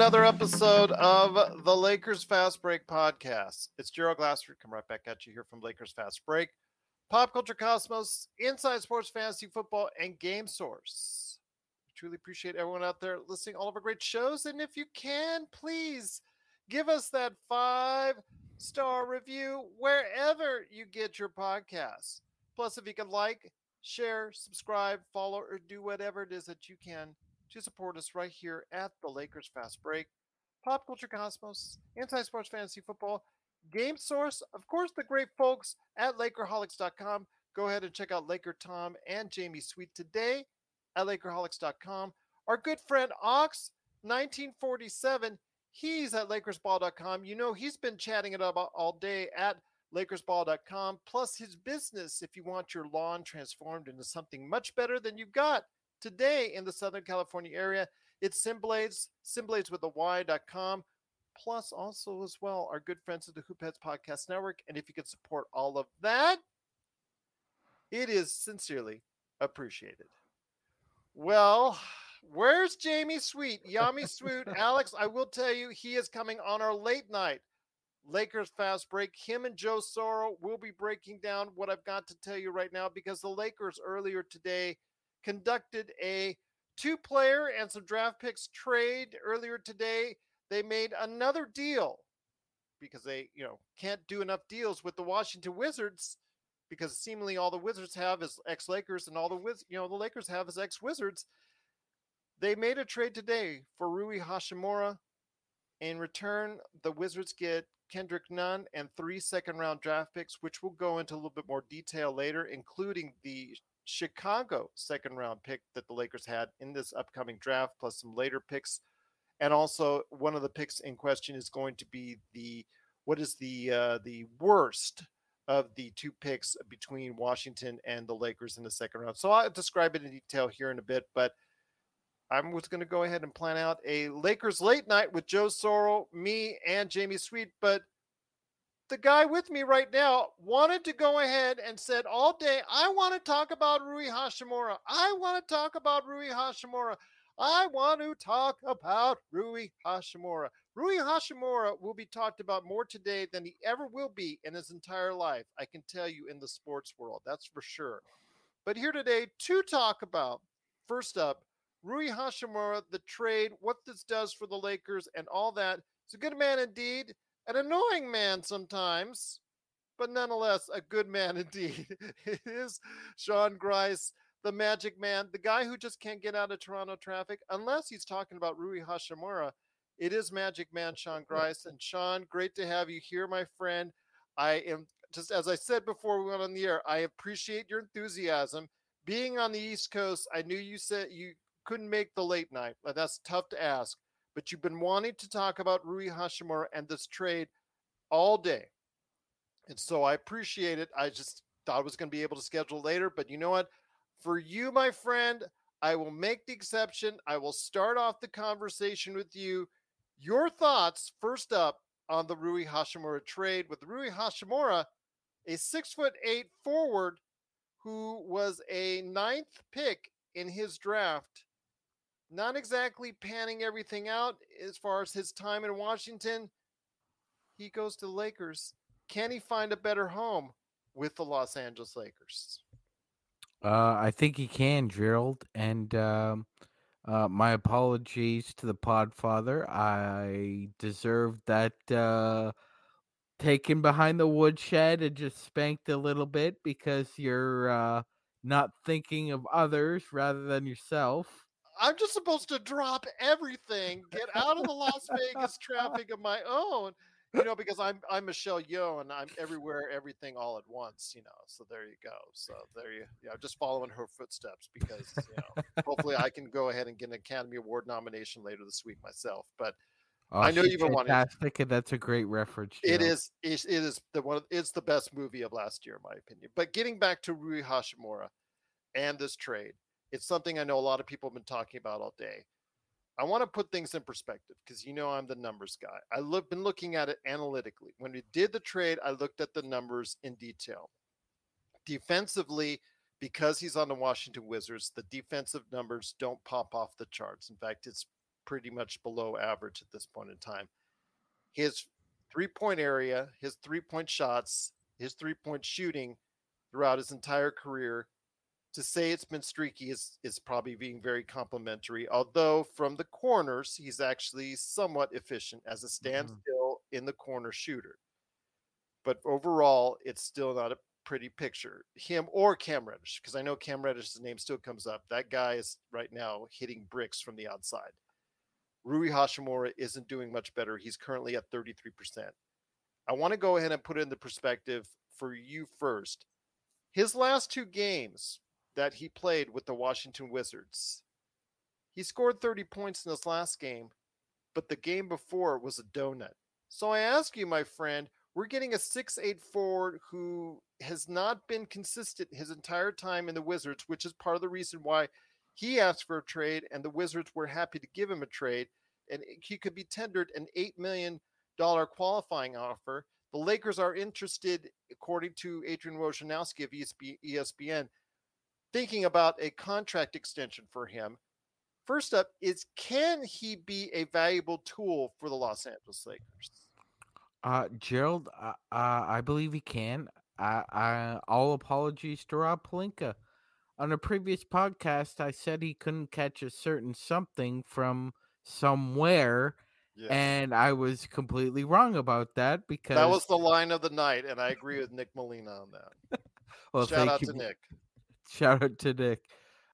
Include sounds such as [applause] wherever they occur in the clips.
another episode of the Lakers Fast Break podcast. It's Gerald Glasser coming right back at you here from Lakers Fast Break, Pop Culture Cosmos, Inside Sports Fantasy Football, and Game Source. We truly appreciate everyone out there listening all of our great shows. And if you can, please give us that five star review wherever you get your podcasts. Plus, if you can like, share, subscribe, follow, or do whatever it is that you can to support us right here at the Lakers Fast Break, Pop Culture Cosmos, Inside Sports Fantasy Football, Game Source, of course, the great folks at Lakerholics.com. Go ahead and check out Laker Tom and Jamie Sweet today at Lakerholics.com. Our good friend Ox, 1947, he's at LakersBall.com. You know, he's been chatting it about all day at LakersBall.com, plus his business if you want your lawn transformed into something much better than you've got today in the Southern California area. It's Simblades, Simblades with a Y.com. Plus, also as well, our good friends at the Hoopheads Podcast Network. And if you could support all of that, it is sincerely appreciated. Well, where's Jamie Sweet? Yami Sweet, [laughs] Alex, I will tell you, he is coming on our late night Lakers fast break. Him and Joe Soro will be breaking down what I've got to tell you right now because the Lakers earlier today conducted a two player and some draft picks trade earlier today. They made another deal because they, you know, can't do enough deals with the Washington Wizards because seemingly all the Wizards have is ex Lakers and all the Wiz, you know, the Lakers have is ex Wizards. They made a trade today for Rui Hachimura. In return, the Wizards get Kendrick Nunn and three second round draft picks, which we'll go into a little bit more detail later, including the Chicago second round pick that the Lakers had in this upcoming draft, plus some later picks. And also, one of the picks in question is going to be the what is the uh, the worst of the two picks between Washington and the Lakers in the second round. So I'll describe it in detail here in a bit, but I'm just going to go ahead and plan out a Lakers late night with Joe Soro, me, and Jamie Sweet. But the guy with me right now wanted to go ahead and said all day, I want to talk about Rui Hachimura. I want to talk about Rui Hachimura. I want to talk about Rui Hachimura. Rui Hachimura will be talked about more today than he ever will be in his entire life. I can tell you in the sports world, that's for sure. But here today to talk about, first up, Rui Hachimura, the trade, what this does for the Lakers, and all that. He's a good man indeed, an annoying man sometimes, but nonetheless a good man [laughs] indeed. it is Sean Grice, the magic man, the guy who just can't get out of Toronto traffic, unless he's talking about Rui Hachimura. It is Magic Man Sean Grice. And Sean, great to have you here, my friend. I am just as I said before we went on the air, I appreciate your enthusiasm. Being on the East Coast, I knew you said you couldn't make the late night. That's tough to ask. But you've been wanting to talk about Rui Hachimura and this trade all day. And so I appreciate it. I just thought I was going to be able to schedule later. But you know what? For you, my friend, I will make the exception. I will start off the conversation with you. Your thoughts, first up, on the Rui Hachimura trade with Rui Hachimura, a six foot eight forward who was a ninth pick in his draft not exactly panning everything out as far as his time in Washington. he goes to the Lakers. Can he find a better home with the Los Angeles Lakers? Uh, I think he can, Gerald. And um, uh, my apologies to the Podfather. I deserved that uh, taken behind the woodshed and just spanked a little bit because you're uh, not thinking of others rather than yourself. I'm just supposed to drop everything, get out of the Las Vegas [laughs] traffic of my own, you know, because I'm I'm Michelle Yeoh and I'm everywhere, everything all at once, you know. So there you go. So there you, you know, just following her footsteps because you know, hopefully I can go ahead and get an Academy Award nomination later this week myself. But Oh, I know you've been wanting- fantastic, and that's a great reference. It Gerald. is it, it is the one of- it's the best movie of last year in my opinion. But getting back to Rui Hachimura and this trade, it's something I know a lot of people have been talking about all day. I want to put things in perspective because you know I'm the numbers guy. I look been looking at it analytically. When we did the trade, I looked at the numbers in detail. Defensively, because he's on the Washington Wizards, the defensive numbers don't pop off the charts. In fact, it's pretty much below average at this point in time. His three point area, his three point shots, his three point shooting throughout his entire career. To say it's been streaky is, is probably being very complimentary. Although from the corners, he's actually somewhat efficient as a mm-hmm. standstill in the corner shooter. But overall, it's still not a pretty picture. Him or Cam Reddish, because I know Cam Reddish's name still comes up. That guy is right now hitting bricks from the outside. Rui Hachimura isn't doing much better. He's currently at 33%. I want to go ahead and put it in the perspective for you first. His last two games that he played with the Washington Wizards, he scored 30 points in his last game, but the game before was a donut. So I ask you, my friend, we're getting a 6'8 forward who has not been consistent his entire time in the Wizards, which is part of the reason why he asked for a trade and the Wizards were happy to give him a trade. And he could be tendered an $8 million qualifying offer. The Lakers are interested, according to Adrian Wojnarowski of ESPN, thinking about a contract extension for him. First up is can he be a valuable tool for the Los Angeles Lakers? Uh, Gerald, uh, uh, I believe he can. I, I, all apologies to Rob Pelinka. On a previous podcast, I said he couldn't catch a certain something from somewhere, Yeah. and I was completely wrong about that because that was the line of the night, and I agree with Nick Molina on that. [laughs] well, Shout thank out you to Nick. Shout out to Nick.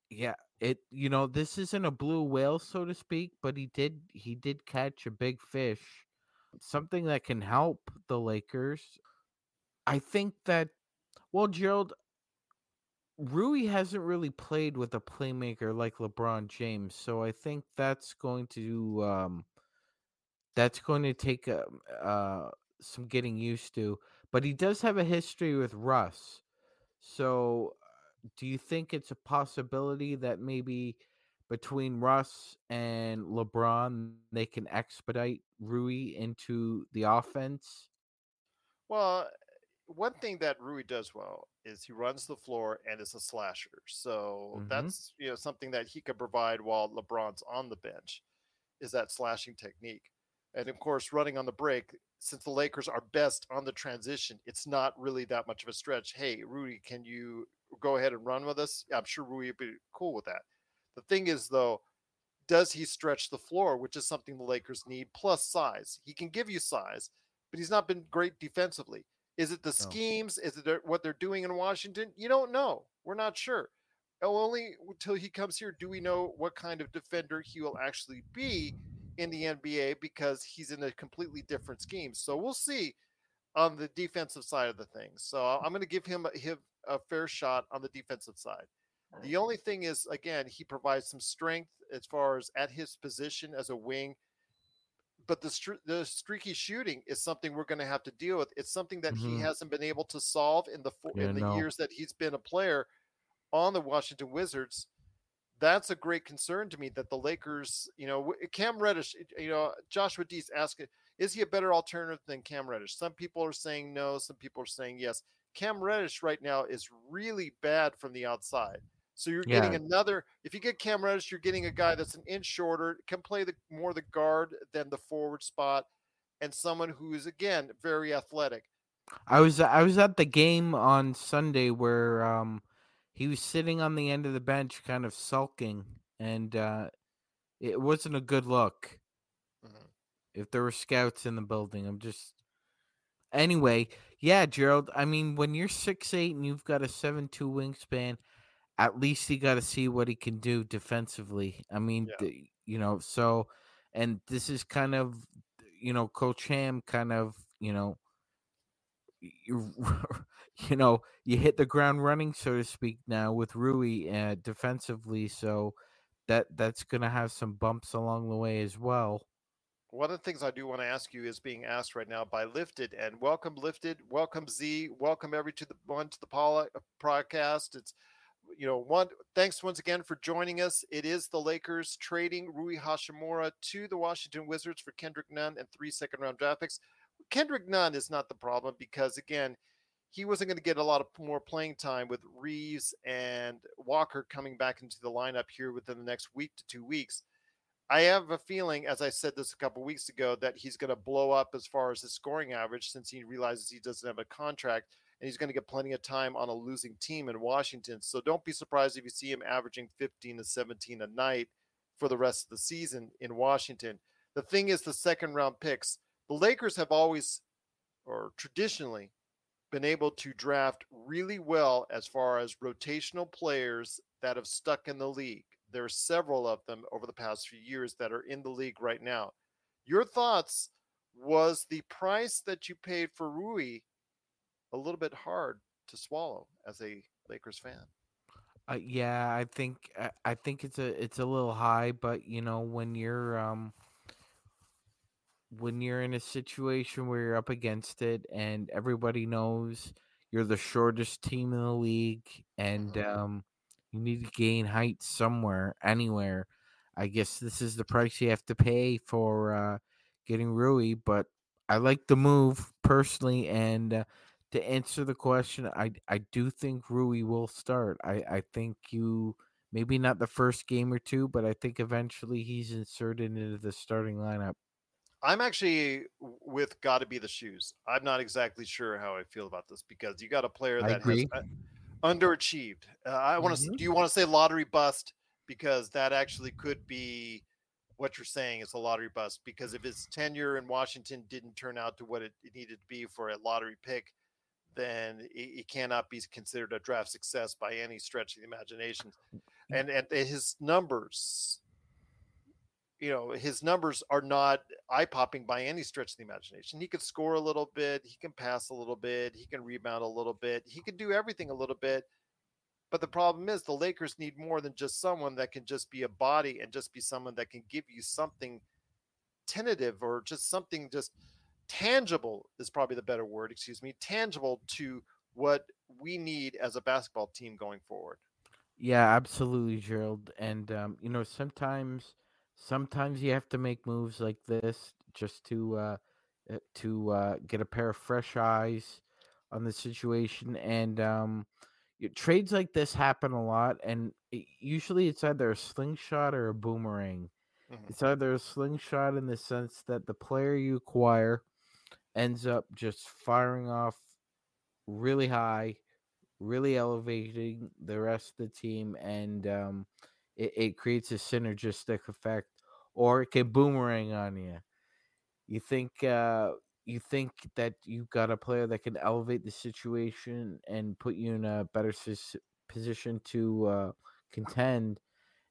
Yeah, it you know this isn't a blue whale so to speak, but he did he did catch a big fish, something that can help the Lakers. I think that well, Gerald, Rui hasn't really played with a playmaker like LeBron James, so I think that's going to um that's going to take uh, uh some getting used to. But he does have a history with Russ. So, do you think it's a possibility that maybe between Russ and LeBron they can expedite Rui into the offense? Well, one thing that Rui does well is he runs the floor and is a slasher. So Mhm. that's you know something that he could provide while LeBron's on the bench is that slashing technique. And of course, running on the break, since the Lakers are best on the transition, it's not really that much of a stretch. Hey, Rui, can you go ahead and run with us? I'm sure Rui would be cool with that. The thing is, though, does he stretch the floor, which is something the Lakers need, plus size? He can give you size, but he's not been great defensively. Is it the No. schemes? Is it what they're doing in Washington? You don't know. We're not sure. Oh, only until he comes here do we know what kind of defender he will actually be in the NBA because he's in a completely different scheme. So we'll see on the defensive side of the things. So I'm going to give him a, him a fair shot on the defensive side. The only thing is, again, he provides some strength as far as at his position as a wing. But the the streaky shooting is something we're going to have to deal with. It's something that he Mhm. hasn't been able to solve in the fo- Yeah, in the no. years that he's been a player on the Washington Wizards. That's a great concern to me that the Lakers, you know, Cam Reddish, you know, Joshua Dees asking, is he a better alternative than Cam Reddish? Some people are saying no, some people are saying yes. Cam Reddish right now is really bad from the outside. So you're getting another. If you get Cam Reddish, you're getting a guy that's an inch shorter, can play the more the guard than the forward spot. and someone who is again very athletic. I was I was at the game on Sunday where um he was sitting on the end of the bench kind of sulking and uh it wasn't a good look. Mhm. If there were scouts in the building, I'm just Anyway, yeah, Gerald, I mean when you're six eight and you've got a seven two wingspan, at least you got to see what he can do defensively. I mean, Yeah. you know, so and this is kind of you know, Coach Ham kind of, you know, you [laughs] you know, you hit the ground running, so to speak, now with Rui uh, defensively. So that that's gonna have some bumps along the way as well. One of the things I do want to ask you is being asked right now by Lifted, and welcome Lifted, welcome Z, welcome every to the one to the Paula uh, podcast. It's you know one. Thanks once again for joining us. It is the Lakers trading Rui Hachimura to the Washington Wizards for Kendrick Nunn and three second round draft picks. Kendrick Nunn is not the problem because again, he wasn't going to get a lot of more playing time with Reaves and Walker coming back into the lineup here within the next week to two weeks. I have a feeling, as I said this a couple weeks ago, that he's going to blow up as far as his scoring average since he realizes he doesn't have a contract and he's going to get plenty of time on a losing team in Washington. So don't be surprised if you see him averaging 15 to 17 a night for the rest of the season in Washington. The thing is, the second round picks, the Lakers have always or traditionally been able to draft really well as far as rotational players that have stuck in the league. There are several of them over the past few years that are in the league right now. Your thoughts was the price that you paid for Rui a little bit hard to swallow as a Lakers fan? Uh, yeah, I think I- I think it's a it's a little high, but you know when you're um when you're in a situation where you're up against it and everybody knows you're the shortest team in the league and Mhm. um you need to gain height somewhere anywhere. I guess this is the price you have to pay for uh getting Rui, but I like the move personally and uh, to answer the question, I I do think Rui will start. I I think you maybe not the first game or two, but I think eventually he's inserted into the starting lineup. I'm actually with got to be the shoes. I'm not exactly sure how I feel about this because you got a player that has underachieved. Uh, I want to. Mhm. Do you want to say lottery bust? Because that actually could be what you're saying is a lottery bust. Because if his tenure in Washington didn't turn out to what it, it needed to be for a lottery pick, then it, it cannot be considered a draft success by any stretch of the imagination. And and his numbers, you know, his numbers are not eye popping by any stretch of the imagination. He can score a little bit, he can pass a little bit, he can rebound a little bit, he can do everything a little bit. But the problem is the Lakers need more than just someone that can just be a body and just be someone that can give you something tentative or just something just tangible is probably the better word, excuse me, tangible to what we need as a basketball team going forward. Yeah, absolutely, Gerald. And um, you know, sometimes sometimes you have to make moves like this just to uh uh, to uh get a pair of fresh eyes on the situation and um trades like this happen a lot and it, usually it's either a slingshot or a boomerang. Mhm. It's either a slingshot in the sense that the player you acquire ends up just firing off really high, really elevating the rest of the team, and um, it, it creates a synergistic effect, or it can boomerang on you. You think uh, you think that you've got a player that can elevate the situation and put you in a better sis- position to uh, contend,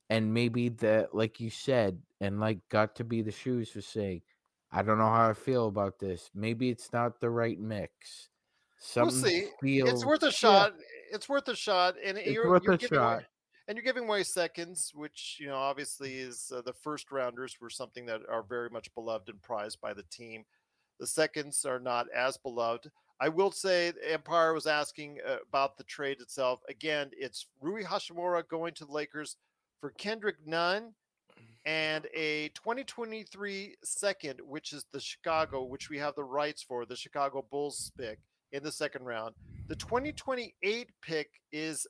and maybe that, like you said, and like got to be the shoes for saying, I don't know how I feel about this. Maybe it's not the right mix. We'll see. feels It's worth a yeah, shot. It's worth a shot, and it's you're worth you're a giving away, shot. And you're giving away seconds, which you know obviously is uh, the first rounders were something that are very much beloved and prized by the team. The seconds are not as beloved. I will say Empire was asking uh, about the trade itself. Again, it's Rui Hachimura going to the Lakers for Kendrick Nunn and a 2023 second, which is the Chicago, which we have the rights for, the Chicago Bulls pick in the second round. The 2028 pick is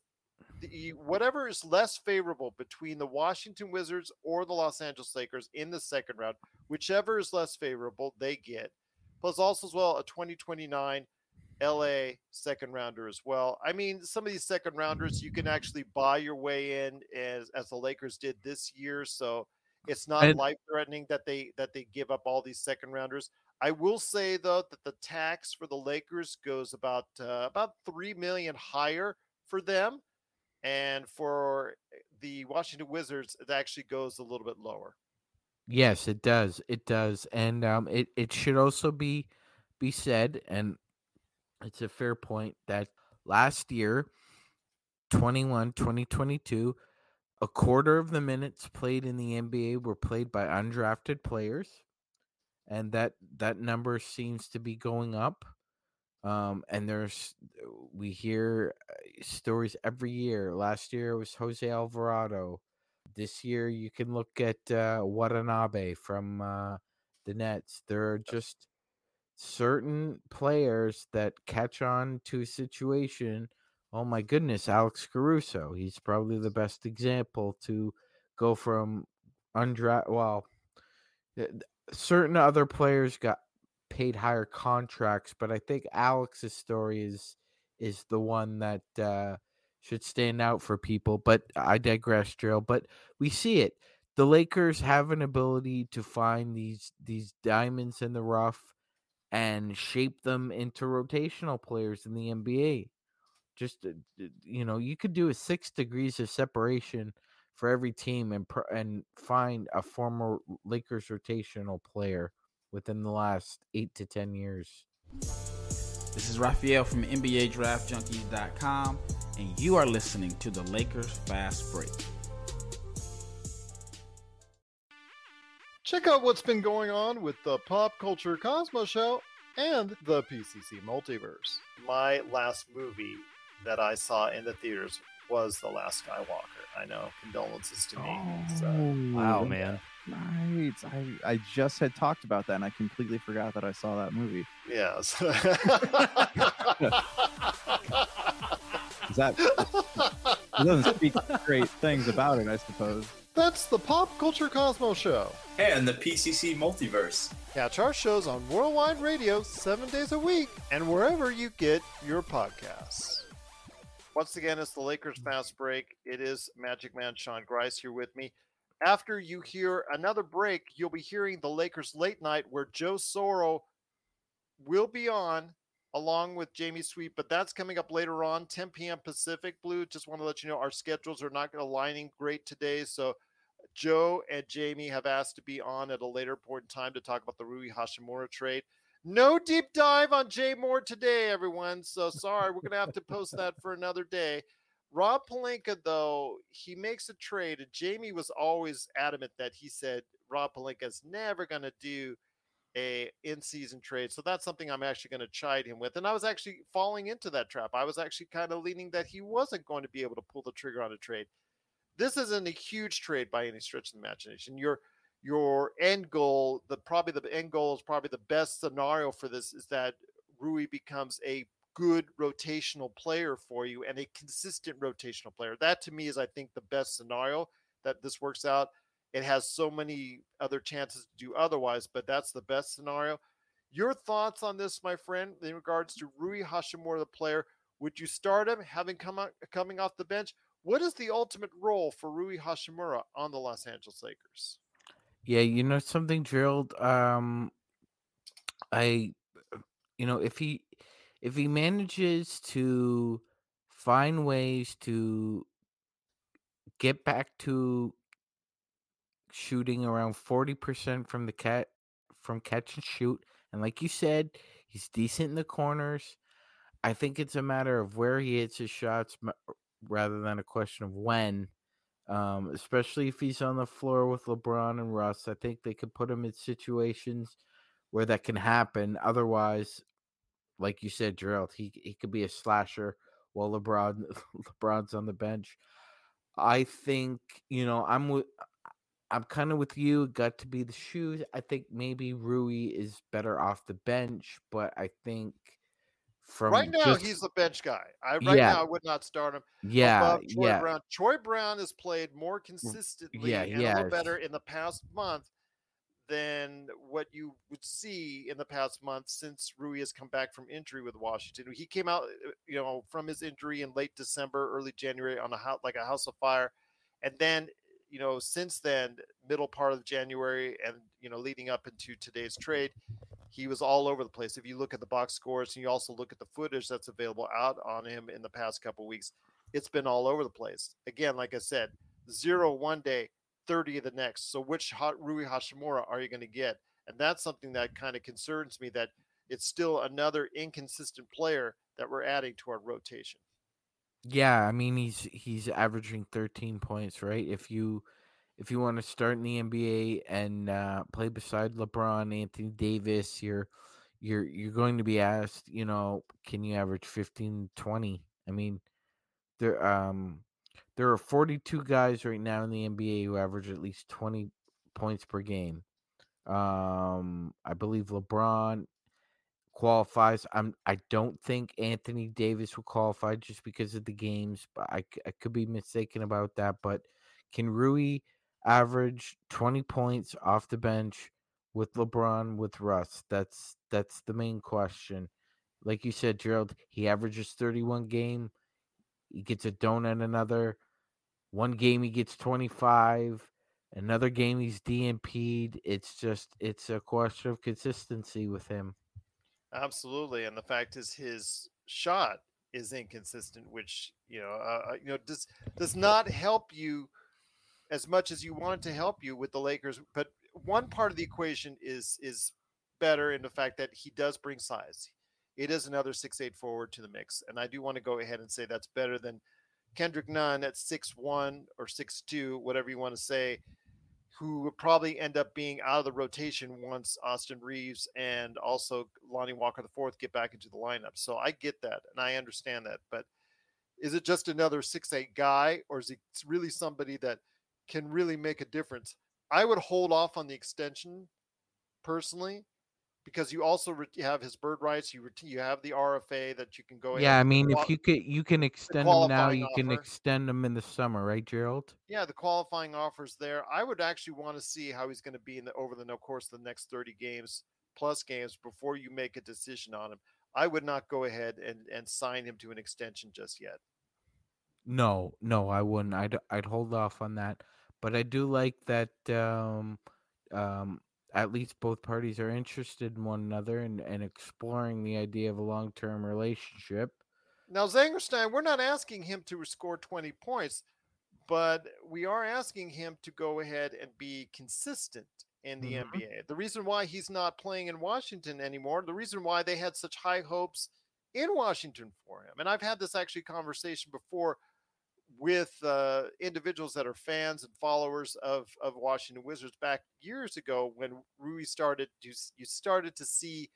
the whatever is less favorable between the Washington Wizards or the Los Angeles Lakers in the second round, whichever is less favorable, they get. plus also as well a 2029 LA second rounder as well. I mean, some of these second rounders you can actually buy your way in as as the Lakers did this year, so it's not life threatening that they that they give up all these second rounders. I will say though that the tax for the Lakers goes about uh, about three million higher for them, and for the Washington Wizards, it actually goes a little bit lower. Yes, it does. It does. And um it, it should also be be said, and it's a fair point, that last year, 21, 2022, a quarter of the minutes played in the NBA were played by undrafted players. And that that number seems to be going up. Um, and there's we hear uh, stories every year. Last year it was Jose Alvarado. This year you can look at uh, Watanabe from uh, the Nets. There are just certain players that catch on to a situation. Oh my goodness, Alex Caruso. He's probably the best example to go from undra well certain other players got paid higher contracts, but I think Alex's story is is the one that uh, should stand out for people. But I digress, Drill. But we see it. The Lakers have an ability to find these these diamonds in the rough and shape them into rotational players in the NBA. Just uh, you know, you could do a six degrees of separation for every team and and find a former Lakers rotational player within the last eight to ten years. This is Raphael from NBADraftJunkies.com, and you are listening to the Lakers Fast Break. Check out what's been going on with the Pop Culture Cosmos Show and the PCC Multiverse. My last movie that I saw in the theaters was The Last Skywalker. I know, condolences to me. So, oh. Wow, man. Right. I, I just had talked about that and I completely forgot that I saw that movie. yes. [laughs] Is that it doesn't speak great things about it, I suppose. That's the Pop Culture Cosmos Show. and the PCC Multiverse. Catch our shows on Worldwide Radio seven days a week and wherever you get your podcasts. Once again, it's the Lakers Fast Break. It is Magic Man Sean Grice here with me. After you hear another break, you'll be hearing the Lakers Late Night where Joe Soro will be on along with Jamie Sweet, but that's coming up later on, 10 p.m. Pacific Blue. Just want to let you know our schedules are not aligning great today. So Joe and Jamie have asked to be on at a later point in time to talk about the Rui Hachimura trade. No deep dive on Jay Moore today, everyone. So sorry, we're gonna have to post that for another day. Rob Pelinka, though, he makes a trade, and Jamie was always adamant that he said Rob Pelinka is never gonna do a in-season trade. So that's something I'm actually going to chide him with. And I was actually falling into that trap. I was actually kind of leaning that he wasn't going to be able to pull the trigger on a trade. This isn't a huge trade by any stretch of the imagination. Your your end goal, the probably the end goal is probably the best scenario for this is that Rui becomes a good rotational player for you and a consistent rotational player. That to me is I think the best scenario that this works out. It has so many other chances to do otherwise, but that's the best scenario. Your thoughts on this, my friend, in regards to Rui Hachimura, the player? Would you start him having come out, coming off the bench? What is the ultimate role for Rui Hachimura on the Los Angeles Lakers? Yeah, you know something drilled. Um, I, you know, if he if he manages to find ways to get back to shooting around forty percent from the cat from catch and shoot, and like you said, he's decent in the corners. I think it's a matter of where he hits his shots rather than a question of when um, especially if he's on the floor with LeBron and Russ. I think they could put him in situations where that can happen. Otherwise, like you said, Gerald, he he could be a slasher while LeBron [laughs] LeBron's on the bench. I think you know I'm with. I'm kind of with you. Got to be the shoes. I think maybe Rui is better off the bench, but I think from right now, just- he's the bench guy. I right Yeah. now I would not start him yeah Troy yeah Brown. Troy Brown has played more consistently yeah, and he a little better in the past month than what you would see in the past month since Rui has come back from injury with Washington. He came out, uh, you know, from his injury in late December, early January on a house like a house of fire, and then you know since then, middle part of January and you know leading up into today's trade, he was all over the place. If you look at the box scores and you also look at the footage that's available out on him in the past couple weeks, it's been all over the place. Again, like I said, zero one day, 30 of the next. So which hot Rui Hachimura are you going to get? And that's something that kind of concerns me that it's still another inconsistent player that we're adding to our rotation. Yeah, I mean he's he's averaging 13 points, right? If you if you want to start in the NBA and uh, play beside LeBron, Anthony Davis, you're you're you're going to be asked, you know, can you average 15 20? I mean, there um there are 42 guys right now in the NBA who average at least 20 points per game. Um, I believe LeBron qualifies. I'm. I don't think Anthony Davis will qualify just because of the games, but I, I could be mistaken about that. But can Rui average 20 points off the bench with LeBron with Russ? That's that's the main question. Like you said, Gerald, he averages 31 game. He gets a donut another. One game he gets 25. Another game he's DNP'd. It's just it's a question of consistency with him. Absolutely, and the fact is his shot is inconsistent, which you know, uh, uh, you know, does does not help you as much as you want to help you with the Lakers. But one part of the equation is is better in the fact that he does bring size. It is another six eight forward to the mix, and I do want to go ahead and say that's better than Kendrick Nunn at six one or six two, whatever you want to say, who would probably end up being out of the rotation once Austin Reaves and also Lonnie Walker the fourth get back into the lineup. So I get that and I understand that, but is it just another six eight guy, or is he really somebody that can really make a difference? I would hold off on the extension personally because you also have his bird rights. You you have the RFA that you can go. Yeah, I mean, qual- if you could, you can extend them now. You can extend them in the summer, right, Gerald? yeah, the qualifying offers there. I would actually want to see how he's going to be in the over the no- course of the next thirty games plus games before you make a decision on him. I would not go ahead and and sign him to an extension just yet. No, no, I wouldn't. I'd I'd hold off on that. But I do like that um um at least both parties are interested in one another and, and exploring the idea of a long term relationship. Now, Zangerstein, we're not asking him to score 20 points, but we are asking him to go ahead and be consistent in the Mhm. NBA. The reason why he's not playing in Washington anymore, the reason why they had such high hopes in Washington for him, and I've had this actually conversation before with uh, individuals that are fans and followers of, of Washington Wizards back years ago when Rui started, you, you started to see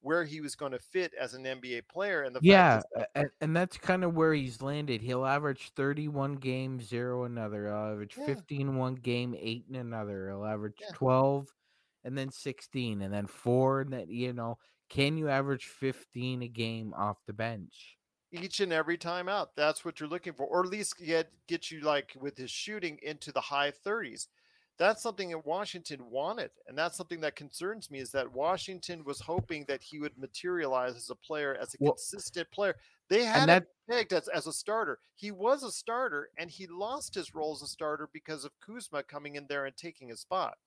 where he was going to fit as an NBA player. And the Yeah, fact is and, and that's kind of where he's landed. He'll average 31 games, zero another. He'll average Yeah. 15 one game, eight in another. He'll average Yeah. 12 and then 16 and then four. And then, you know, can you average 15 a game off the bench? Each and every time out. That's what you're looking for, or at least get get you like with his shooting into the high 30s. That's something that Washington wanted, and that's something that concerns me. Is that Washington was hoping that he would materialize as a player, as a Well- consistent player. They had that- him pegged as, as a starter. He was a starter, and he lost his role as a starter because of Kuzma coming in there and taking his spot.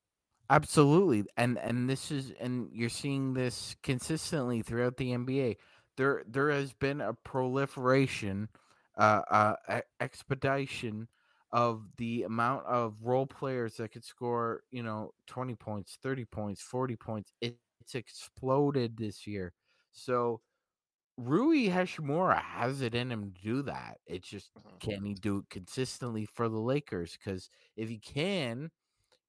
Absolutely. And and this is and you're seeing this consistently throughout the NBA. There there has been a proliferation uh uh expedition of the amount of role players that could score, you know, 20 points, 30 points, 40 points. It, it's exploded this year. So Rui Hachimura has it in him to do that. It's just can he do it consistently for the Lakers? Because if he can,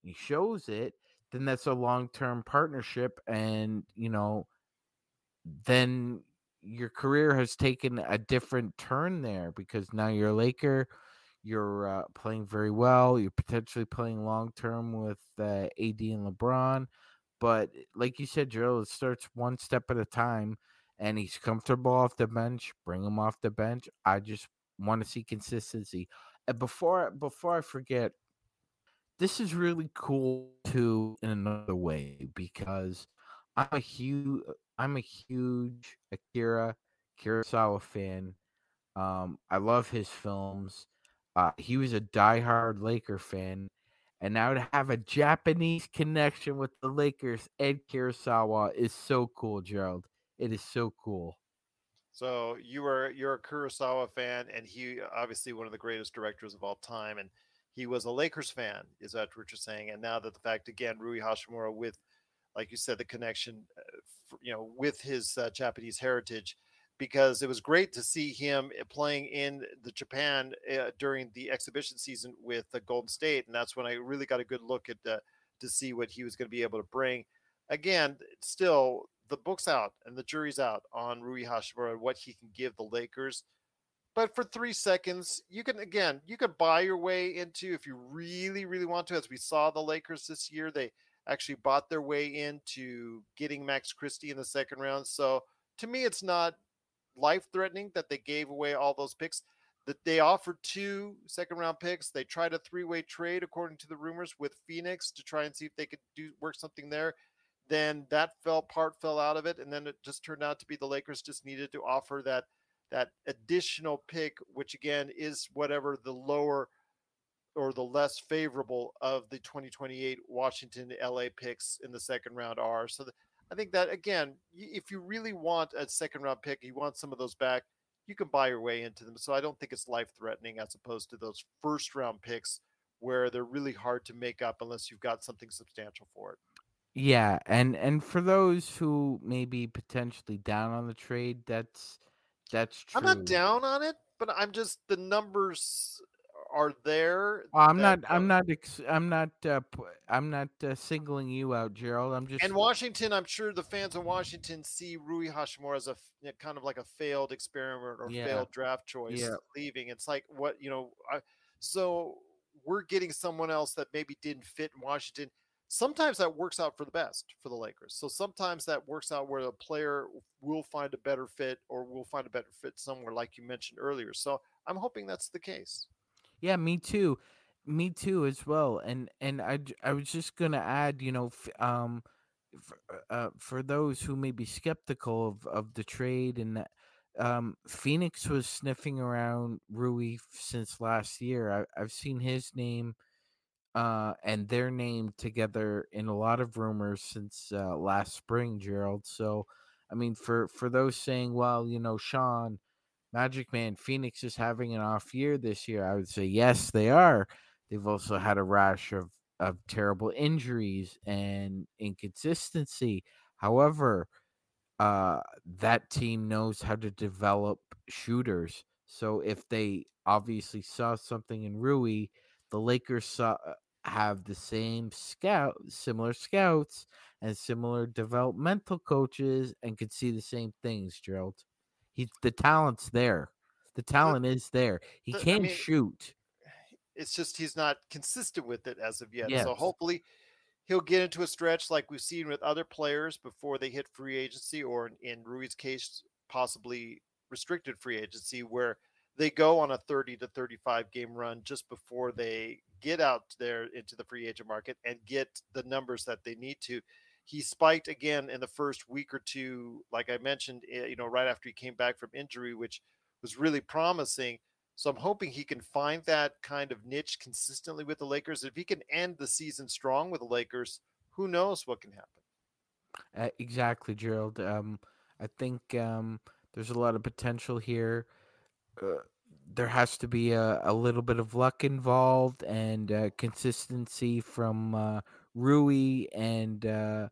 he shows it, then that's a long term partnership. And, you know, then your career has taken a different turn there because now you're a Laker. You're uh, playing very well. You're potentially playing long term with uh, AD and LeBron. But like you said, Joe, it starts one step at a time and he's comfortable off the bench. Bring him off the bench. I just want to see consistency. And before before I forget, this is really cool too in another way because I'm a huge I'm a huge Akira Kurosawa fan. Um, I love his films. Uh, he was a diehard Laker fan, and now to have a Japanese connection with the Lakers, Ed Kurosawa is so cool, Gerald. It is so cool. So you were you're a Kurosawa fan, and he obviously one of the greatest directors of all time, and he was a Lakers fan. Is that what you're saying? And now that the fact again, Rui Hachimura with, like you said, the connection, uh, you know, with his uh, Japanese heritage, because it was great to see him uh, playing in the Japan uh, during the exhibition season with the Golden State, and that's when I really got a good look at uh, to see what he was going to be able to bring. Again, still the book's out and the jury's out on Rui Hachimura what he can give the Lakers. But for three seconds, you can again, you could buy your way into if you really, really want to. As we saw the Lakers this year, they actually bought their way into getting Max Christie in the second round. So to me, it's not life threatening that they gave away all those picks. That they offered two second round picks. They tried a three way trade, according to the rumors, with Phoenix to try and see if they could do work something there then that fell part fell out of it and then it just turned out to be the lakers just needed to offer that that additional pick which again is whatever the lower or the less favorable of the 2028 washington la picks in the second round are. So the, i think that again if you really want a second round pick you want some of those back you can buy your way into them. So i don't think it's life threatening as opposed to those first round picks where they're really hard to make up unless you've got something substantial for it. Yeah, and and for those who may be potentially down on the trade, that's that's true. I'm not down on it, but I'm just the numbers are there. Oh, I'm not. I'm not. Ex- I'm not. Uh, I'm not uh, singling you out, Gerald. I'm just. And Washington, I'm sure the fans in Washington see Rui Hachimura as a kind of like a failed experiment or yeah. failed draft choice yeah. leaving. It's like what you know. I, so we're getting someone else that maybe didn't fit in Washington sometimes that works out for the best for the Lakers. So sometimes that works out where a player will find a better fit or will find a better fit somewhere, like you mentioned earlier. So I'm hoping that's the case. Yeah, me too. Me too as well. And and I I was just gonna add, you know, um, for, uh, for those who may be skeptical of of the trade and that. Um, Phoenix was sniffing around Rui since last year. I, I've seen his name uh, and their name together in a lot of rumors since uh, last spring, Gerald. So, I mean, for for those saying, well, you know, Sean, Magic Man, Phoenix is having an off year this year, I would say yes, they are. They've also had a rash of of terrible injuries and inconsistency. However, uh, that team knows how to develop shooters. So if they obviously saw something in Rui the Lakers saw, uh, have the same scout, similar scouts, and similar developmental coaches, and could see the same things. Gerald, he the talent's there. The talent the, is there. He the, can I mean, shoot. It's just he's not consistent with it as of yet. Yes. So hopefully he'll get into a stretch like we've seen with other players before they hit free agency, or in, in Rui's case, possibly restricted free agency, where they go on a 30 to 35 game run just before they get out there into the free agent market and get the numbers that they need to. He spiked again in the first week or two, like I mentioned, eh, you know, right after he came back from injury, which was really promising. So I'm hoping he can find that kind of niche consistently with the Lakers. If he can end the season strong with the Lakers, who knows what can happen? Uh, exactly, Gerald. Um, I think um, there's a lot of potential here. Uh, there has to be a, a little bit of luck involved and uh, consistency from uh, Rui and uh,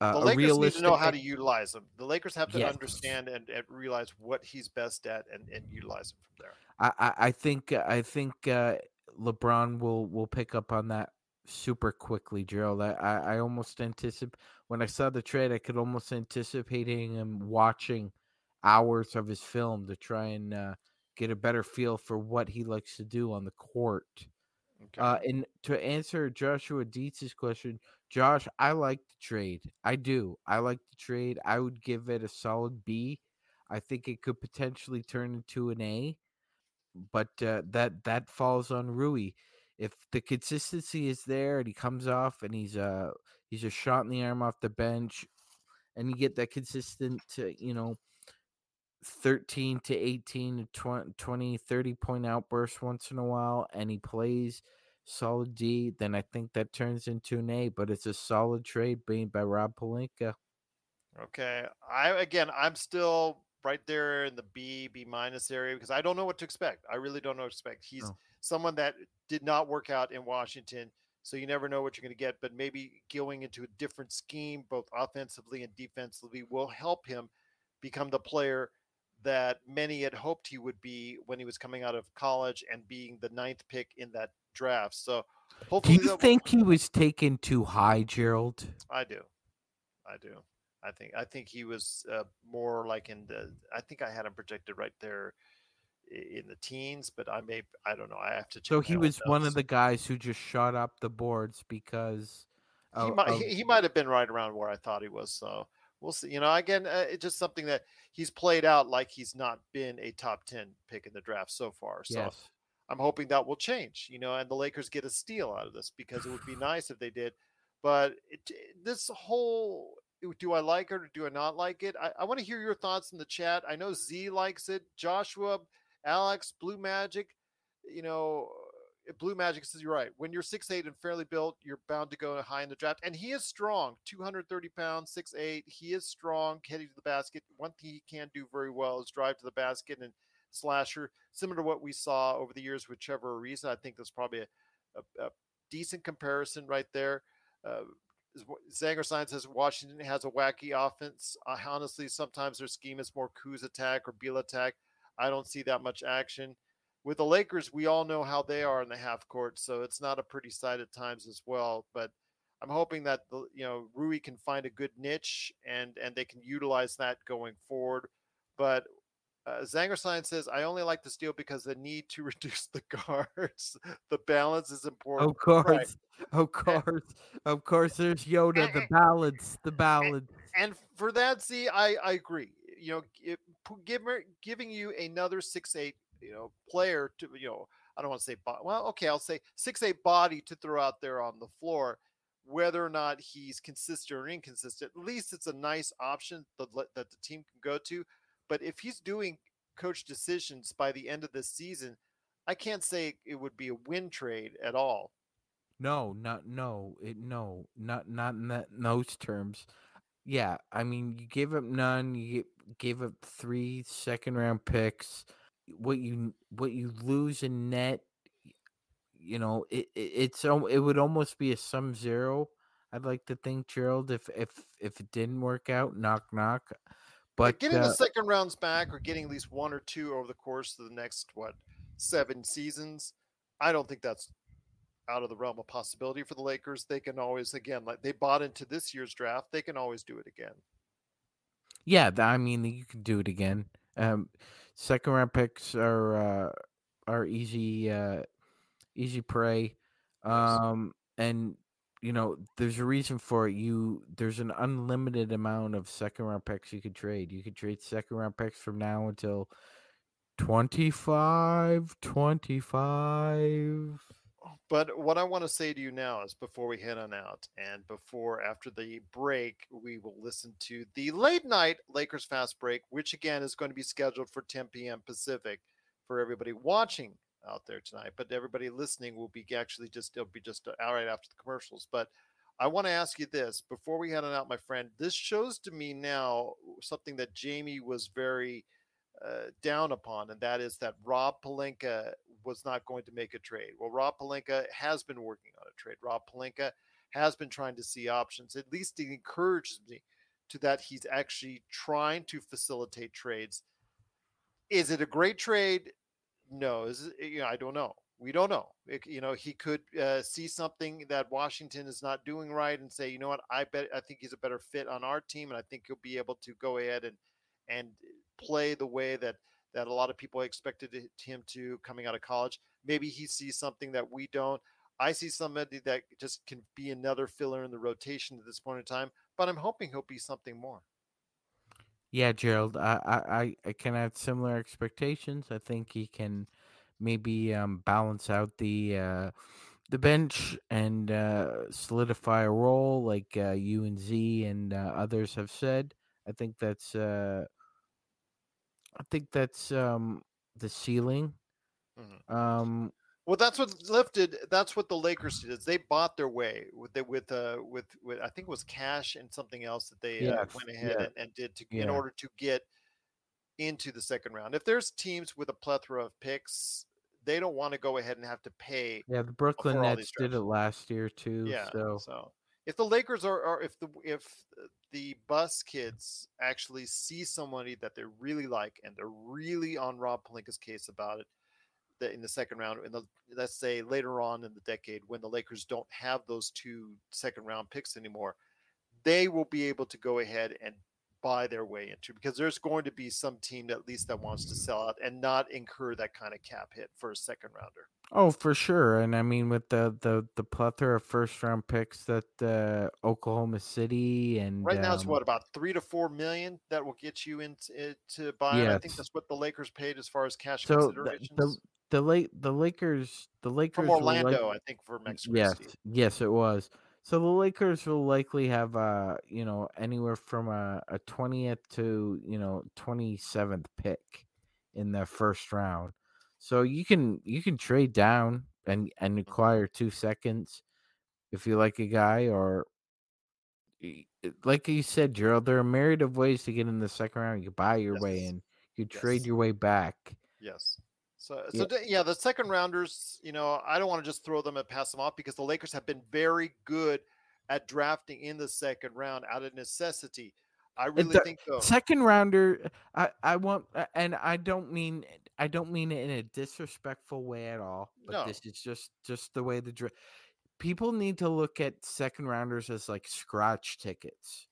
uh the Lakers realistic... need to know how to utilize him. The Lakers have to yes. understand and, and, realize what he's best at and, and utilize him from there. I, I, think I think uh, LeBron will will pick up on that super quickly, Gerald. I, I, I almost anticipate when I saw the trade, I could almost anticipating him watching – hours of his film to try and uh, get a better feel for what he likes to do on the court. Okay. Uh, and to answer Joshua Dietz's question, Josh, I like the trade. I do. I like the trade. I would give it a solid B. I think it could potentially turn into an A, but uh, that that falls on Rui. if the consistency is there and he comes off and he's a he's a shot in the arm off the bench, and you get that consistent, uh, you know, 13 to 18 to 20, 20 30 point outburst once in a while, and he plays solid D, then I think that turns into an A. But it's a solid trade made by Rob Pelinka. Okay. I again, I'm still right there in the B, B minus area because I don't know what to expect. I really don't know what to expect. He's someone that did not work out in Washington, so you never know what you're going to get. But maybe going into a different scheme, both offensively and defensively, will help him become the player that many had hoped he would be when he was coming out of college and being the ninth pick in that draft. So Do you will- think he was taken too high, Gerald? I do. I do. I think I think he was uh, more like in the. I think I had him projected right there in the teens, but I may. I don't know. I have to. Check So he was one of the guys who just shot up the boards because He of- might. of- He, he might have been right around where I thought he was. So we'll see. You know, again, uh, it's just something that he's played out like he's not been a top ten pick in the draft so far. So yes. I'm hoping that will change, you know, and the Lakers get a steal out of this because it would be nice if they did. But it, this whole do I like it or do I not like it? I, I want to hear your thoughts in the chat. I know Z likes it. Joshua, Alex, Blue Magic, you know, Blue Magic says you're right. When you're six eight and fairly built, you're bound to go high in the draft. And he is strong, 230 pounds, six eight. He is strong, heading to the basket. One thing he can do very well is drive to the basket and slasher, similar to what we saw over the years with Trevor Ariza. I think that's probably a, a, a decent comparison right there. Uh, Zangerstein says Washington has a wacky offense. Uh, honestly, sometimes their scheme is more Kuz attack or Beal attack. I don't see that much action. With the Lakers, we all know how they are in the half court, so it's not a pretty sight at times as well. But I'm hoping that the you know Rui can find a good niche and and they can utilize that going forward. But uh, Zangerstein says, I only like the steal because the need to [laughs] reduce the guards. the balance is important. Of course. Right. Of course. Of course. There's Yoda, the balance, the balance. And for that, see, I, I agree. You know, it, give, giving you another six eight, you know, player to, you know, I don't want to say, bo- well, okay, I'll say six eight body to throw out there on the floor. Whether or not he's consistent or inconsistent, at least it's a nice option that, that the team can go to. But if he's doing coach decisions by the end of this season, I can't say it would be a win trade at all. No, not no, it no, not not in that in those terms. Yeah, I mean, you give up none, you gi- gave up three second round picks. What you what you lose in net, you know, it, it it's it would almost be a sum zero. I'd like to think, Gerald, if if if it didn't work out, knock knock. But But getting uh, the second rounds back or getting at least one or two over the course of the next what seven seasons, I don't think that's out of the realm of possibility for the Lakers. They can always again like they bought into this year's draft, they can always do it again. Yeah, I mean you can do it again. Um, second round picks are uh, are easy uh, easy prey, um, and you know there's a reason for it. You there's an unlimited amount of second round picks you could trade. You could trade second round picks from now until 25, 25. But what I want to say to you now is before we head on out and before after the break, we will listen to the late night Lakers fast break, which again is going to be scheduled for 10 p.m. Pacific for everybody watching out there tonight. But everybody listening will be actually just it'll be just uh, right after the commercials. But I want to ask you this before we head on out, my friend. This shows to me now something that Jamie was very uh, down upon, and that is that Rob Pelinka was not going to make a trade. Well, Rob Pelinka has been working on a trade. Rob Pelinka has been trying to see options. At least it encourages me to that he's actually trying to facilitate trades. Is it a great trade? No. Is it, you know, I don't know. We don't know. It- you know, he could uh, see something that Washington is not doing right and say, you know what, I bet I think he's a better fit on our team, and I think he'll be able to go ahead and and play the way that that a lot of people expected him to coming out of college. Maybe he sees something that we don't. I see somebody that just can be another filler in the rotation at this point in time, but I'm hoping he'll be something more. Yeah, Gerald, I, I, I- can have similar expectations. I think he can maybe um, balance out the uh, the bench and uh, solidify a role like uh, you and Z and uh, others have said. I think that's uh, I think that's um, the ceiling. Mhm. Um, Well, that's what lifted. That's what the Lakers did. They bought their way with the, with uh with, with I think it was cash and something else that they uh, went ahead yeah. and, and did to in order to get into the second round. If there's teams with a plethora of picks, they don't want to go ahead and have to pay. yeah, the Brooklyn Nets did it last year too. Yeah. So So if the Lakers are, are if the if the bus kids actually see somebody that they really like and they're really on Rob Pelinka's case about it, that in the second round, the let's say later on in the decade when the Lakers don't have those two second round picks anymore, they will be able to go ahead and buy their way into because there's going to be some team at least that wants to sell out and not incur that kind of cap hit for a second rounder. Oh, for sure. And I mean, with the the the plethora of first round picks that uh, Oklahoma City and Right now, it's um, what about three to four million that will get you into to buy. it. I think that's what the Lakers paid as far as cash So the considerations the the late the Lakers the Lakers from will like- Orlando. I think for Max yes yes it was. So the Lakers will likely have uh you know anywhere from a a twentieth to you know twenty seventh pick in the first round. So you can you can trade down and and acquire two seconds if you like a guy or like you said, Gerald, there are a myriad of ways to get in the second round. You buy your way Yes. in, you trade Yes. your way back. Yes. So, Yeah. so d- yeah, the second rounders, you know, I don't want to just throw them and pass them off because the Lakers have been very good at drafting in the second round out of necessity. I really the- think though. Second rounder, I I want, and I don't mean I don't mean it in a disrespectful way at all. But No. this is just just the way the draft. people need to look at second rounders as like scratch tickets.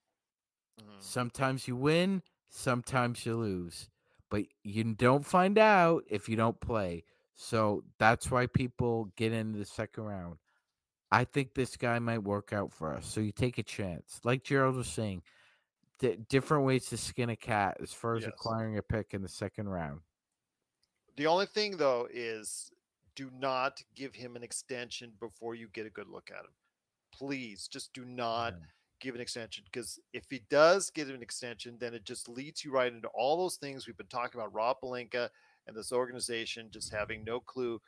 Mhm. Sometimes you win, sometimes you lose, but you don't find out if you don't play. So that's why people get into the second round. I think this guy might work out for us. So you take a chance. Like Gerald was saying, di- different ways to skin a cat as far as Yes. acquiring a pick in the second round. The only thing though is do not give him an extension before you get a good look at him. Please, just do not give an extension because if he does get an extension, then it just leads you right into all those things we've been talking about. Rob Pelinka and this organization just having no clue.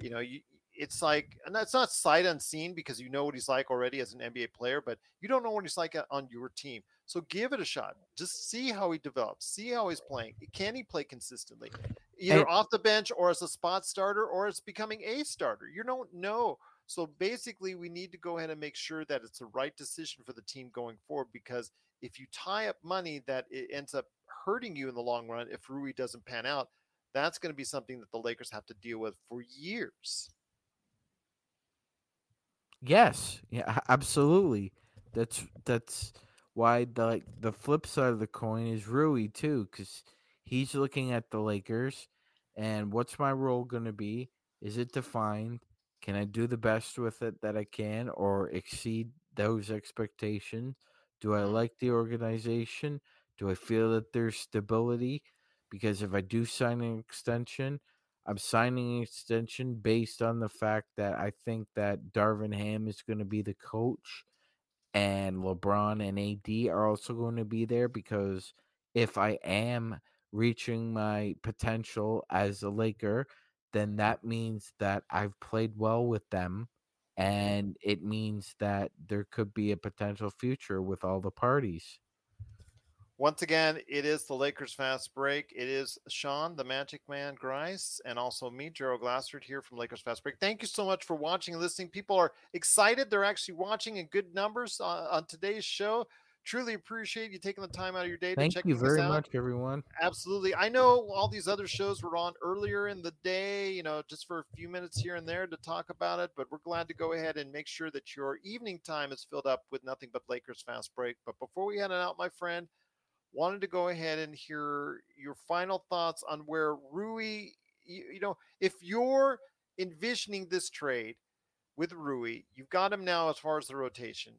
You know, you, it's like, and that's not sight unseen because you know what he's like already as an NBA player, but you don't know what he's like on your team. So give it a shot. Just see how he develops. See how he's playing. Can he play consistently? Either And- off the bench or as a spot starter or as becoming a starter. You don't know. So basically, we need to go ahead and make sure that it's the right decision for the team going forward. Because if you tie up money that it ends up hurting you in the long run, if Rui doesn't pan out, that's going to be something that the Lakers have to deal with for years. Yes, yeah, absolutely. That's that's why the like the flip side of the coin is Rui too, because he's looking at the Lakers, and what's my role going to be? Is it defined? Can I do the best with it that I can, or exceed those expectations? Do I Mhm. like the organization? Do I feel that there's stability? Because if I do sign an extension, I'm signing an extension based on the fact that I think that Darvin Ham is going to be the coach and LeBron and AD are also going to be there because if I am reaching my potential as a Laker, then that means that I've played well with them mm-hmm. and it means that there could be a potential future with all the parties. Once again, it is the Lakers Fast Break. It is Sean, the Magic Man Grice, and also me, Gerald Glassard, here from Lakers Fast Break. Thank you so much for watching and listening. People are excited. They're actually watching in good numbers on, on today's show. Truly appreciate you taking the time out of your day Thank to check out. Thank you very out. much, everyone. Absolutely. I know all these other shows were on earlier in the day, you know, just for a few minutes here and there to talk about it, but we're glad to go ahead and make sure that your evening time is filled up with nothing but Lakers Fast Break. But before we head out, my friend, wanted to go ahead and hear your final thoughts on where Rui, you, you know, if you're envisioning this trade with Rui, you've got him now as far as the rotation.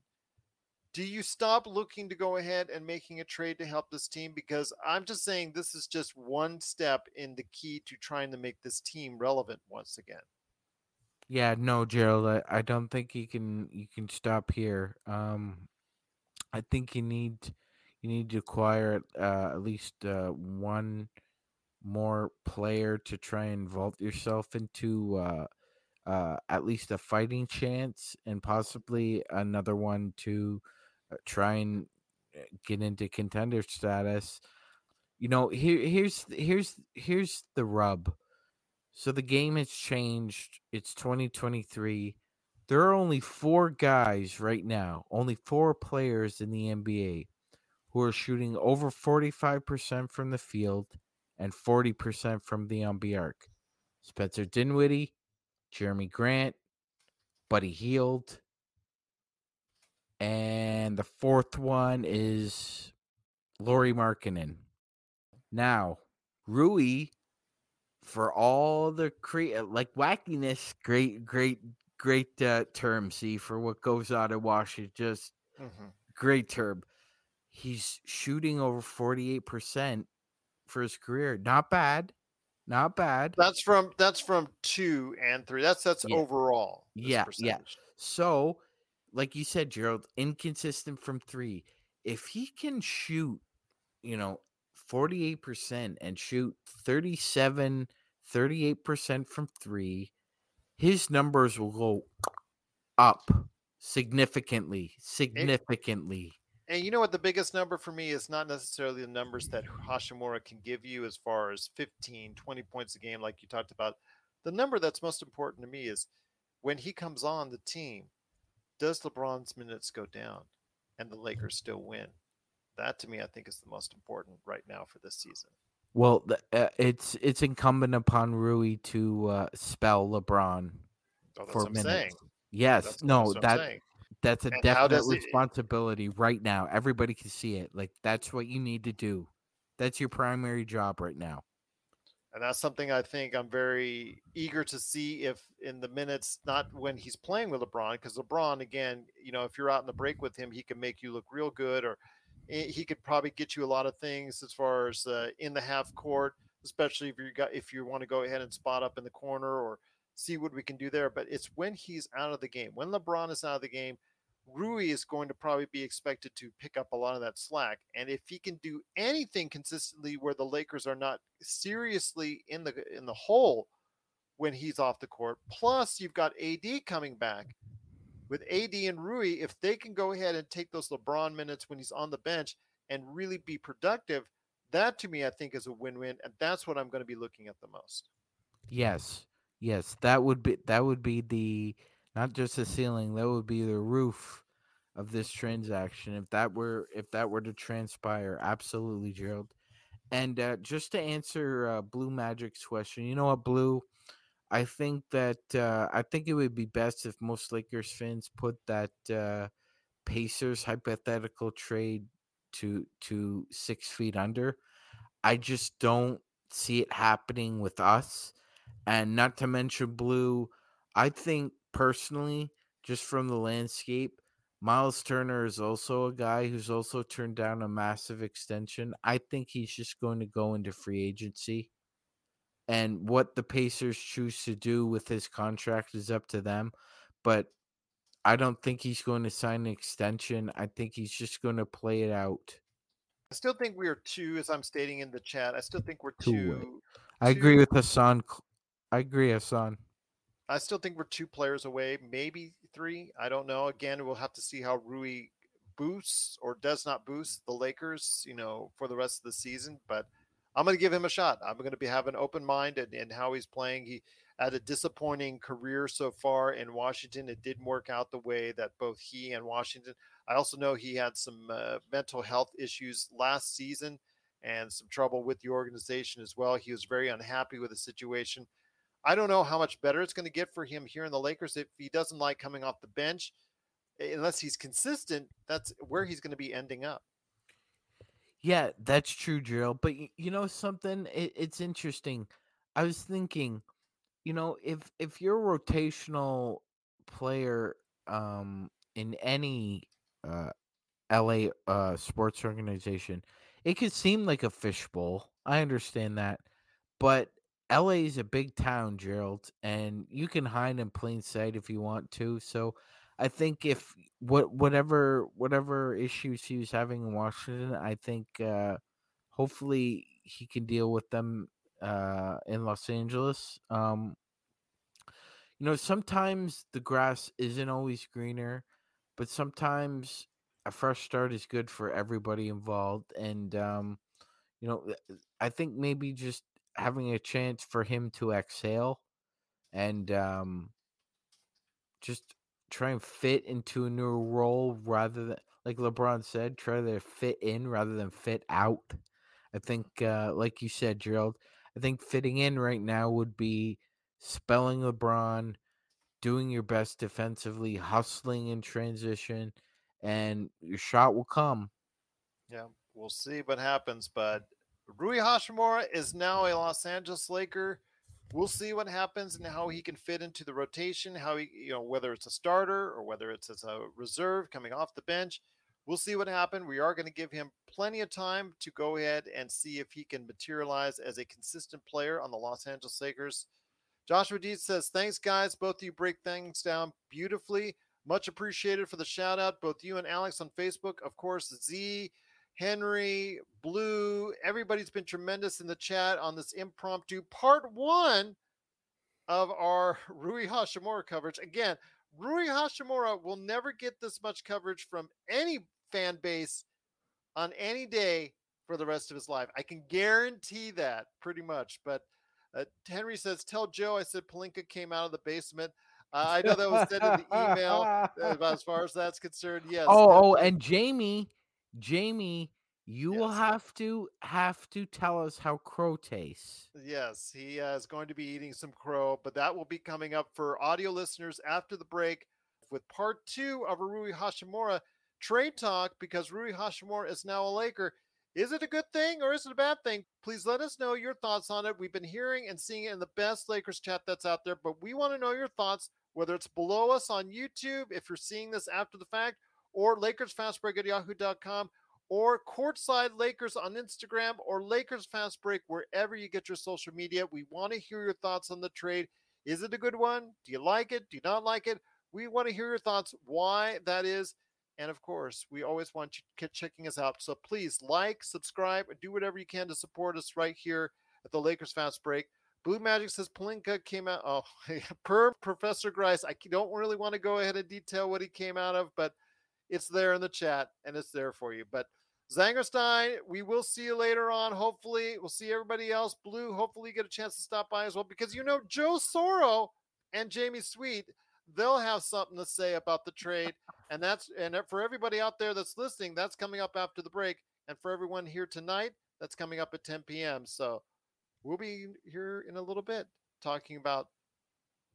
Do you stop looking to go ahead and making a trade to help this team? Because I'm just saying this is just one step in the key to trying to make this team relevant once again. Yeah, no, Gerald, I, I don't think you can you can stop here. Um, I think you need you need to acquire uh, at least uh, one more player to try and vault yourself into uh, uh, at least a fighting chance, and possibly another one to try and uh, get into contender status. You know, here here's here's here's the rub. So the game has changed. It's 2023. There are only four guys right now, only four players in the NBA who are shooting over 45% from the field and 40% from the arc. Spencer Dinwiddie, Jerami Grant, Buddy Hield, and the fourth one is Lauri Markkanen. Now, Rui, for all the cre- like wackiness, great, great, great uh, term. See for what goes on in Washington, just Mm-hmm. great term. He's shooting over forty eight percent for his career. Not bad, not bad. That's from that's from two and three. That's that's Yeah. overall. Yeah, yeah. So, like you said, Gerald, inconsistent from three. If he can shoot, you know, 48% and shoot 37, 38% from three, his numbers will go up significantly. Significantly. And you know what? The biggest number for me is not necessarily the numbers that Hachimura can give you as far as 15, 20 points a game, like you talked about. The number that's most important to me is when he comes on the team, does LeBron's minutes go down and the Lakers still win? That to me, I think is the most important right now for this season. Well, uh, it's it's incumbent upon Rui to uh, spell LeBron Oh, for what minutes. saying. Yes, That's, no, that's what I'm that that's a And definite does it- responsibility right now. Everybody can see it. Like that's what you need to do. That's your primary job right now. And that's something I think I'm very eager to see if in the minutes, not when he's playing with LeBron, because LeBron, again, you know, if you're out in the break with him, he can make you look real good, or eh, he could probably get you a lot of things as far as uh, in the half court, especially if you got if you want to go ahead and spot up in the corner or see what we can do there. But it's when he's out of the game, when LeBron is out of the game, Rui is going to probably be expected to pick up a lot of that slack. And if he can do anything consistently where the Lakers are not seriously in the in the hole when he's off the court, plus you've got AD coming back. With AD and Rui, if they can go ahead and take those LeBron minutes when he's on the bench and really be productive, that to me I think is a win-win, and that's what I'm going to be looking at the most. Yes, yes, that would be that would be the not just the ceiling. That would be the roof of this transaction if that were if that were to transpire. Absolutely, Gerald. And uh, just to answer uh, Blue Magic's question, you know what, Blue? I think that uh, I think it would be best if most Lakers fans put that uh, Pacers hypothetical trade to to six feet under. I just don't see it happening with us, and not to mention Blue. I think personally, just from the landscape, Miles Turner is also a guy who's also turned down a massive extension. I think he's just going to go into free agency. And what the Pacers choose to do with his contract is up to them. But I don't think he's going to sign an extension. I think he's just going to play it out. I still think we are two, as I'm stating in the chat. I still think we're Two two. I agree with Hassan. I agree, Hassan. I still think we're two players away, maybe three. I don't know. Again, we'll have to see how Rui boosts or does not boost the Lakers, you know, for the rest of the season. But I'm going to give him a shot. I'm going to be have an open mind and, in how he's playing. He had a disappointing career so far in Washington. It didn't work out the way that both he and Washington. I also know he had some uh, mental health issues last season and some trouble with the organization as well. He was very unhappy with the situation. I don't know how much better it's going to get for him here in the Lakers if he doesn't like coming off the bench. eh, Unless he's consistent, that's where he's going to be ending up. Yeah, that's true, Gerald. But you know something? It, it's interesting. I was thinking, you know, if if you're a rotational player um in any uh LA uh, sports organization. It could seem like a fishbowl. I understand that, but LA is a big town, Gerald, and you can hide in plain sight if you want to. So, I think if what whatever whatever issues he was having in Washington, I think uh, hopefully he can deal with them uh, in Los Angeles. Um, you know, sometimes the grass isn't always greener, but sometimes a fresh start is good for everybody involved. And, um, you know, I think maybe just having a chance for him to exhale and um, just try and fit into a new role rather than, like LeBron said, try to fit in rather than fit out. I think, uh, like you said, Gerald, I think fitting in right now would be spelling LeBron, doing your best defensively, hustling in transition, and your shot will come. Yeah, we'll see what happens. But Rui Hachimura is now a Los Angeles Laker. We'll see what happens and how he can fit into the rotation, how he, you know, whether it's a starter or whether it's as a reserve coming off the bench. We'll see what happens. We are going to give him plenty of time to go ahead and see if he can materialize as a consistent player on the Los Angeles Lakers. Joshua Deeds says, Thanks, guys. Both of you break things down beautifully. Much appreciated for the shout out, both you and Alex on Facebook. Of course, Z, Henry, Blue, everybody's been tremendous in the chat on this impromptu part one of our [laughs] Rui Hachimura coverage. Again, Rui Hachimura will never get this much coverage from any fan base on any day for the rest of his life. I can guarantee that pretty much. But uh, Henry says, "Tell Joe I said Pelinka came out of the basement." Uh, I know that was said in the email. Uh, [laughs] as far as that's concerned, yes. Oh, oh, and Jamie, Jamie, you yes. will have to have to tell us how crow tastes. Yes, he uh, is going to be eating some crow, but that will be coming up for audio listeners after the break with part two of a Rui Hachimura trade talk because Rui Hachimura is now a Laker. Is it a good thing or is it a bad thing? Please let us know your thoughts on it. We've been hearing and seeing it in the best Lakers chat that's out there, but we want to know your thoughts, whether it's below us on YouTube, if you're seeing this after the fact, or LakersFastBreak at yahoo.com, or Courtside Lakers on Instagram, or Lakers Fast Break, wherever you get your social media. We want to hear your thoughts on the trade. Is it a good one? Do you like it? Do you not like it? We want to hear your thoughts, why that is. And of course, we always want you to keep checking us out. So please like, subscribe, do whatever you can to support us right here at the Lakers Fast Break. Blue Magic says Pelinka came out. Oh, [laughs] per Professor Grice, I don't really want to go ahead and detail what he came out of, but it's there in the chat and it's there for you. But Zangerstein, we will see you later on. Hopefully, we'll see everybody else. Blue, hopefully, you get a chance to stop by as well because you know Joe Soro and Jamie Sweet they'll have something to say about the trade. And that's and for everybody out there that's listening, that's coming up after the break. And for everyone here tonight, that's coming up at 10 p.m. So we'll be here in a little bit talking about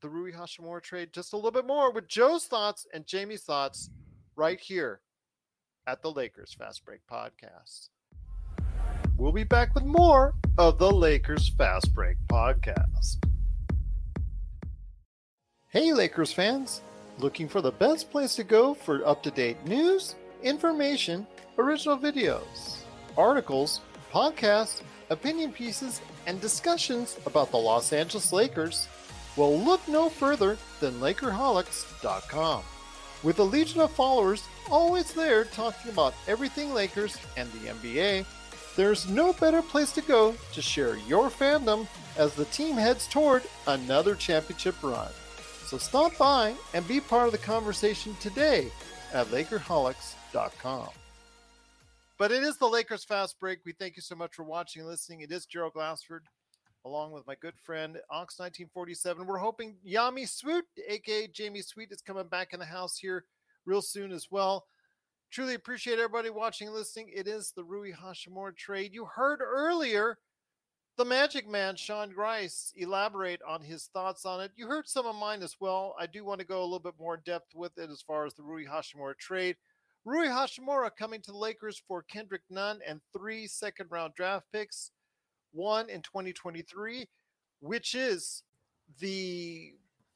the Rui Hachimura trade just a little bit more with Joe's thoughts and Jamie's thoughts right here at the Lakers Fast Break podcast. We'll be back with more of the Lakers Fast Break podcast. Hey, Lakers fans! Looking for the best place to go for up to date news, information, original videos, articles, podcasts, opinion pieces, and discussions about the Los Angeles Lakers? Well, look no further than Lakerholics.com. With a legion of followers always there talking about everything Lakers and the NBA, there's no better place to go to share your fandom as the team heads toward another championship run. So stop by and be part of the conversation today at Lakerholics.com. But it is the Lakers Fast Break. We thank you so much for watching and listening. It is Gerald Glassford along with my good friend Ox1947. We're hoping Yami Sweet, aka Jamie Sweet, is coming back in the house here real soon as well. Truly appreciate everybody watching and listening. It is the Rui Hachimura trade. You heard earlier the Magic Man, Sean Grice, elaborate on his thoughts on it. You heard some of mine as well. I do want to go a little bit more depth with it as far as the Rui Hachimura trade. Rui Hachimura coming to the Lakers for Kendrick Nunn and three second round draft picks, one in 2023, which is the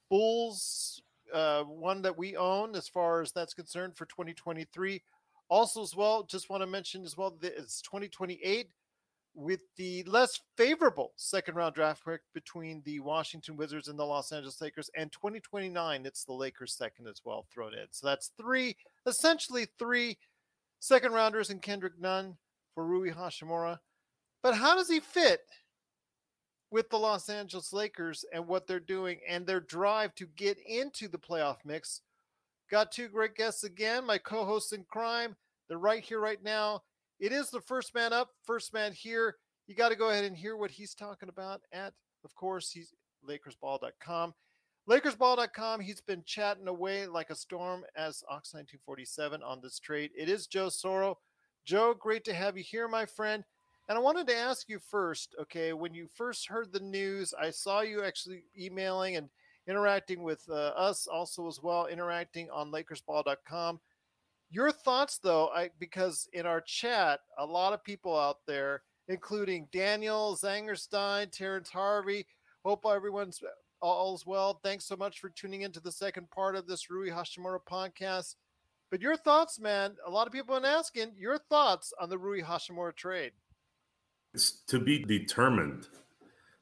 Bulls uh, one that we own as far as that's concerned for 2023. Also, as well, just want to mention as well that it's 2028 with the less favorable second round draft pick between the Washington Wizards and the Los Angeles Lakers, and 2029 it's the Lakers second as well thrown in. So that's three, essentially three second rounders and Kendrick Nunn for Rui Hachimura. But how does he fit with the Los Angeles Lakers and what they're doing and their drive to get into the playoff mix? Got two great guests again, my co hosts in crime. They're right here, right now. It is the first man up, first man here. You got to go ahead and hear what he's talking about at, of course, he's LakersBall.com. LakersBall.com, he's been chatting away like a storm as Ox 1947 on this trade. It is Joe Soro. Joe, great to have you here, my friend. And I wanted to ask you first, okay, when you first heard the news, I saw you actually emailing and interacting with uh, us also as well, interacting on LakersBall.com. Your thoughts, though, I, because in our chat, a lot of people out there, including Daniel Zangerstein, Terrence Harvey, hope everyone's all's well. Thanks so much for tuning into the second part of this Rui Hachimura podcast. But your thoughts, man, a lot of people have been asking your thoughts on the Rui Hachimura trade. It's to be determined.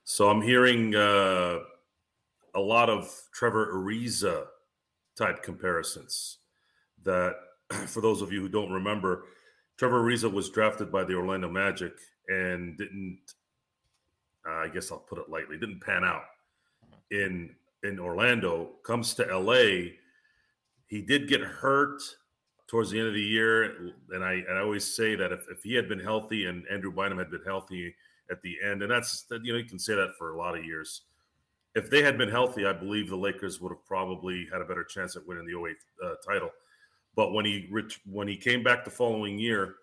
So I'm hearing uh, a lot of Trevor Ariza type comparisons that [clears throat] for those of you who don't remember, Trevor Ariza was drafted by the Orlando Magic and didn't, uh, I guess I'll put it lightly, didn't pan out in in Orlando. Comes to LA, he did get hurt towards the end of the year, and I and I always say that if, if he had been healthy and Andrew Bynum had been healthy at the end, and that's you know you can say that for a lot of years. If they had been healthy, I believe the Lakers would have probably had a better chance at winning the 08 uh, title. But when he when he came back the following year,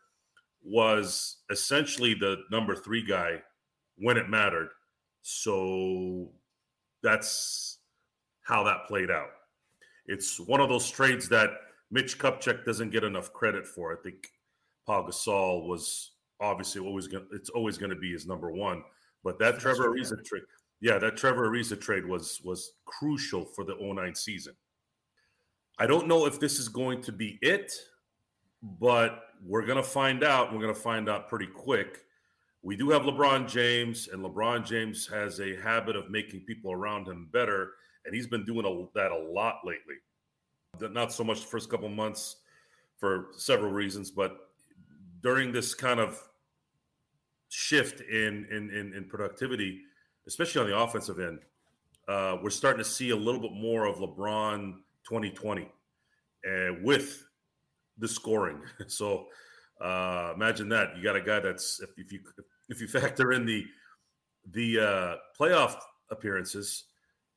was essentially the number three guy when it mattered. So that's how that played out. It's one of those trades that Mitch Kupchak doesn't get enough credit for. I think Paul Gasol was obviously always going. It's always going to be his number one. But that that's Trevor Ariza trade, yeah, that Trevor Ariza trade was was crucial for the 09 season. I don't know if this is going to be it, but we're going to find out. We're going to find out pretty quick. We do have LeBron James, and LeBron James has a habit of making people around him better, and he's been doing a, that a lot lately. Not so much the first couple months for several reasons, but during this kind of shift in in in, in productivity, especially on the offensive end, uh, we're starting to see a little bit more of LeBron 2020 uh, with the scoring. [laughs] So uh, imagine that you got a guy that's if, if you if you factor in the the uh, playoff appearances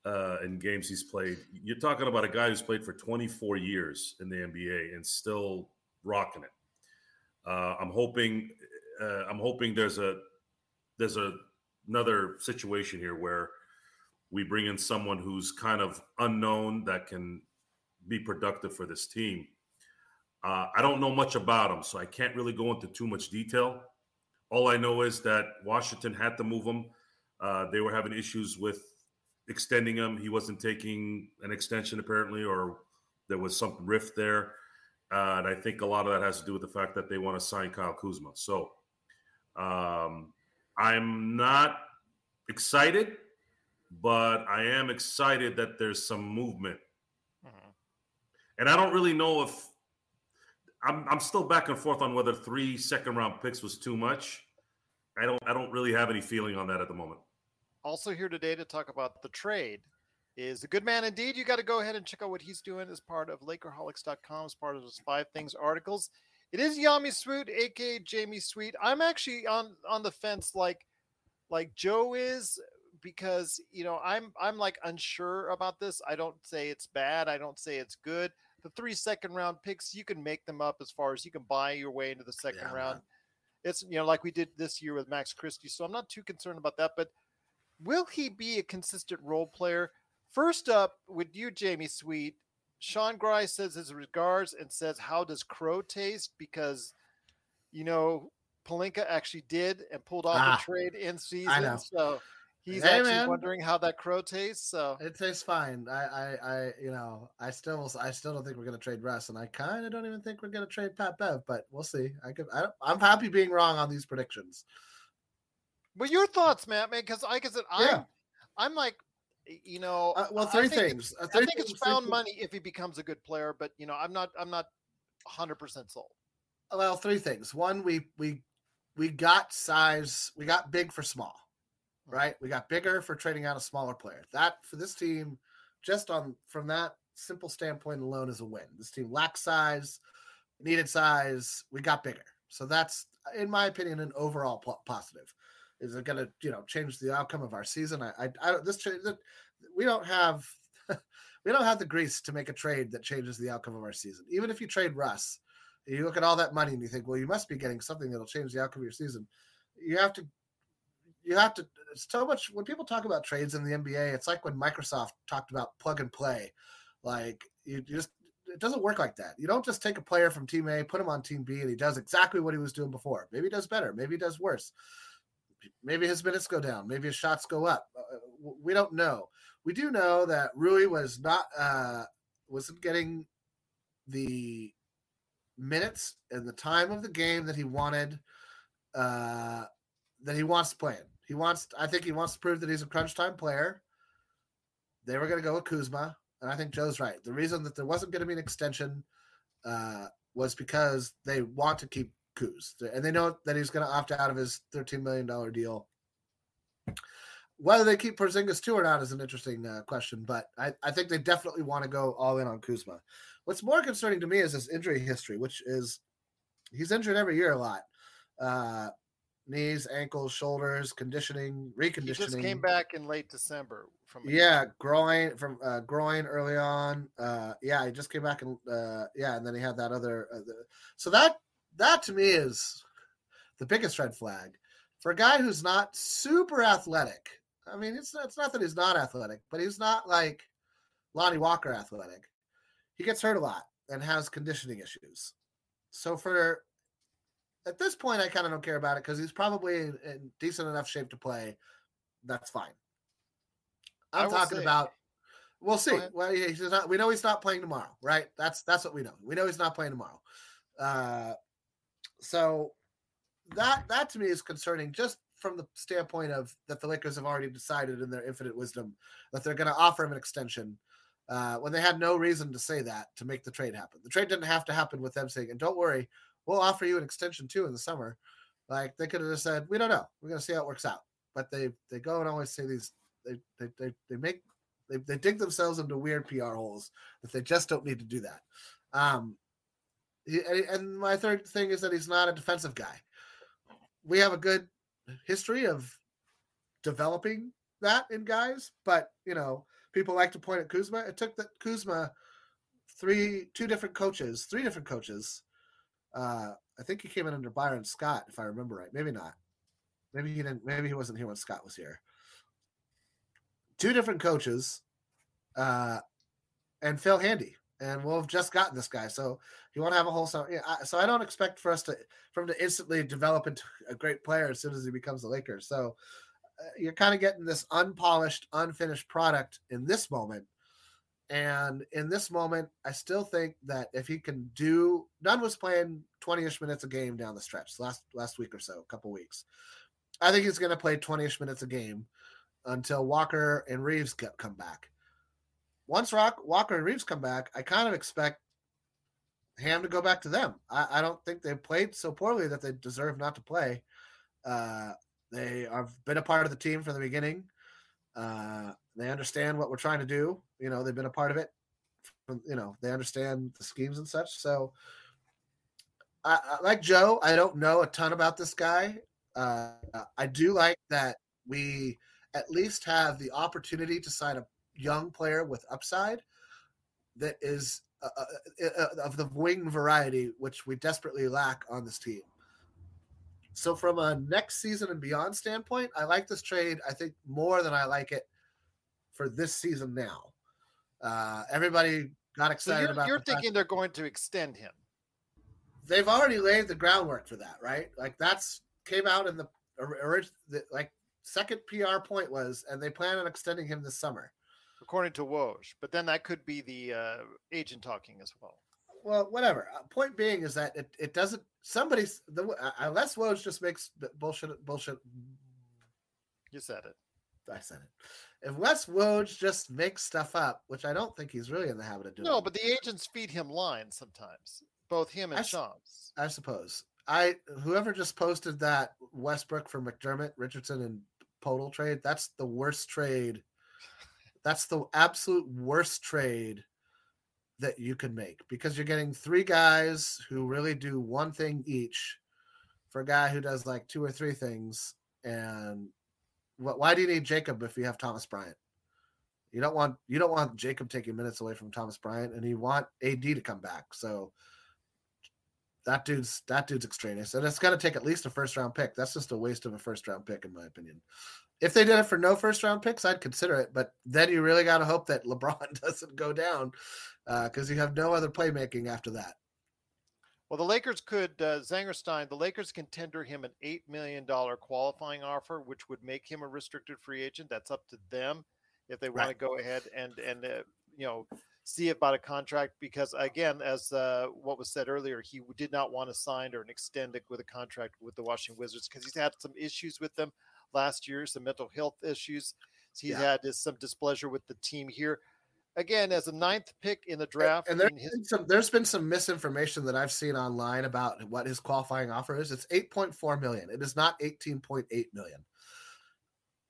uh, in games he's played, you're talking about a guy who's played for 24 years in the NBA and still rocking it. Uh, I'm hoping uh, I'm hoping there's a there's a another situation here where we bring in someone who's kind of unknown that can be productive for this team. Uh, I don't know much about him, so I can't really go into too much detail. All I know is that Washington had to move him. Uh, they were having issues with extending him. He wasn't taking an extension, apparently, or there was some rift there. Uh, and I think a lot of that has to do with the fact that they want to sign Kyle Kuzma. So um, I'm not excited, but I am excited that there's some movement and I don't really know if I'm I'm still back and forth on whether three second round picks was too much. I don't I don't really have any feeling on that at the moment. Also here today to talk about the trade is a good man indeed. You got to go ahead and check out what he's doing as part of Lakerholics.com as part of his five things articles. It is Yami Sweet, aka Jamie Sweet. I'm actually on on the fence like like Joe is because you know I'm I'm like unsure about this. I don't say it's bad. I don't say it's good. The three second round picks, you can make them up as far as you can buy your way into the second yeah, round. Man. It's you know like we did this year with Max Christie, so I'm not too concerned about that. But will he be a consistent role player? First up with you, Jamie Sweet. Sean Grice says his regards and says, "How does Crow taste?" Because you know Pelinka actually did and pulled off ah, the trade in season. So He's Hey, actually man. wondering how that crow tastes. So It tastes fine. I, I, I, you know, I still, I still don't think we're gonna trade Russ, and I kind of don't even think we're gonna trade Pat Bev. But we'll see. I could, I, I'm happy being wrong on these predictions. But your thoughts, Matt, man, because like I said, I'm, Yeah. I'm like, you know, Uh, well, I- I three things. It's, Uh, I think it's things, three found things. money if he becomes a good player, but you know, I'm not, I'm not 100 percent sold. Well, three things. One, we, we, we got size. We got big for small, right? We got bigger for trading out a smaller player. That for this team, just on from that simple standpoint alone, is a win. This team lacks size, needed size. We got bigger, so that's, in my opinion, an overall po- positive. Is it going to, you know, change the outcome of our season? I, I, I. This we don't have, [laughs] we don't have the grease to make a trade that changes the outcome of our season. Even if you trade Russ, you look at all that money and you think, well, you must be getting something that'll change the outcome of your season. You have to, you have to. It's so much when people talk about trades in the NBA. It's like when Microsoft talked about plug and play. Like you just, it doesn't work like that. You don't just take a player from Team A, put him on Team B, and he does exactly what he was doing before. Maybe he does better. Maybe he does worse. Maybe his minutes go down. Maybe his shots go up. Uh, We don't know. We do know that Rui was not uh, wasn't getting the minutes and the time of the game that he wanted uh that he wants to play in. He wants I think he wants to prove that he's a crunch time player. They were going to go with Kuzma, and I think Joe's right. The reason that there wasn't going to be an extension uh was because they want to keep Kuz. And they know that he's going to opt out of his 13 million dollar deal. Whether they keep Porzingis too or not is an interesting uh, question, but I, I think they definitely want to go all in on Kuzma. What's more concerning to me is his injury history, which is he's injured every year a lot. Uh, knees, ankles, shoulders, conditioning, reconditioning. He just came back in late December from Yeah, groin from uh, groin early on. Uh, yeah, he just came back and uh, yeah, and then he had that other. Uh, the, so that that to me is the biggest red flag for a guy who's not super athletic. I mean, it's not, it's not that he's not athletic, but he's not like Lonnie Walker athletic. He gets hurt a lot and has conditioning issues. So for at this point, I kind of don't care about it because he's probably in, in decent enough shape to play. That's fine. I'm talking say- about. We'll see. Well, he- he's not. We know he's not playing tomorrow, right? That's that's what we know. We know he's not playing tomorrow. Uh, so that that to me is concerning, just from the standpoint of that the Lakers have already decided in their infinite wisdom that they're going to offer him an extension uh, when they had no reason to say that to make the trade happen. The trade didn't have to happen with them saying, "And don't worry, we'll offer you an extension too in the summer." Like they could have just said, "We don't know. We're going to see how it works out." But they they go and always say these. They they they, they make they, they dig themselves into weird PR holes that they just don't need to do that. Um, and my third thing is that he's not a defensive guy. We have a good history of developing that in guys, but you know, people like to point at Kuzma. It took the Kuzma three, two different coaches, three different coaches. Uh, I think he came in under Byron Scott, if I remember right. Maybe not. Maybe he didn't. Maybe he wasn't here when Scott was here. Two different coaches, uh, and Phil Handy, and we'll have just gotten this guy. So you want to have a whole summer. Yeah, I, so I don't expect for us to for him to instantly develop into [laughs] a great player as soon as he becomes the Lakers. So uh, you're kind of getting this unpolished, unfinished product in this moment. And in this moment, I still think that if he can do, Nunn was playing 20-ish minutes a game down the stretch last last week or so, a couple weeks. I think he's going to play 20-ish minutes a game until Walker and Reaves get, come back. Once Rock, Walker and Reaves come back, I kind of expect Ham to go back to them. I, I don't think they played so poorly that they deserve not to play. Uh, they have been a part of the team from the beginning. Uh, they understand what we're trying to do. You know, they've been a part of it. From, you know, they understand the schemes and such. So, I, I, like Joe, I don't know a ton about this guy. Uh, I do like that we at least have the opportunity to sign a young player with upside that is uh, uh, uh, of the wing variety, which we desperately lack on this team. So, from a next season and beyond standpoint, I like this trade. I think more than I like it for this season now. Uh, everybody got So excited you're, about. you're the thinking they're going to extend him. they've already laid the groundwork for that, right? Like that's came out in the orig- the- like second PR point was, and they plan on extending him this summer. According to Woj. But then that could be the uh, agent talking as well. Well, whatever. Uh, point being is that it, it doesn't. Somebody's the uh, unless Woj just makes bullshit bullshit. You said it. I said it. If Wes Woj just makes stuff up, which I don't think he's really in the habit of doing. No, but the agents feed him lines sometimes. Both him and I Shams. I suppose. I whoever just posted that Westbrook for McDermott, Richardson, and Poeltl trade, that's the worst trade. That's the absolute worst trade that you could make because you're getting three guys who really do one thing each for a guy who does like two or three things. And why do you need Jakob if you have Thomas Bryant? You don't want you don't want Jakob taking minutes away from Thomas Bryant, and you want AD to come back. So that dude's that dude's extraneous, and it's going to take at least a first round pick. That's just a waste of a first round pick, in my opinion. If they did it for no first round picks, I'd consider it. But then you really got to hope that LeBron [laughs] doesn't go down because you have no other playmaking after that. Well, the Lakers could, uh, Zangerstein, the Lakers can tender him an $8 million qualifying offer, which would make him a restricted free agent. That's up to them if they want Right. to go ahead and, and uh, you know, see about a contract. Because, again, as uh, what was said earlier, he did not want to sign or an extend it with a contract with the Washington Wizards because he's had some issues with them last year, some mental health issues. He's Yeah. had this, some displeasure with the team here. Again, as a ninth pick in the draft, And there's his been some there's been some misinformation that I've seen online about what his qualifying offer is. It's 8.4 million. It is not 18.8 million.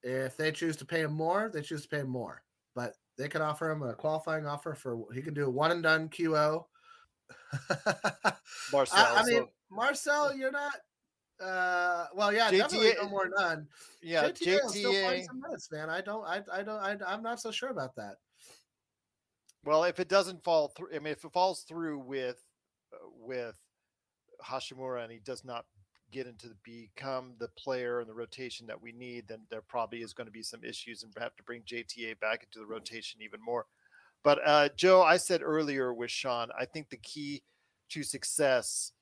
If they choose to pay him more, they choose to pay him more. But they can offer him a qualifying offer for he can do a one and done QO. [laughs] Marcel. I, I mean, so- Marcel, you're not. Uh, well, yeah, JTA definitely no more done. yeah, JTA will still play JTA. some minutes, man. I don't, I, I don't, I, I'm not so sure about that. Well, if it doesn't fall through, I mean, if it falls through with uh, with Hachimura and he does not get into the become the player and the rotation that we need, then there probably is going to be some issues and have to bring JTA back into the rotation even more. But uh, Joe, I said earlier with Sean, I think the key to success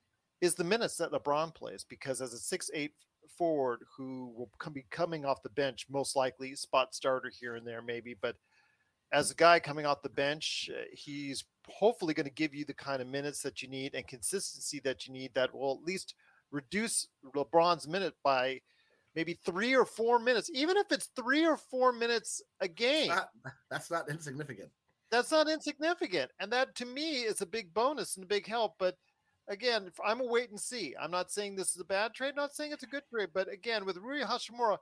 is the minutes that LeBron plays because as a six-eight forward who will come, be coming off the bench, most likely spot starter here and there, maybe, but as a guy coming off the bench, uh, he's hopefully going to give you the kind of minutes that you need and consistency that you need that will at least reduce LeBron's minute by maybe three or four minutes, even if it's three or four minutes a game. not, that's not insignificant. That's not insignificant. And that to me is a big bonus and a big help. But again, I'm a wait and see. I'm not saying this is a bad trade, not saying it's a good trade. But again, with Rui Hachimura,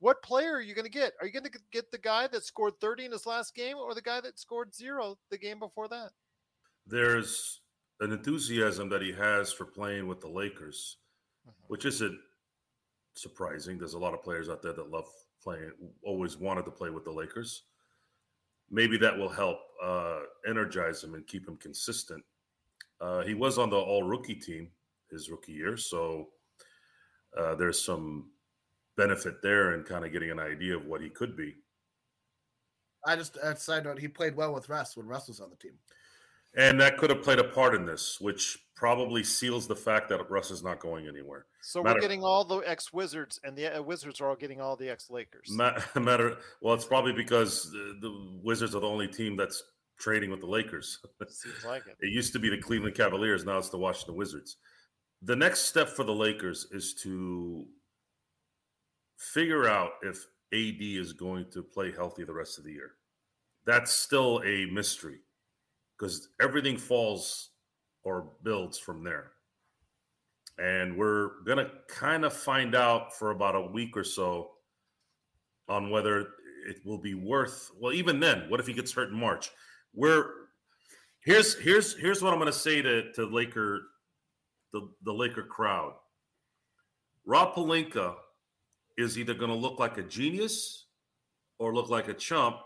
what player are you going to get? Are you going to get the guy that scored 30 in his last game or the guy that scored zero the game before that? There's an enthusiasm that he has for playing with the Lakers, which isn't surprising. There's a lot of players out there that love playing, always wanted to play with the Lakers. Maybe that will help uh, energize him and keep him consistent. Uh, he was on the all rookie team his rookie year, so uh, there's some benefit there in kind of getting an idea of what he could be. I just, a side note, he played well with Russ when Russ was on the team. And that could have played a part in this, which probably seals the fact that Russ is not going anywhere. So Matter- we're getting all the ex Wizards, and the uh, Wizards are all getting all the ex Lakers. Ma- [laughs] matter well, it's probably because the, the Wizards are the only team that's trading with the Lakers. [laughs] Seems like it. it used to be the Cleveland Cavaliers, now it's the Washington Wizards. The next step for the Lakers is to figure out if AD is going to play healthy the rest of the year. That's still a mystery because everything falls or builds from there. And we're going to kind of find out for about a week or so on whether it will be worth well even then what if he gets hurt in March? We're here's here's here's what I'm going to say to to Laker the the Laker crowd. Rob Pelinka is either going to look like a genius or look like a chump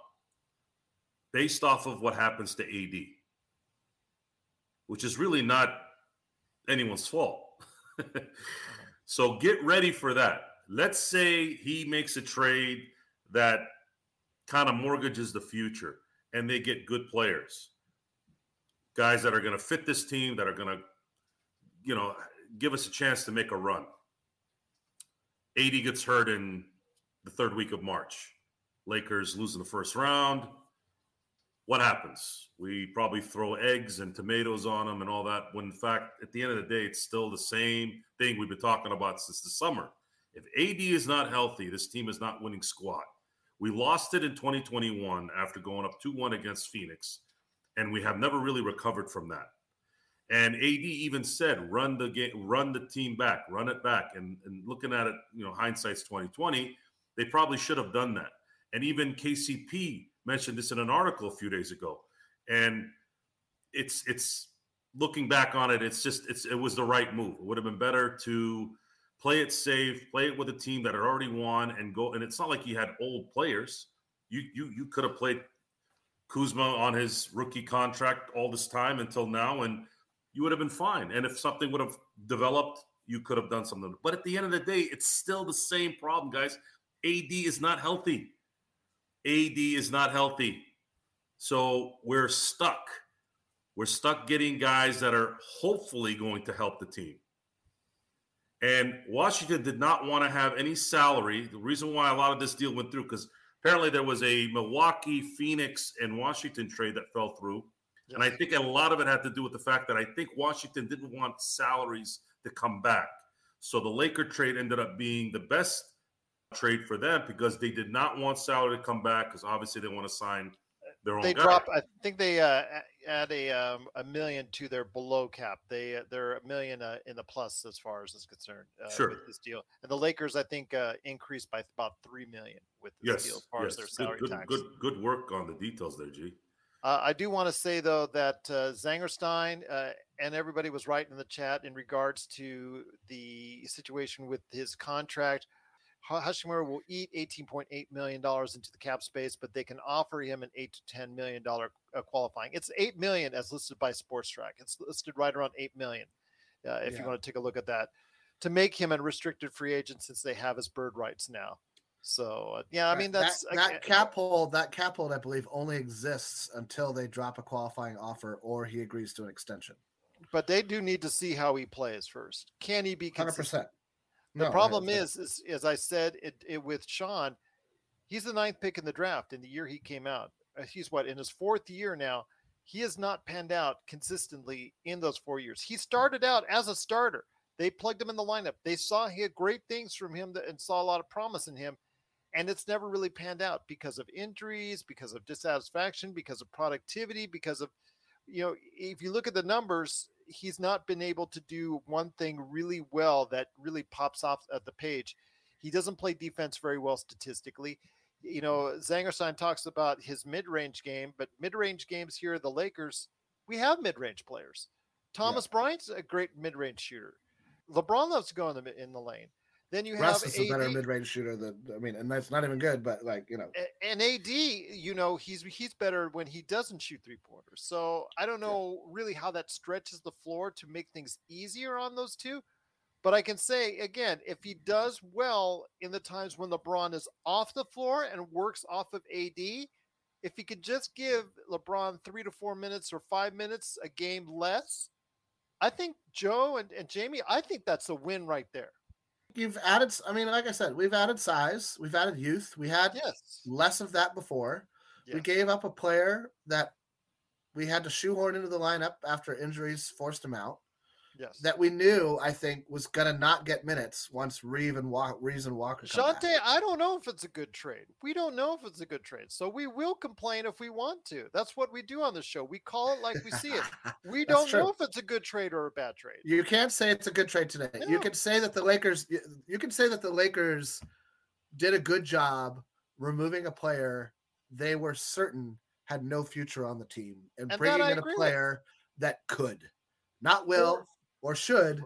based off of what happens to AD, which is really not anyone's fault. [laughs] so get ready for that. Let's say he makes a trade that kind of mortgages the future and they get good players. Guys that are going to fit this team, that are going to, you know, give us a chance to make a run. AD gets hurt in the third week of March. Lakers losing the first round. What happens? We probably throw eggs and tomatoes on them and all that. When in fact, at the end of the day, it's still the same thing we've been talking about since the summer. If AD is not healthy, this team is not winning squat. We lost it in 2021 after going up 2 1 against Phoenix, and we have never really recovered from that. And AD even said, "Run the game, run the team back, run it back." And, and looking at it, you know, hindsight's 2020, they probably should have done that. And even KCP mentioned this in an article a few days ago. And it's it's looking back on it, it's just it's it was the right move. It would have been better to play it safe, play it with a team that had already won, and go. And it's not like you had old players. You you you could have played Kuzma on his rookie contract all this time until now, and you would have been fine. And if something would have developed, you could have done something. But at the end of the day, it's still the same problem, guys. AD is not healthy. AD is not healthy. So we're stuck. We're stuck getting guys that are hopefully going to help the team. And Washington did not want to have any salary. The reason why a lot of this deal went through, because apparently there was a Milwaukee, Phoenix, and Washington trade that fell through. Yes. And I think a lot of it had to do with the fact that I think Washington didn't want salaries to come back. So the Laker trade ended up being the best trade for them because they did not want salary to come back because obviously they want to sign their own. They guy. drop. I think they uh, add a um, a million to their below cap. They uh, they're a million uh, in the plus as far as is concerned. Uh, sure. With this deal, and the Lakers I think uh, increased by about three million with this yes, deal as far yes. as their salary good, good, tax. Good, good work on the details there, G. Uh, I do want to say though that uh, Zangerstein uh, and everybody was right in the chat in regards to the situation with his contract. Hachimura will eat $18.8 million into the cap space, but they can offer him an 8 to $10 million uh, qualifying. It's 8 million as listed by Spotrac. It's listed right around 8 million. Uh, if yeah. you want to take a look at that to make him a restricted free agent since they have his bird rights now. So uh, yeah, I mean that's that, that cap hold. That cap hold, I believe, only exists until they drop a qualifying offer or he agrees to an extension. But they do need to see how he plays first. Can he be hundred percent? The no, problem is, is, as I said it, it, with Sean, he's the ninth pick in the draft in the year he came out. Uh, he's what in his fourth year now. He has not panned out consistently in those four years. He started out as a starter. They plugged him in the lineup. They saw he had great things from him and saw a lot of promise in him, and it's never really panned out because of injuries, because of dissatisfaction, because of productivity, because of you know if you look at the numbers he's not been able to do one thing really well that really pops off at the page. He doesn't play defense very well statistically. You know, Zangerstein talks about his mid-range game, but mid-range games here, the Lakers, we have mid-range players. Thomas yeah. Bryant's a great mid-range shooter. LeBron loves to go in the in the lane. Then you Russ have is a better mid-range shooter than I mean, and that's not even good, but like you know, and AD, you know, he's he's better when he doesn't shoot three pointers. So I don't know yeah. really how that stretches the floor to make things easier on those two. But I can say again, if he does well in the times when LeBron is off the floor and works off of AD, if he could just give LeBron three to four minutes or five minutes a game less, I think Joe and, and Jamie, I think that's a win right there you've added i mean like i said we've added size we've added youth we had yes. less of that before. We gave up a player that we had to shoehorn into the lineup after injuries forced him out Yes. That we knew, I think, was gonna not get minutes once Reeve and Walker, Reaves and Walker. Shante, I don't know if it's a good trade. We don't know if it's a good trade, so we will complain if we want to. That's what we do on the show. We call it like we see it. [laughs] We don't true. know if it's a good trade or a bad trade. You can't say it's a good trade today. No. You can say that the Lakers. You can say that the Lakers did a good job removing a player they were certain had no future on the team and, and bringing in a player with. that could, not will, or should,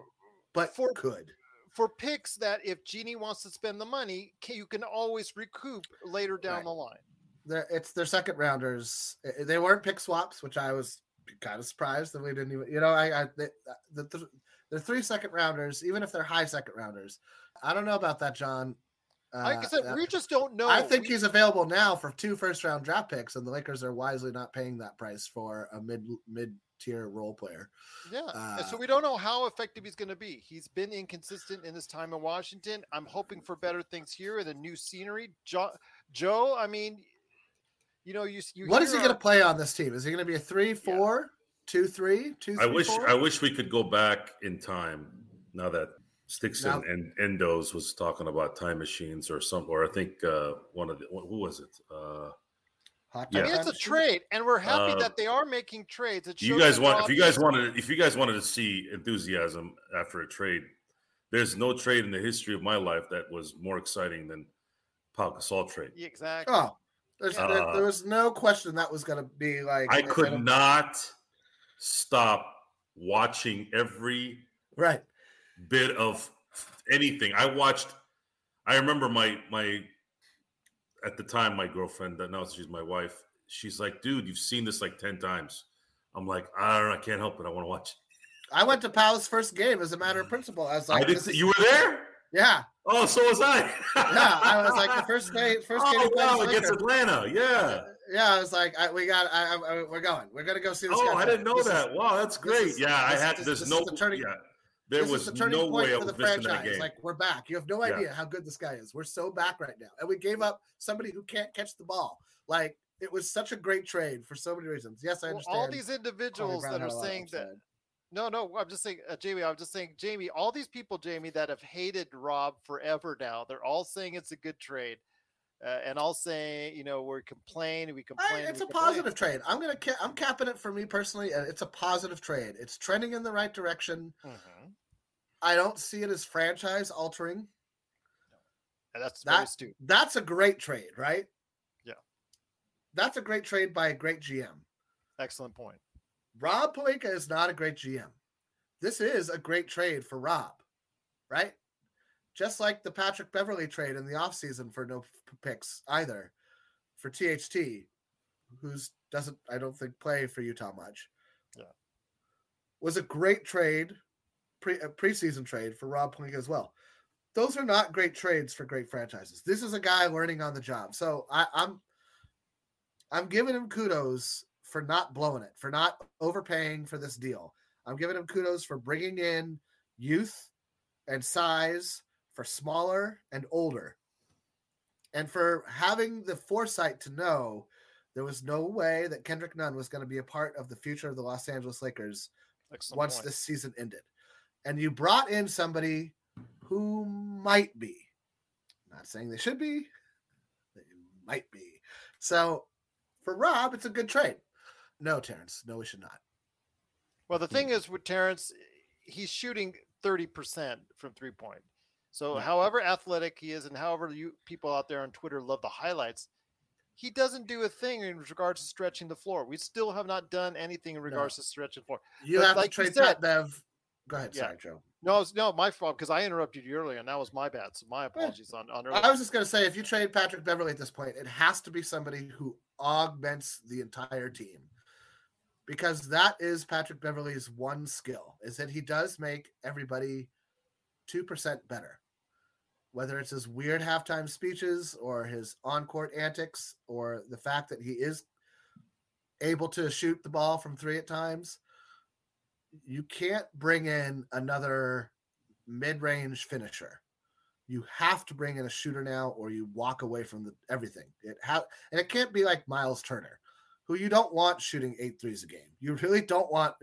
but for could. For picks that if Jeanie wants to spend the money, can, you can always recoup later down right. the line. They're, it's their second rounders. They weren't pick swaps, which I was kind of surprised that we didn't even. You know, I, I they, the, the, they're three second rounders, even if they're high second rounders. I don't know about that, John. Uh, like I said, uh, we just don't know. I think we, he's available now for two first round draft picks, and the Lakers are wisely not paying that price for a mid mid tier role player. Yeah. Uh, so we don't know how effective he's going to be. He's been inconsistent in his time in Washington. I'm hoping for better things here and a new scenery. Jo- Joe, I mean, you know, you, you What is he hear going to play on this team? Is he going to be a three, four, two, three, two, I three, wish four? I wish we could go back in time now that Sticks Now- and, and Endos was talking about time machines or some or I think uh one of the who was it? Uh Hot Yeah. I mean, it's a trade, and we're happy Uh, that they are making trades. It you guys want if you guys wanted if you guys wanted to see enthusiasm after a trade, there's no trade in the history of my life that was more exciting than Pau Gasol trade. Exactly. Oh, there's, there, Uh, there was no question that was going to be like. I could an- not stop watching every Right. bit of anything. I watched. I remember my my at the time my girlfriend that now she's my wife. She's like, dude, you've seen this like ten times. I'm like, I don't know, I can't help it. I want to watch. I went to Pau's first game as a matter of principle. I was I like, did. You were there? yeah, Oh, so was I. yeah. I was like the first day, first oh, game. Oh he wow, against. Atlanta. Yeah. Yeah, I was like, I, we got, I, I, we're going. We're gonna go see this. Oh, guy I didn't know This is- that. wow, that's great. is- yeah, I had. this- There's this no. turning- yeah, there this was is the turning no point way for the franchise. game. Like we're back. You have no Yeah. idea how good this guy is. We're so back right now, and we gave up somebody who can't catch the ball. Like it was such a great trade for so many reasons. Yes, I Well, understand. all these individuals that are a lot of saying that. No, no, I'm just saying, uh, Jamie. I'm just saying, Jamie. All these people, Jamie, that have hated Rob forever now, they're all saying it's a good trade, uh, and I'll say, you know, we complain, we complain. it's we a complain. positive trade. I'm gonna. Ca- I'm capping it for me personally. and It's a positive trade. It's trending in the right direction. Mhm. I don't see it as franchise altering. And that's That that's a great trade, right? Yeah. That's a great trade by a great GM. Excellent point. Rob Pelinka is not a great GM. This is a great trade for Rob, right? Just like the Patrick Beverley trade in the offseason for no p- picks either for THT, who's doesn't I don't think play for Utah much. Yeah. Was a great trade, pre a preseason trade for Rob Pelinka as well. Those are not great trades for great franchises. This is a guy learning on the job. So I, I'm I'm giving him kudos for not blowing it, for not overpaying for this deal. I'm giving him kudos for bringing in youth and size for smaller and older, and for having the foresight to know there was no way that Kendrick Nunn was going to be a part of the future of the Los Angeles Lakers Excellent once point. this season ended. And you brought in somebody who might be, not saying they should be, they might be. So for Rob, it's a good trade. No, Terrence, no, we should not. Well, the hmm. thing is with Terrence, he's shooting 30% from three point. So, however athletic he is, and however you people out there on Twitter love the highlights, he doesn't do a thing in regards to stretching the floor. We still have not done anything in regards to stretching the floor. You But have like to trade said- Bev. Go ahead, Yeah. sorry, Joe. No, it's no my fault because I interrupted you earlier, and that was my bad. So my eh. apologies on on earlier. I was just going to say, if you trade Patrick Beverley at this point, it has to be somebody who augments the entire team, because that is Patrick Beverley's one skill: is that he does make everybody two percent better. Whether it's his weird halftime speeches or his on-court antics, or the fact that he is able to shoot the ball from three at times, you can't bring in another mid-range finisher. You have to bring in a shooter now or you walk away from the everything. It ha- and it can't be like miles turner who you don't want shooting eight threes a game. You really don't want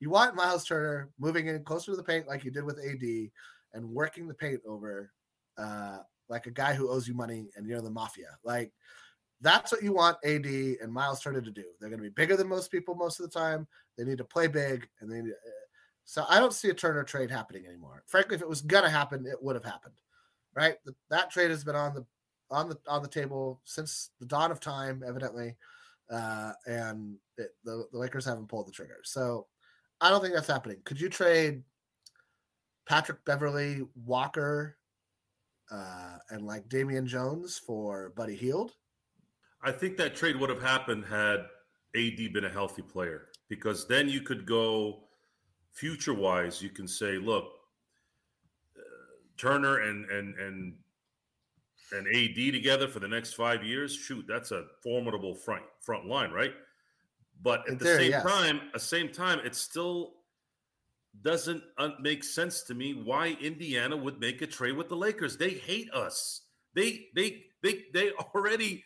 you want miles turner moving in closer to the paint like you did with ad and working the paint over uh like a guy who owes you money and you're the mafia like that's what you want ad and miles turner to do they're going to be bigger than most people most of the time they need to play big and they need to, so i don't see a turner trade happening anymore frankly if it was going to happen it would have happened right? The, that trade has been on the on the on the table since the dawn of time, evidently, uh, and it, the, the Lakers haven't pulled the trigger. So I don't think that's happening. Could you trade Patrick Beverley, Walker, uh, and like Damian Jones for Buddy Hield? I think that trade would have happened had AD been a healthy player because then you could go future wise. You can say, look, uh, Turner and and and and AD together for the next five years. Shoot, that's a formidable front front line, right? But at In the same yes. time, at the same time, it still doesn't un- make sense to me why Indiana would make a trade with the Lakers. They hate us. They they they they [laughs] already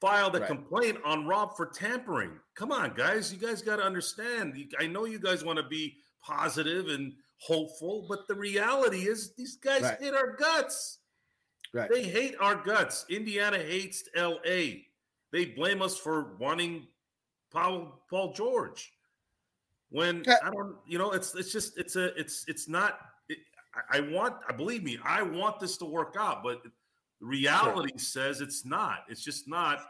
filed a Right. complaint on Rob for tampering. Come on, guys, you guys got to understand. I know you guys want to be positive and hopeful, but the reality is these guys Right. hate our guts. Right. They hate our guts. Indiana hates LA. They blame us for wanting Paul Paul George. When I don't, you know, it's it's just it's a it's it's not. It, I, I want, I believe me, I want this to work out, but reality says it's not. It's just not.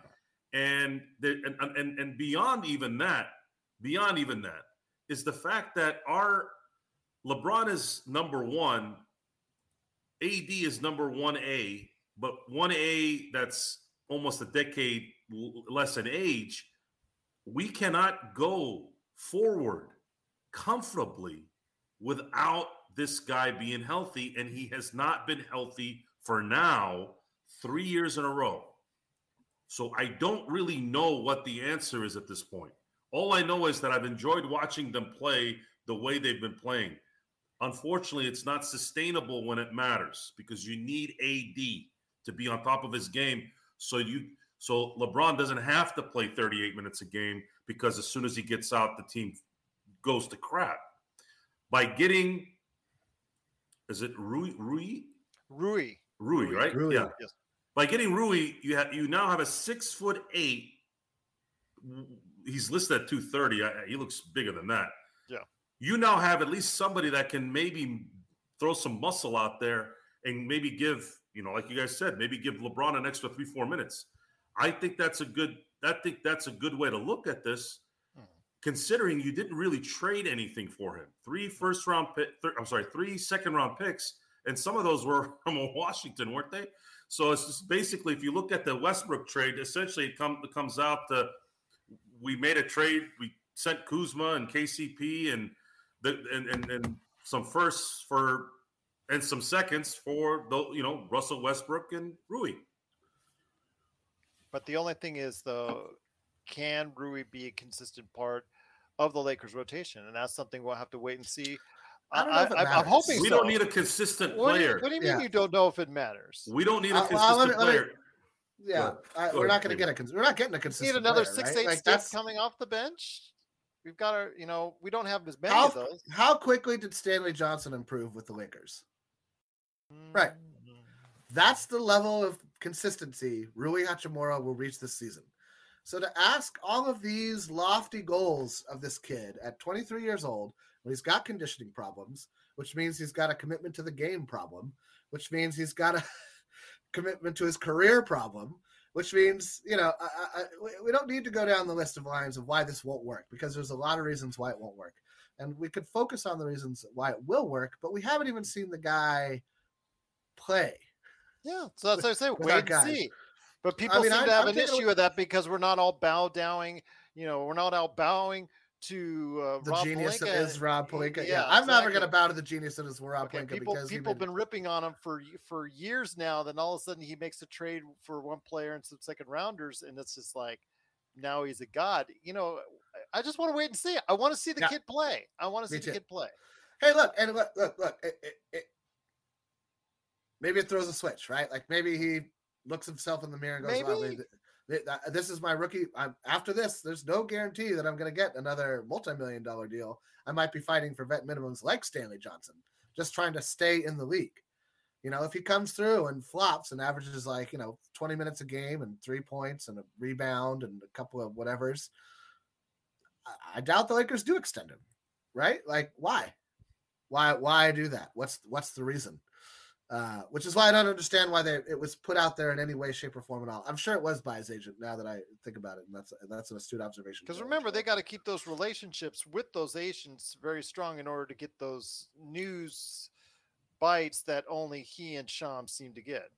And the, and, and and beyond even that, beyond even that, is the fact that our LeBron is number one AD is number one A, but one A that's almost a decade less in age. We cannot go forward comfortably without this guy being healthy, and he has not been healthy for now three years in a row. So I don't really know what the answer is at this point. All I know is that I've enjoyed watching them play the way they've been playing. Unfortunately, it's not sustainable when it matters because you need AD to be on top of his game. So you so LeBron doesn't have to play 38 minutes a game because as soon as he gets out, the team goes to crap. By getting is it Rui Rui? Rui. Rui, right? Rui. Yeah. Yes. By getting Rui, you have you now have a six foot eight. He's listed at 230. I, he looks bigger than that. Yeah. You now have at least somebody that can maybe throw some muscle out there and maybe give, you know, like you guys said, maybe give LeBron an extra three, four minutes. I think that's a good I think that's a good way to look at this, Mhm. considering you didn't really trade anything for him. Three first round pick, th- I'm sorry, three second round picks, and some of those were [laughs] from Washington, weren't they? So it's just basically, if you look at the Westbrook trade, essentially it, come, it comes out to we made a trade. We sent Kuzma and KCP and the and, and and some firsts for and some seconds for the you know Russell Westbrook and Rui. But the only thing is, though, can Rui be a consistent part of the Lakers rotation? And that's something we'll have to wait and see. I don't know if it am matters. hoping We so. don't need a consistent what do, you, player. what do you mean Yeah. you don't know if it matters? We don't need a Uh, well, let consistent me- let me- player. Yeah. I, we're not going to get a. cons- We're not getting a need consistent. another player, six right? eight Like, stick that's coming off the bench. We've got our, you know, we don't have as many how of those. how quickly did Stanley Johnson improve with the Lakers? right. Mm, That's the level of consistency Rui Hachimura will reach this season. So to ask all of these lofty goals of this kid at 23 years old, when he's got conditioning problems, which means he's got a commitment to the game problem, which means he's got a [laughs] commitment to his career problem, which means you know I, I, we don't need to go down the list of lines of why this won't work because there's a lot of reasons why it won't work, and we could focus on the reasons why it will work, but we haven't even seen the guy play. Yeah, so that's what I say. Wait and guys. see. But people mean, seem I'm- to have I'm an issue with that because we're not all bow dowing. You know, we're not all bowing to uh, the Rob genius that Pelinka. is Rob Pelinka. Yeah, yeah, I'm never going to bow to the genius that is Rob Okay, Pelinka people because people have been ripping on him for for years now. Then all of a sudden he makes a trade for one player and some second rounders, and it's just like now he's a god. You know, I I just want to wait and see. I want to see the Yeah. kid play. I want to see the too. kid play. hey, look, and look, look, look. It, maybe it throws a switch, right? Like maybe he looks himself in the mirror and goes, Maybe. th- uh, this is my rookie." I'm, after this, there's no guarantee that I'm going to get another multi-million dollar deal. I might be fighting for vet minimums like Stanley Johnson, just trying to stay in the league. You know, if he comes through and flops and averages like you know 20 minutes a game and three points and a rebound and a couple of whatevers, I, I doubt the Lakers do extend him. Right? Like, why? Why? Why do that? What's what's the reason? Uh, which is why I don't understand why they it was put out there in any way, shape, or form at all. I'm sure it was by his agent. Now that I think about it, and that's that's an astute observation. Because remember, they got to keep those relationships with those agents very strong in order to get those news bites that only he and Sham seem to get.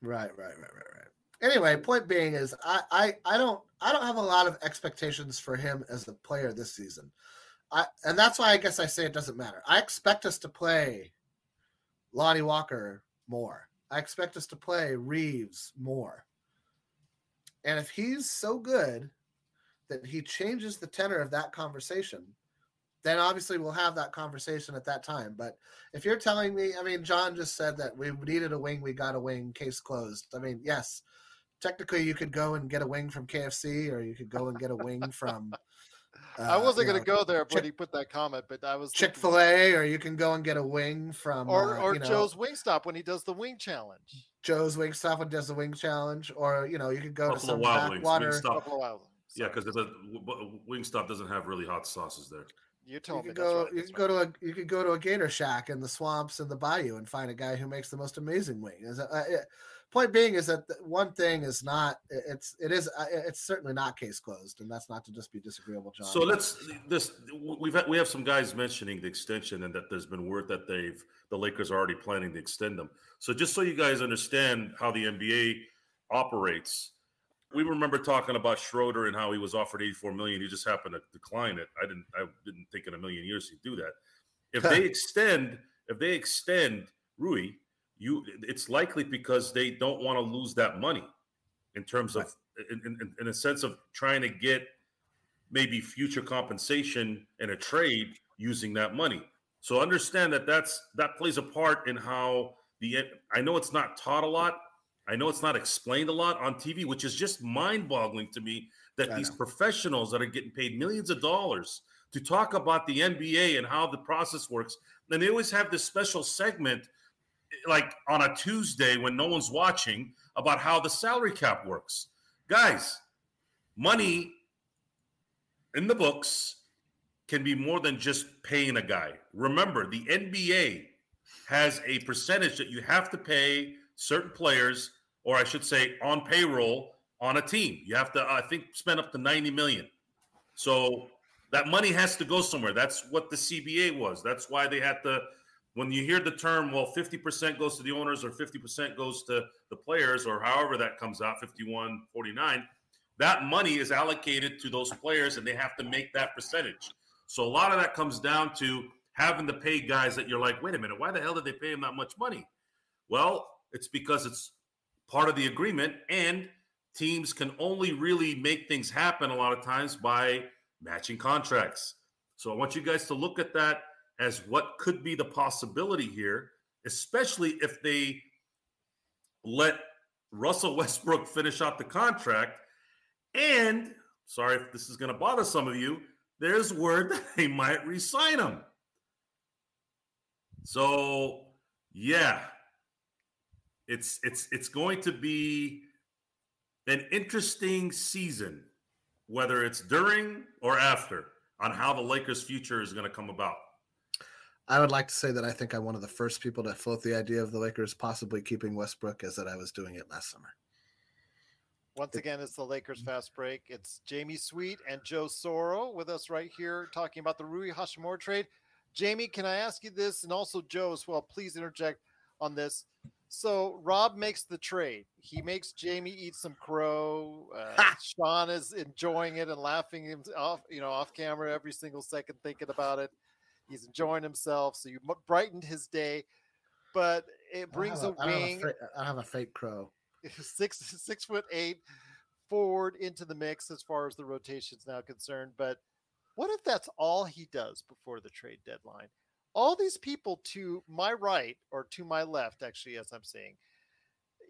Right, right, right, right, right. Anyway, point being is I, I I don't I don't have a lot of expectations for him as a player this season. I and that's why I guess I say it doesn't matter. I expect us to play Lonnie Walker more. I expect us to play Reaves more. And if he's so good that he changes the tenor of that conversation, then obviously we'll have that conversation at that time. But if you're telling me, I mean, John just said that we needed a wing, we got a wing, case closed. I mean, yes, technically you could go and get a wing from KFC or you could go and get a wing from. I uh, wasn't you going to go there when Chick- he put that comment, but I was Chick Fil A, or you can go and get a wing from, or uh, or you know, Joe's Wingstop when he does the wing challenge. Joe's Wing Stop and does the wing challenge, or you know, you could go to some Wild Wings, backwater. Wingstop. Buffalo Wild Wings. Yeah, Sorry. because Wingstop doesn't have really hot sauces there. you You told me could that's go. right, you that's could go to a. You could go to a gator shack in the swamps and the bayou and find a guy who makes the most amazing wing. Is uh, uh, point being is that one thing is not. It's it is. uh, It's certainly not case closed, and that's not to just be disagreeable, John. So let's this we've had, we have some guys mentioning the extension and that there's been word that they've the Lakers are already planning to extend them. So just so you guys understand how the NBA operates, we remember talking about Schroeder and how he was offered 84 million. He just happened to decline it. I didn't I didn't think in a million years he'd do that. If they [laughs] extend if they extend Rui, you it's likely because they don't want to lose that money in terms of in, in, in a sense of trying to get maybe future compensation in a trade using that money. So understand that that's that plays a part in how the I know it's not taught a lot. I know it's not explained a lot on TV, which is just mind-boggling to me that I these know. professionals that are getting paid millions of dollars to talk about the NBA and how the process works, and they always have this special segment like on a Tuesday when no one's watching about how the salary cap works. Guys, money in the books can be more than just paying a guy. Remember, the NBA has a percentage that you have to pay certain players, or I should say, on payroll on a team. You have to, I think, spend up to 90 million. So that money has to go somewhere. That's what the CBA was. That's why they had to. When you hear the term, well, 50% goes to the owners or 50% goes to the players, or however that comes out, 51, 49, that money is allocated to those players and they have to make that percentage. So a lot of that comes down to having to pay guys that you're like, wait a minute, why the hell did they pay him that much money? Well, it's because it's part of the agreement, and teams can only really make things happen a lot of times by matching contracts. So I want you guys to look at that as what could be the possibility here, especially if they let Russell [laughs] Westbrook finish out the contract. And sorry if this is going to bother some of you, there's word [laughs] that they might resign him. So, yeah, it's it's it's going to be an interesting season, whether it's during or after, on how the Lakers' future is going to come about. I would like to say that I think I'm one of the first people to float the idea of the Lakers possibly keeping Westbrook, as that I was doing it last summer. Once again, it's the Lakers fast break. It's Jamie Sweet and Joe Soro with us right here talking about the Rui Hachimura trade. Jamie, can I ask you this, and also Joe as well? Please interject on this. So Rob makes the trade. He makes Jamie eat some crow. Uh, Sean is enjoying it and laughing him off, you know, off camera every single second, thinking about it. He's enjoying himself. So you brightened his day, but it brings a a- I have wing a I have a fake crow. [laughs] six six foot eight forward into the mix as far as the rotation is now concerned. But what if that's all he does before the trade deadline? All these people to my right or to my left, actually, as I'm saying,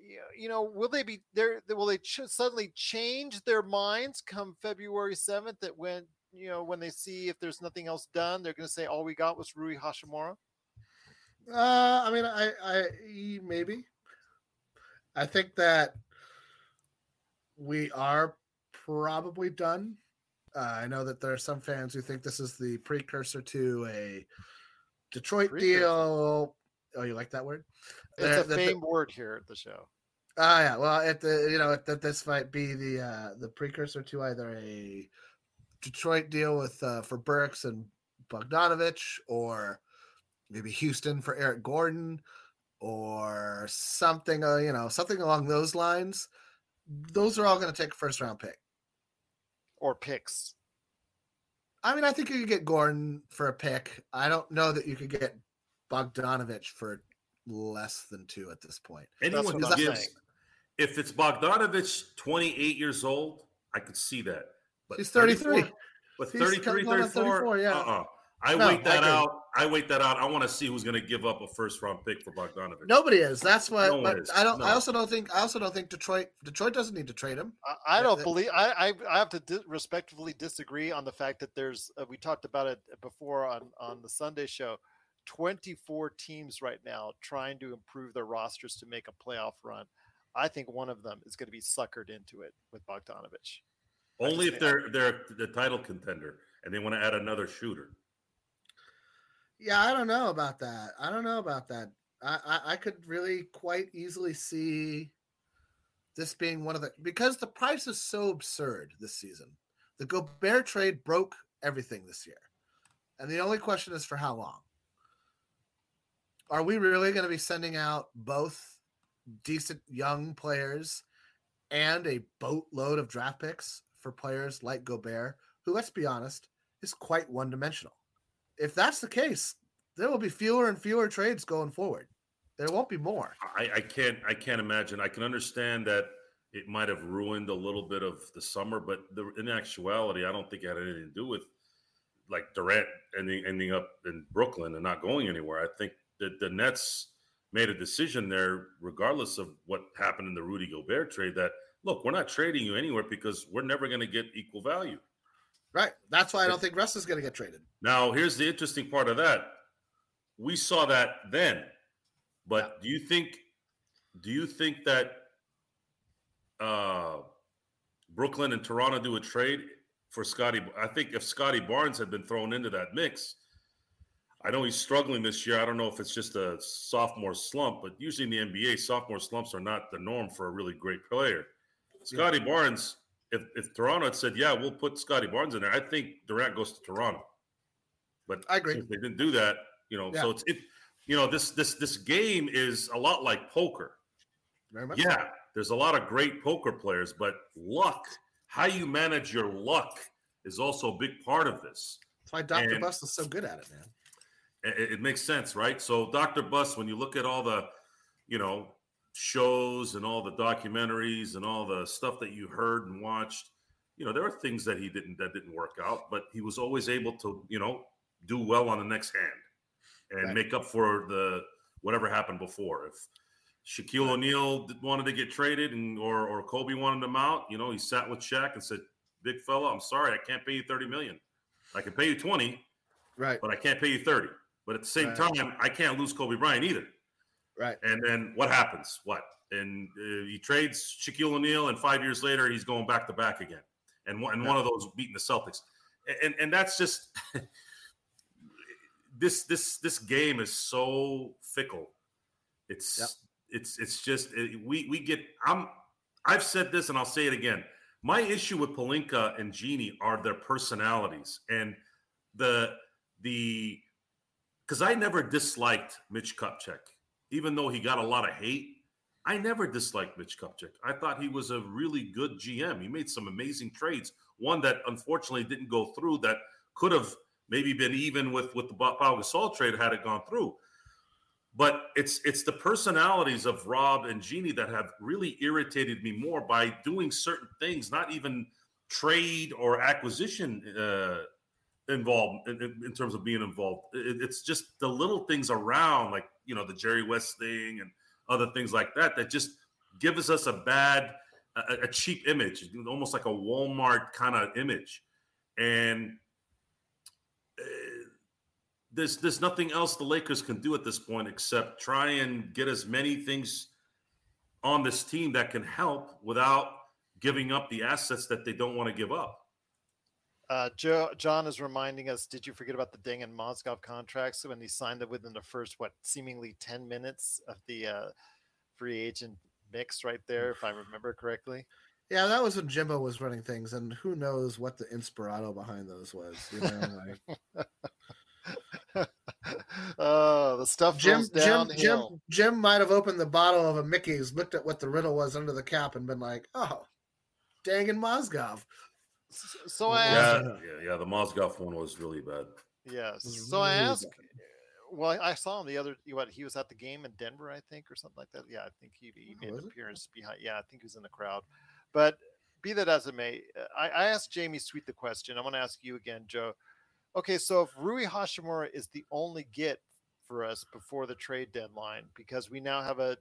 you- you know, will they be there? Will they ch- suddenly change their minds come February 7th? That when you know when they see if there's nothing else done, they're going to say all we got was Rui Hachimura. Uh, I mean, I, I maybe. I think that we are probably done. Uh, I know that there are some fans who think this is the precursor to a Detroit Precursor. deal. Oh, you like that word? It's Uh, a the- famed word here at the show. Ah, yeah. Well, at the you know that this might be the uh the precursor to either a Detroit deal with uh for Burks and Bogdanovich, or maybe Houston for Eric Gordon, or something. Uh, you know, something along those lines. Those are all going to take a first round pick. Or picks. I mean, I think you could get Gordon for a pick. I don't know that you could get Bogdanovich for less than two at this point. Anyone what who gives, if it's Bogdanovich, 28 years old, I could see that. But He's 33. But He's 33, going on 34? 34, yeah. Uh-uh. I No, wait that I out. I wait that out. I want to see who's going to give up a first round pick for Bogdanovich. Nobody is. That's what. No but is. I don't. I also don't think. I also don't think Detroit. Detroit doesn't need to trade him. I, I don't that- believe. I I, I have to di- respectfully disagree on the fact that there's. Uh, we talked about it before on on the Sunday show. 24 teams right now trying to improve their rosters to make a playoff run. I think one of them is going to be suckered into it with Bogdanovich. Only if they're they're the title contender and they want to add another shooter. Yeah, I don't know about that. I don't know about that. I, I, I could really quite easily see this being one of the because the price is so absurd this season. The Gobert trade broke everything this year, and the only question is for how long. Are we really going to be sending out both decent young players and a boatload of draft picks for players like Gobert, who, let's be honest, is quite one dimensional? if that's the case, there will be fewer and fewer trades going forward. There won't be more. I, I can't I can't imagine. I can understand that it might have ruined a little bit of the summer, but the, in actuality, I don't think it had anything to do with like Durant ending ending up in Brooklyn and not going anywhere. I think that the Nets made a decision there, regardless of what happened in the Rudy Gobert trade. That look, we're not trading you anywhere because we're never going to get equal value. Right. That's why I don't think Russ is going to get traded. Now, here's the interesting part of that. We saw that then, but do you think do you think that uh, Brooklyn and Toronto do a trade for Scottie? I think if Scottie Barnes had been thrown into that mix, I know he's struggling this year. I don't know if it's just a sophomore slump, but usually in the NBA, sophomore slumps are not the norm for a really great player. Scottie Barnes, if, if Toronto had said, yeah, we'll put Scottie Barnes in there, I think Durant goes to Toronto. But I agree. they didn't do that, you know, Yeah. so it's it, you know, this this this game is a lot like poker. Very much. Yeah, there's a lot of great poker players, but luck, how you manage your luck is also a big part of this. That's why Dr. And- Buss is so good at it, man. It, it makes sense, right? So, Dr. Buss, when you look at all the, you know, shows and all the documentaries and all the stuff that you heard and watched, you know, there are things that he didn't that didn't work out, but he was always able to, you know, do well on the next hand and Right. make up for the whatever happened before. If Shaquille O'Neal wanted to get traded and or or Kobe wanted him out, you know, he sat with Shaq and said, "Big fella, I'm sorry, I can't pay you 30 million. I can pay you 20, Right. but I can't pay you 30. But at the same Right. time, I can't lose Kobe Bryant either. Right. And then what happens? What? And uh, he trades Shaquille O'Neal, and five years later, he's going back to back again. And one, and one of those beating the Celtics. And, and, and that's just [laughs] this this this game is so fickle. It's Yep. it's it's just it, we we get. I'm I've said this, and I'll say it again. My issue with Pelinka and Jeanie are their personalities and the the because I never disliked Mitch Kupchak, even though he got a lot of hate. I never disliked Mitch Kupchak. I thought he was a really good GM. He made some amazing trades. One that unfortunately didn't go through that could have maybe been even with with the Pau Gasol trade had it gone through. But it's it's the personalities of Rob and Jeanie that have really irritated me more by doing certain things, not even trade or acquisition uh, involved in, in- in terms of being involved. It- it's just the little things around, like you know the Jerry West thing and other things like that, that just gives us a bad, a, a cheap image, almost like a Walmart kind of image, and. uh, there's there's nothing else the Lakers can do at this point except try and get as many things on this team that can help without giving up the assets that they don't want to give up. Uh, Joe, John is reminding us. Did you forget about the Deng and Mozgov contracts when he signed it within the first what seemingly ten minutes of the uh, free agent mix right there, if I remember correctly. Yeah, that was when Jimbo was running things, and who knows what the inspirato behind those was. You know, like [laughs] oh, the stuff Jim, Jim. Jim, Jim might have opened the bottle of a Mickey's, looked at what the riddle was under the cap, and been like, "Oh, dang and Mozgov." S- So I asked, Yeah, yeah, yeah. The Mozgov one was really bad. yes. was So I really asked. Well, I saw him the other. What he was at the game in Denver, I think, or something like that. Yeah, I think he, he Oh, made was an it? appearance behind. Yeah, I think he was in the crowd. But be that as it may, uh, I, I asked Jamie Sweet the question. I want to ask you again, Joe. Okay, so if Rui Hachimura is the only get for us before the trade deadline, because we now have a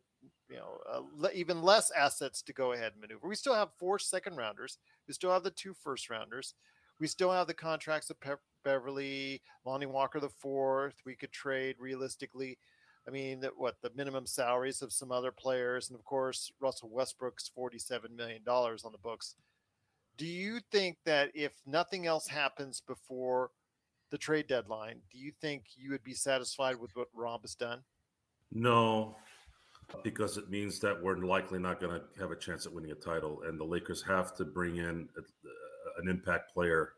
you know a le- even less assets to go ahead and maneuver. We still have four second rounders. We still have the two first rounders. We still have the contracts of Pe- Beverley, Lonnie Walker the fourth. We could trade realistically. I mean, that what the minimum salaries of some other players, and of course Russell Westbrook's forty-seven million dollars on the books. Do you think that if nothing else happens before the trade deadline, do you think you would be satisfied with what Rob has done? No, because it means that we're likely not going to have a chance at winning a title, and the Lakers have to bring in a, uh, an impact player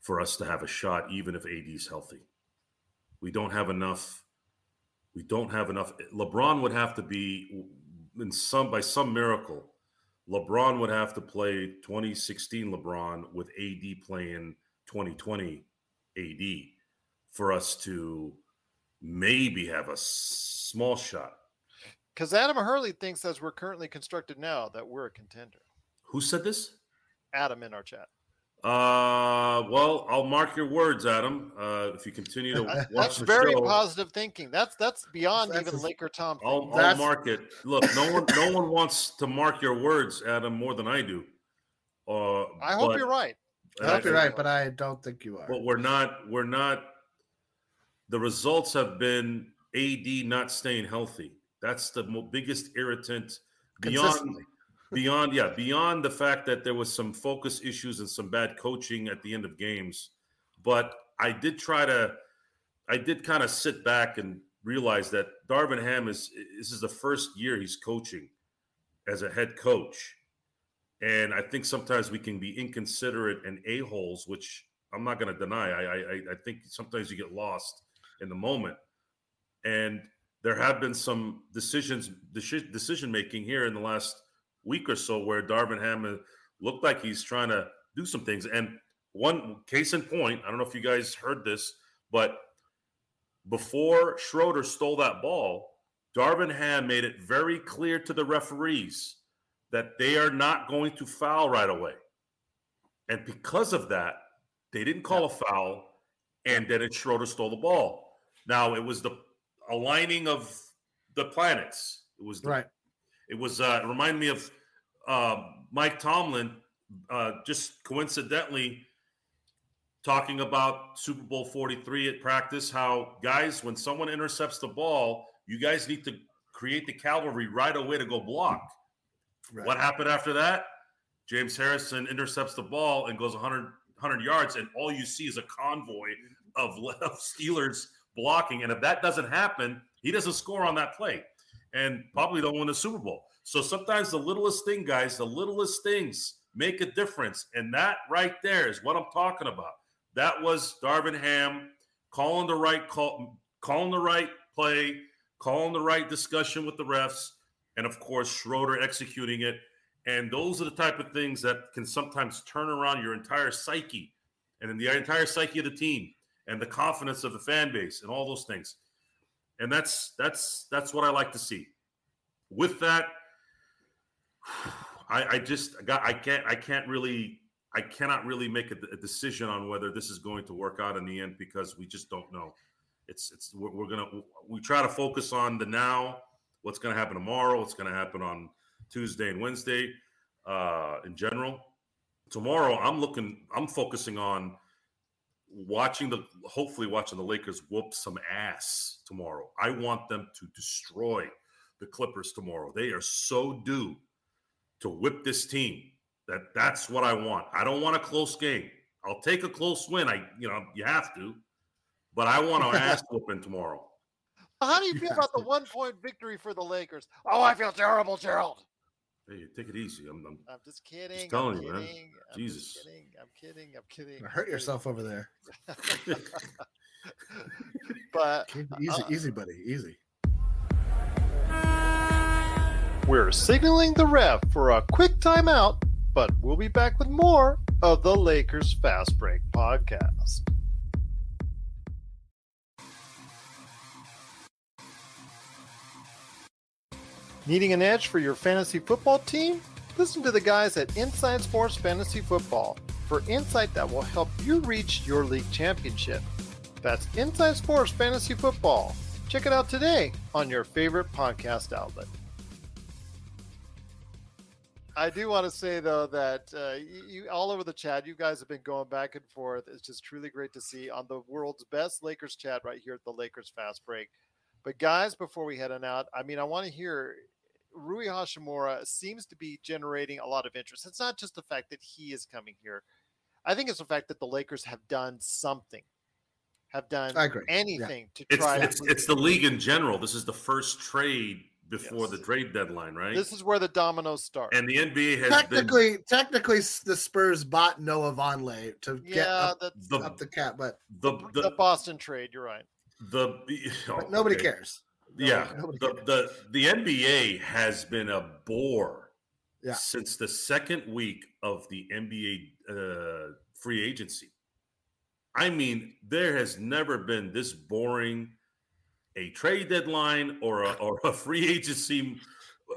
for us to have a shot, even if AD is healthy. We don't have enough. We don't have enough. LeBron would have to be in some by some miracle. LeBron would have to play 2016 LeBron with AD playing 2020 AD for us to maybe have a small shot. Because Adam Hurley thinks, as we're currently constructed now, that we're a contender. Who said this? Adam in our chat. Uh, well, I'll mark your words, Adam. Uh, if you continue to [laughs] watch That's the very show, positive thinking. That's that's beyond That's even a- Laker Tom. I'll. I'll mark it. Look, no one, no one wants to mark your words, Adam, more than I do. Uh, I hope but- you're right. I hope you're right, but I don't think you are. But we're not. We're not. The results have been AD not staying healthy. That's the biggest irritant beyond [laughs] beyond yeah beyond the fact that there was some focus issues and some bad coaching at the end of games. But I did try to. I did kind of sit back and realize that Darvin Ham is this is the first year he's coaching as a head coach. And I think sometimes we can be inconsiderate and a-holes, which I'm not going to deny. I, I I think sometimes you get lost in the moment. And there have been some decisions, decision making here in the last week or so where Darvin Ham looked like he's trying to do some things. And one case in point, I don't know if you guys heard this, but before Schroeder stole that ball, Darvin Ham made it very clear to the referees that they are not going to foul right away. And because of that, they didn't call a foul, and Dennis Schroeder stole the ball. Now it was the aligning of the planets. It was the, right. It was uh, it reminded me of uh, Mike Tomlin, uh, just coincidentally talking about Super Bowl 43 at practice. How guys, when someone intercepts the ball, you guys need to create the cavalry right away to go block. right. What happened after that? James Harrison intercepts the ball and goes 100, 100 yards, and all you see is a convoy of, [laughs] of Steelers blocking. And if that doesn't happen, he doesn't score on that play and probably don't win the Super Bowl. So sometimes the littlest thing, guys, the littlest things make a difference. And that right there is what I'm talking about. That was Darvin Ham calling the right call, calling the right play, calling the right discussion with the refs, and of course Schroeder executing it. And those are the type of things that can sometimes turn around your entire psyche and then the entire psyche of the team and the confidence of the fan base and all those things. And that's that's that's what I like to see. With that, [sighs] I, I just got I can't I can't really I cannot really make a, a, decision on whether this is going to work out in the end because we just don't know. It's it's we're, we're gonna we try to focus on the now, what's to happen tomorrow, what's to happen on Tuesday and Wednesday, uh, in general. Tomorrow, I'm looking, I'm focusing on watching the, hopefully watching the Lakers whoop some ass tomorrow. I want them to destroy the Clippers tomorrow. They are so due to whip this team that that's what I want. I don't want a close game. I'll take a close win. I, you know, you have to, but I want an ass [laughs] whooping tomorrow. How do you feel about the [laughs] one point victory for the Lakers? Oh, I feel terrible, Gerald. Hey, take it easy. I'm, I'm I'm just kidding. telling I'm you, man. kidding. I'm Jesus. Kidding. I'm kidding. I'm kidding. I'm Hurt yourself over there. [laughs] [laughs] but Easy, Uh, easy, buddy. Easy. we're signaling the ref for a quick timeout, but we'll be back with more of the Lakers Fast Break podcast. Needing an edge for your fantasy football team? Listen to the guys at Inside Sports Fantasy Football for insight that will help you reach your league championship. That's Inside Sports Fantasy Football. Check it out today on your favorite podcast outlet. I do want to say though that uh, you, all over the chat, you guys have been going back and forth. It's just truly great to see on the world's best Lakers chat right here at the Lakers Fast Break. But guys, before we head on out, I mean, I want to hear Rui Hachimura seems to be generating a lot of interest. It's not just the fact that he is coming here. I think it's the fact that the Lakers have done something, have done I agree. Yeah. anything to It's, try it's, to. it's the league in general. This is the first trade before Yes. the trade deadline, right? This is where the dominoes start. and the NBA has been Technically, technically, the Spurs bought Noah Vonleh to get up, that's the up the cap, but, the the, the, Boston trade. You're right. the [laughs] oh, nobody okay. cares. Yeah, [laughs] Nobody the, the the NBA has been a bore Yeah. since the second week of the NBA uh, free agency. I mean, there has never been this boring a trade deadline or a, or a free agency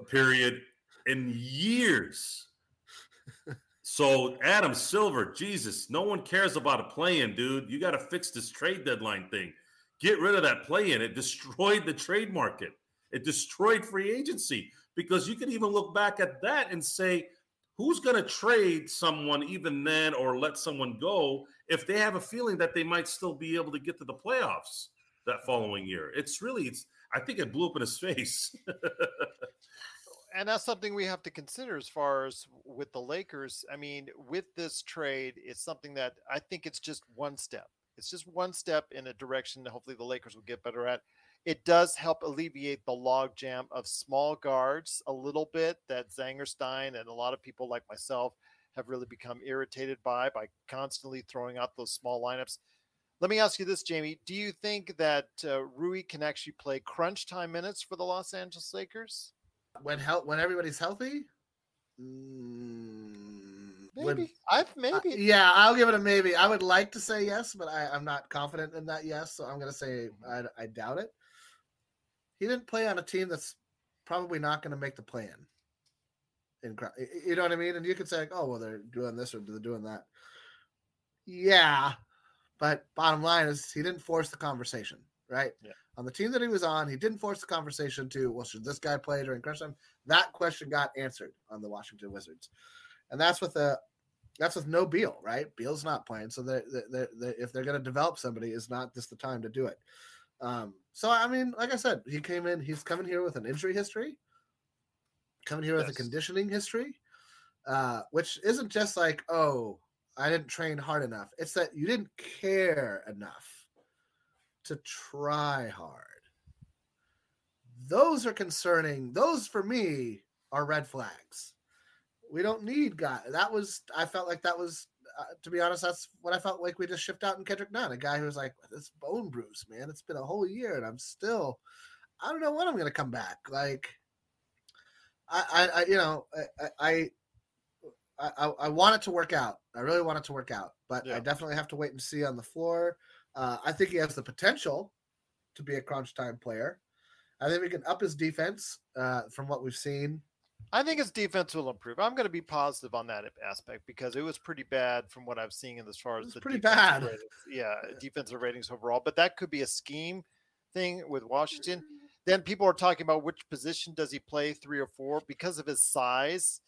period in years. So Adam Silver, Jesus, no one cares about a play-in, dude. You got to fix this trade deadline thing. Get rid of that play-in. It destroyed the trade market. It destroyed free agency because you can even look back at that and say, who's going to trade someone even then or let someone go if they have a feeling that they might still be able to get to the playoffs that following year? It's really, it's. I think it blew up in his [laughs] face. and that's something we have to consider as far as with the Lakers. I mean, with this trade, it's something that I think it's just one step. It's just one step in a direction that hopefully the Lakers will get better at. It does help alleviate the logjam of small guards a little bit that Zangerstein and a lot of people like myself have really become irritated by by constantly throwing out those small lineups. Let me ask you this, Jamie. Do you think that uh, Rui can actually play crunch time minutes for the Los Angeles Lakers? when hel- when everybody's healthy, mm, Maybe. would- I've uh, maybe. yeah, I'll give it a maybe. I would like to say yes, but I, I'm not confident in that yes. So I'm going to say I, I doubt it. He didn't play on a team that's probably not going to make the plan. In y- you know what I mean? And you could say, like, oh well, they're doing this or they're doing that. Yeah, but bottom line is he didn't force the conversation, right? Yeah. On the team that he was on, he didn't force the conversation to, well, should this guy play during crunch time? That question got answered on the Washington Wizards, and that's with the that's with no Beal, right? Beal's not playing, so they're, they're, they're, if they're going to develop somebody, is not this the time to do it. Um, so I mean, like I said, he came in. He's coming here with an injury history, coming here with a conditioning history, uh, which isn't just like, oh, I didn't train hard enough. It's that you didn't care enough to try hard. Those are concerning. Those for me are red flags. We don't need guy. That was I felt like that was uh, to be honest. That's what I felt like we just shipped out in Kendrick Nunn, a guy who was like this bone bruise, man. It's been a whole year and I'm still. I don't know when I'm gonna come back. Like, I, I, I you know, I, I, I, I, want it to work out. I really want it to work out, but Yeah. I definitely have to wait and see on the floor. Uh, I think he has the potential to be a crunch time player. I think we can up his defense uh, from what we've seen. I think his defense will improve. I'm going to be positive on that aspect because it was pretty bad from what I've seen in as far as the pretty bad. ratings. [laughs] Yeah, defensive ratings overall. But that could be a scheme thing with Washington. Then people are talking about which position does he play, three or four, because of his size.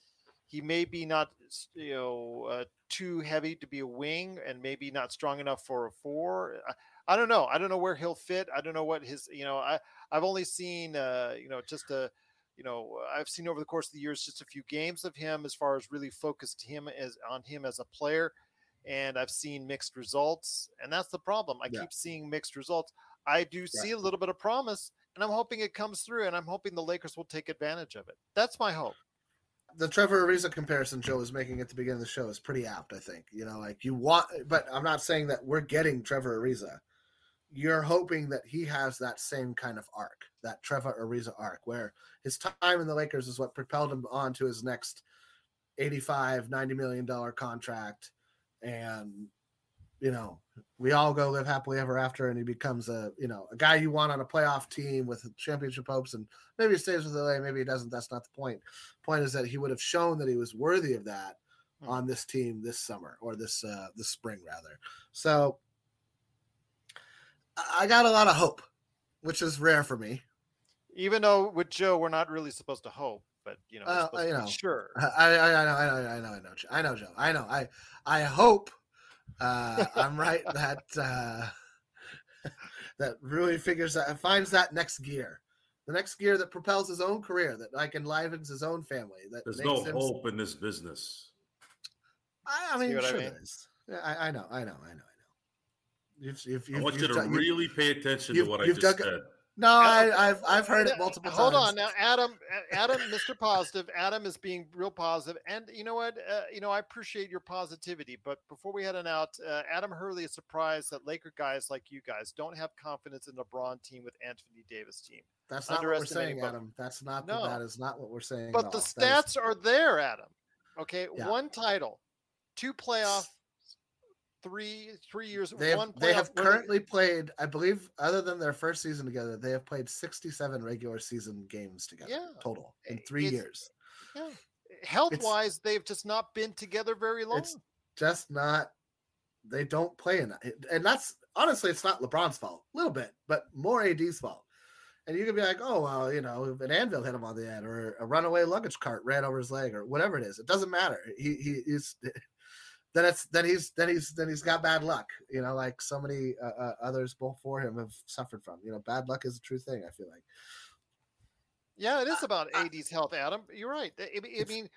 He may be not, you know, uh, too heavy to be a wing, and maybe not strong enough for a four. I, I don't know. I don't know where he'll fit. I don't know what his, you know, I I've only seen, uh, you know, just a you know, uh, I've seen over the course of the years just a few games of him as far as really focused him as on him as a player, and I've seen mixed results, and that's the problem. I Yeah. keep seeing mixed results. I do see a little bit of promise, and I'm hoping it comes through, and I'm hoping the Lakers will take advantage of it. That's my hope. the Trevor Ariza comparison Joe was making at the beginning of the show is pretty apt, I think. You know, like you want, but I'm not saying that we're getting Trevor Ariza. You're hoping that he has that same kind of arc, that Trevor Ariza arc, where his time in the Lakers is what propelled him on to his next 85, 90 million dollar contract. And, you know, we all go live happily ever after, and he becomes a you know a guy you want on a playoff team with championship hopes, and maybe he stays with LA, maybe he doesn't. That's not the point. Point is that he would have shown that he was worthy of that Hmm. on this team this summer or this uh this spring rather. So I I got a lot of hope, which is rare for me. Even though with Joe, we're not really supposed to hope, but you know, Uh, supposed you know. sure. I, I, I know, I know, I know, I know, Joe. I know, Joe. I know. I, I hope uh, I'm right [laughs] that uh, [laughs] that really figures out, finds that next gear, the next gear that propels his own career, that like enlivens his own family. That There's makes no him, hope in this business. I, I mean, what I sure mean? there is. I, I know, I know, I know, I know. You've, you've, I you've, want you you've to done- really pay attention to what I just dug- said. No, I, I've I've heard it multiple Hold times. Hold on now, Adam. Adam, Mr. Positive. Adam is being real positive, and you know what? Uh, you know I appreciate your positivity. But before we head on out, uh, Adam Hurley is surprised that Laker guys like you guys don't have confidence in LeBron team with Anthony Davis team. That's not what we're saying, but- Adam. That's not No. that is not what we're saying. at But the all. That is- stats are there, Adam. Okay, Yeah. one title, two playoff, three three years. They have, they have currently played, I believe, other than their first season together, they have played 67 regular season games together Yeah. total in three it's- years. health wise. They've just not been together very long. It's just not, they don't play enough. And that's honestly, it's not LeBron's fault, a little bit, but more AD's fault. And you could be like, oh, well, you know, an anvil hit him on the head or a runaway luggage cart ran over his leg or whatever it is. It doesn't matter. He, he is. Then it's then he's then he's then he's got bad luck, you know, like so many uh, uh, others before him have suffered from. You know, bad luck is a true thing. I feel like. Yeah, it is about AD's health, Adam. You're right. I, I- mean,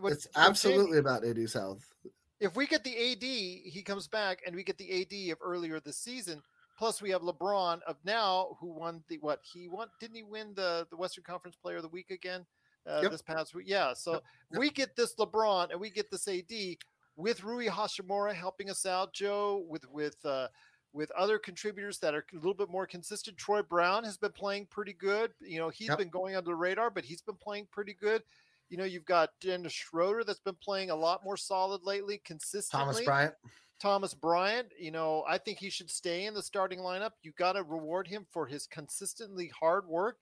what- it's absolutely about AD's health. if we get the AD, he comes back, and we get the AD of earlier this season. Plus, we have LeBron of now, who won the what he won? Didn't he win the the Western Conference Player of the Week again uh, Yep. this past week? Yeah. So Yep. we get this LeBron, and we get this AD with Rui Hachimura helping us out, Joe, with with uh, with other contributors that are a little bit more consistent. Troy Brown has been playing pretty good. You know, he's Yep. been going under the radar, but he's been playing pretty good. You know, you've got Dennis Schroeder that's been playing a lot more solid lately, consistently. Thomas Bryant. Thomas Bryant, you know, I think he should stay in the starting lineup. You got to reward him for his consistently hard work.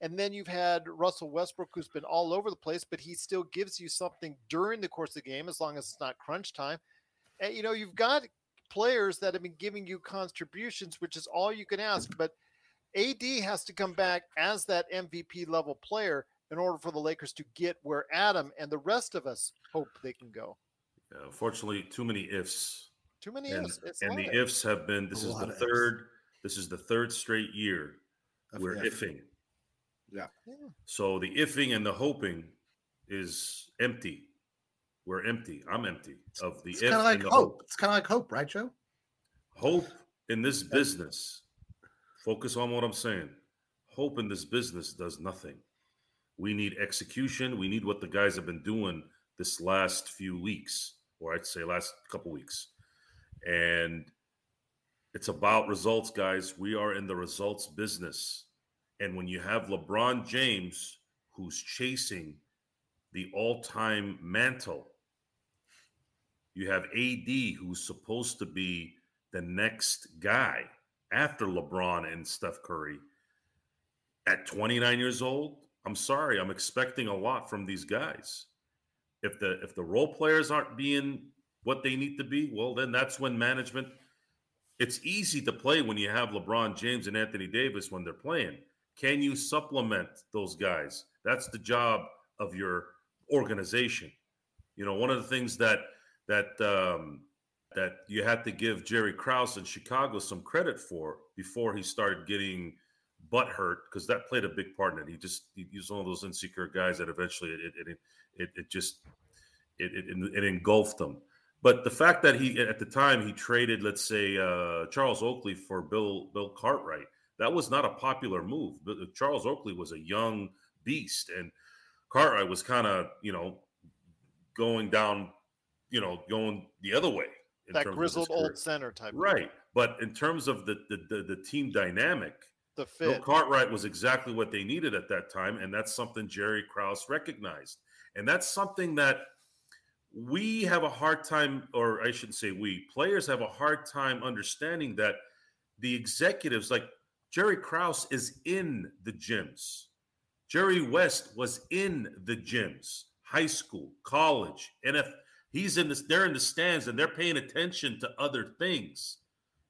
And then you've had Russell Westbrook, who's been all over the place, but he still gives you something during the course of the game, as long as it's not crunch time. And, you know, you've got players that have been giving you contributions, which is all you can ask. But AD has to come back as that MVP level player in order for the Lakers to get where Adam and the rest of us hope they can go. Yeah, unfortunately, too many ifs. Too many and, ifs. It's and the of ifs have been this A is the of ifs. third this is the third straight year of we're if. ifing Yeah. Yeah. so the ifing and the hoping is empty. We're empty. I'm empty of the It's if kind of like and the hope. It's kind of like hope, right, Joe? hope in this business. Focus on what i'm saying. Hope in this business does nothing. We need execution. We need what the guys have been doing this last few weeks or i'd say last couple weeks. And it's about results guys. We are in the results business and when you have lebron james who's chasing the all-time mantle you have AD, who's supposed to be the next guy after LeBron and Steph Curry. At 29 years old, I'm sorry, I'm expecting a lot from these guys. If the if the role players aren't being what they need to be, well, then that's when management. It's easy to play when you have LeBron James and Anthony Davis when they're playing. Can you supplement those guys? That's the job of your organization. You know, one of the things that that um, that you had to give Jerry Krause in Chicago some credit for before he started getting butt hurt because that played a big part in it. He just he, was one of those insecure guys that eventually it it it, it, it just it, it it engulfed him. But the fact that he at the time he traded, let's say uh, Charles Oakley for Bill Bill Cartwright, that was not a popular move. But uh, Charles Oakley was a young beast, and Cartwright was kind of you know going down you know, going the other way. in that grizzled old center type. of Right. But in terms of the the, the, the team dynamic, The Bill fit. Cartwright was exactly what they needed at that time. And that's something Jerry Krause recognized. And that's something that we have a hard time, or I shouldn't say we, players have a hard time understanding that the executives, like Jerry Krause, is in the gyms. Jerry West was in the gyms, high school, college, and if He's in this, they're in the stands and they're paying attention to other things.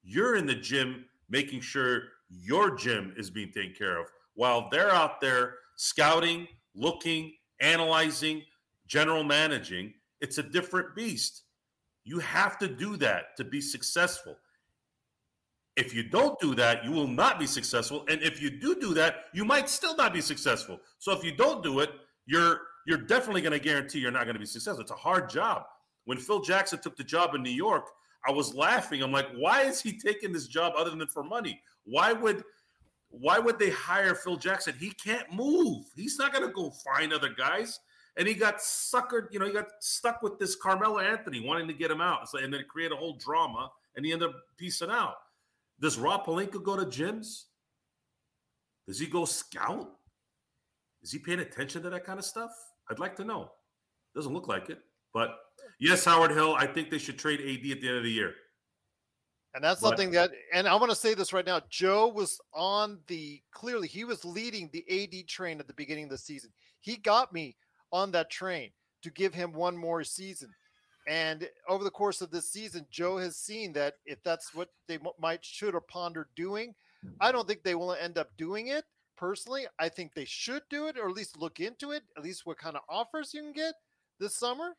You're in the gym making sure your gym is being taken care of while they're out there scouting, looking, analyzing, general managing. It's a different beast. You have to do that to be successful. If you don't do that, you will not be successful. And if you do do that, you might still not be successful. So if you don't do it, you're you're definitely going to guarantee you're not going to be successful. It's a hard job. When Phil Jackson took the job in New York, I was laughing. I'm like, why is he taking this job other than for money? Why would why would they hire Phil Jackson? He can't move. He's not going to go find other guys. And he got suckered, you know, he got stuck with this Carmelo Anthony wanting to get him out. So, and then create a whole drama, and he ended up piecing out. Does Rob Pelinka go to gyms? Does he go scout? Is he paying attention to that kind of stuff? I'd like to know. Doesn't look like it. But yes, Howard Hill, I think they should trade AD at the end of the year. And that's But- something that, and I want to say this right now. Joe was on the clearly he was leading the AD train at the beginning of the season. He got me on that train to give him one more season. And over the course of this season, Joe has seen that if that's what they might should or ponder doing, I don't think they will end up doing it. Personally, I think they should do it or at least look into it, at least what kind of offers you can get this summer.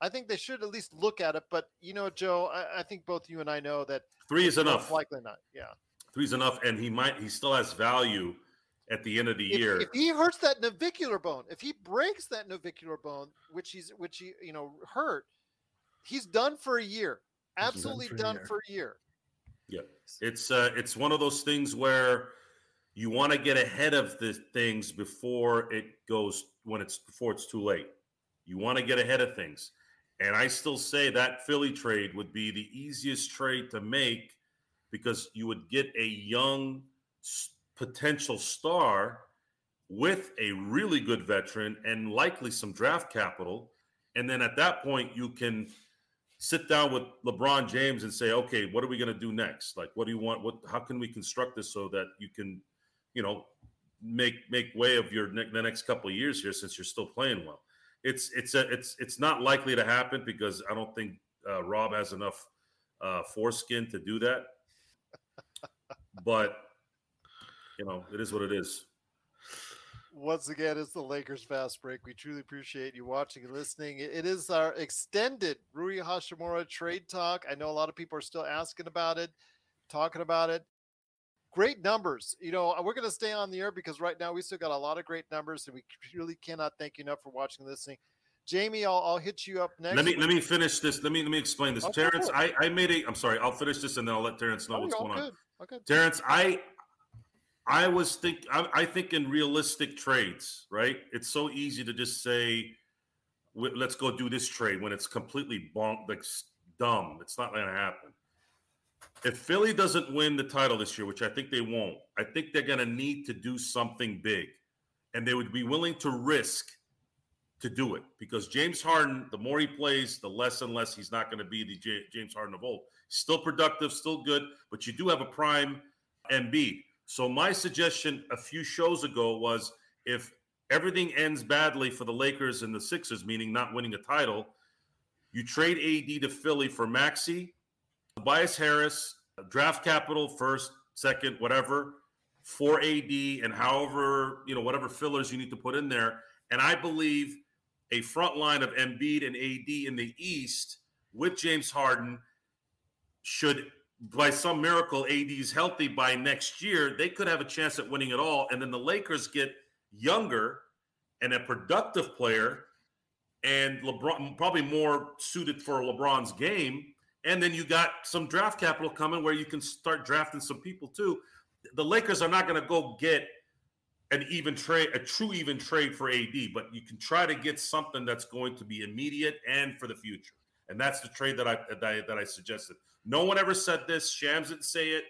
I think they should at least look at it. But you know, Joe, I, I think both you and I know that Three is enough. Likely not. Yeah. Three's enough, and he might he still has value at the end of the If, year. if he hurts that navicular bone, if he breaks that navicular bone, which he's which he you know hurt, he's done for a year. done Absolutely for a done year. for a year. Yeah, it's uh, it's one of those things where you want to get ahead of the things before it goes when it's before it's too late. You want to get ahead of things, and I still say that Philly trade would be the easiest trade to make because you would get a young potential star with a really good veteran and likely some draft capital, and then at that point you can sit down with LeBron James and say, okay, what are we going to do next? Like, what do you want? What, how can we construct this so that you can, you know, make make way of your ne- the next couple of years here since you're still playing well. It's it's a, it's it's not likely to happen because I don't think uh, Rob has enough uh, foreskin to do that. But you know, it is what it is. Once again, it's the Lakers fast break. We truly appreciate you watching and listening. It- is our extended Rui Hachimura trade talk. I know a lot of people are still asking about it, talking about it. Great numbers. You know, uh, we're going to stay on the air because right now we still got a lot of great numbers, and we really cannot thank you enough for watching and listening. Jamie, I'll, I'll hit you up next. Let me let me finish this. Let me let me explain this. Oh, okay, Terrence, good. I, I made a. I'm sorry. I'll finish this and then I'll let Terrence know Oh, what's going on. Okay. Terrence, I I was think I, I think in realistic trades, right? It's so easy to just say, "Let's go do this trade" when it's completely bonk, like dumb. It's not going to happen. If Philly doesn't win the title this year, which I think they won't, I think they're going to need to do something big, and they would be willing to risk to do it because James Harden, the more he plays, the less and less he's not going to be the J- James Harden of old. Still productive, still good, but you do have a prime Embiid. So my suggestion a few shows ago was if everything ends badly for the Lakers and the Sixers, meaning not winning a title, you trade AD to Philly for Maxey, Tobias Harris, draft capital first, second, whatever, for AD, and however you know whatever fillers you need to put in there. And I believe a front line of Embiid and AD in the East with James Harden should, by some miracle, AD's healthy by next year, they could have a chance at winning it all. And then the Lakers get younger and a productive player and LeBron probably more suited for LeBron's game. And then you got some draft capital coming where you can start drafting some people too. The Lakers are not going to go get an even trade, a true even trade for AD, but you can try to get something that's going to be immediate and for the future. And that's the trade that I that I, that I suggested. No one ever said this. Shams didn't say it.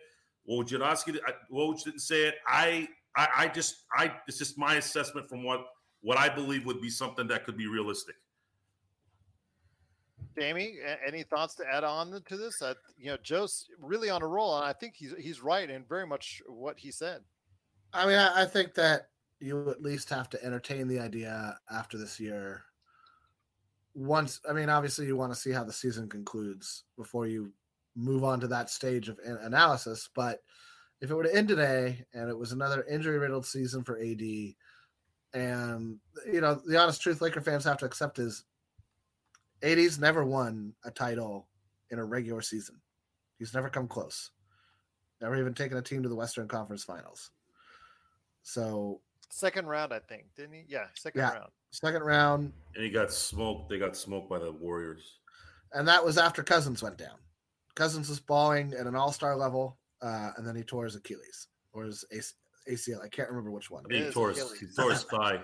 Wojnarowski, Woj didn't say it. I, I, I just, I. It's just my assessment from what what I believe would be something that could be realistic. Jamie, any thoughts to add on to this? Uh, you know, Joe's really on a roll, and I think he's he's right in very much what he said. I mean, I, I think that you at least have to entertain the idea after this year. Once, I mean, obviously, you want to see how the season concludes before you move on to that stage of an- analysis. But if it were to end today and it was another injury riddled season for AD, and you know, the honest truth, Laker fans have to accept is AD's never won a title in a regular season. He's never come close. Never even taken a team to the Western Conference Finals. So Second round, I think, didn't he? Yeah, second Yeah. round. Second round, And he got smoked. They got smoked by the Warriors. and that was after Cousins went down. Cousins was balling at an All Star level, uh, and then he tore his Achilles or his AC- ACL. I can't remember which one. I mean, he tore his, Achilles. he tore his [laughs] thigh.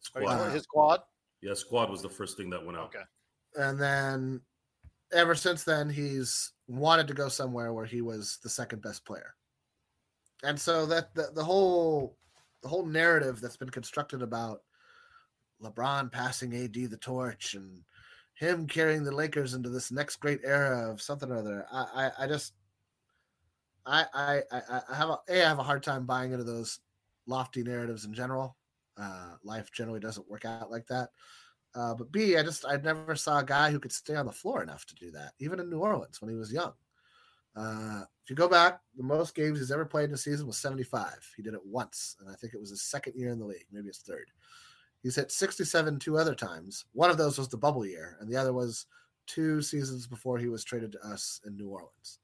Squad. his quad. Yeah, squad was the first thing that went out. Okay. And then ever since then, he's wanted to go somewhere where he was the second best player. And so that the, the whole the whole narrative that's been constructed about LeBron passing AD the torch and him carrying the Lakers into this next great era of something or other. I I, I just I I I have a, a I have a hard time buying into those lofty narratives in general. Uh, life generally doesn't work out like that. Uh, but B, I just I never saw a guy who could stay on the floor enough to do that, even in New Orleans when he was young. Uh, if you go back, the most games he's ever played in a season was 75. He did it once, and I think it was his second year in the league, maybe his third. He's hit 67 two other times. One of those was the bubble year, and the other was two seasons before he was traded to us in New Orleans.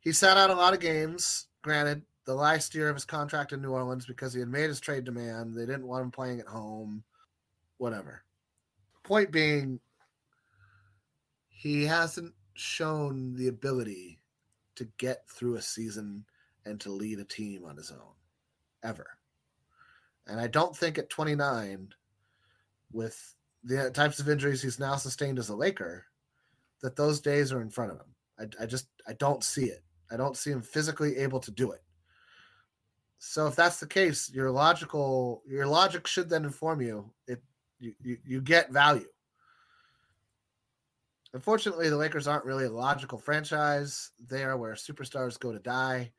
He sat out a lot of games, granted, the last year of his contract in New Orleans because he had made his trade demand. They didn't want him playing at home, whatever. Point being, he hasn't shown the ability to get through a season and to lead a team on his own ever. And I don't think at 29, with the types of injuries he's now sustained as a Laker, that those days are in front of him. I, I just I don't see it. I don't see him physically able to do it. So if that's the case, your logical your logic should then inform you it you, you, you get value. Unfortunately, the Lakers aren't really a logical franchise. They are where superstars go to die.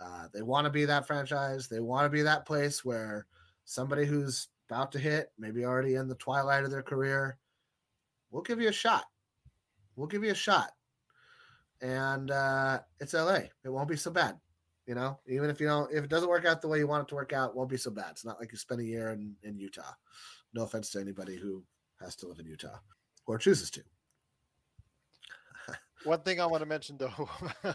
Uh, they want to be that franchise. They want to be that place where somebody who's about to hit, maybe already in the twilight of their career, we'll give you a shot. We'll give you a shot. And uh, it's LA. It won't be so bad. You know, even if you don't, if it doesn't work out the way you want it to work out, won't be so bad. It's not like you spend a year in, in Utah. No offense to anybody who has to live in Utah or chooses to. One thing I want to mention though, [laughs]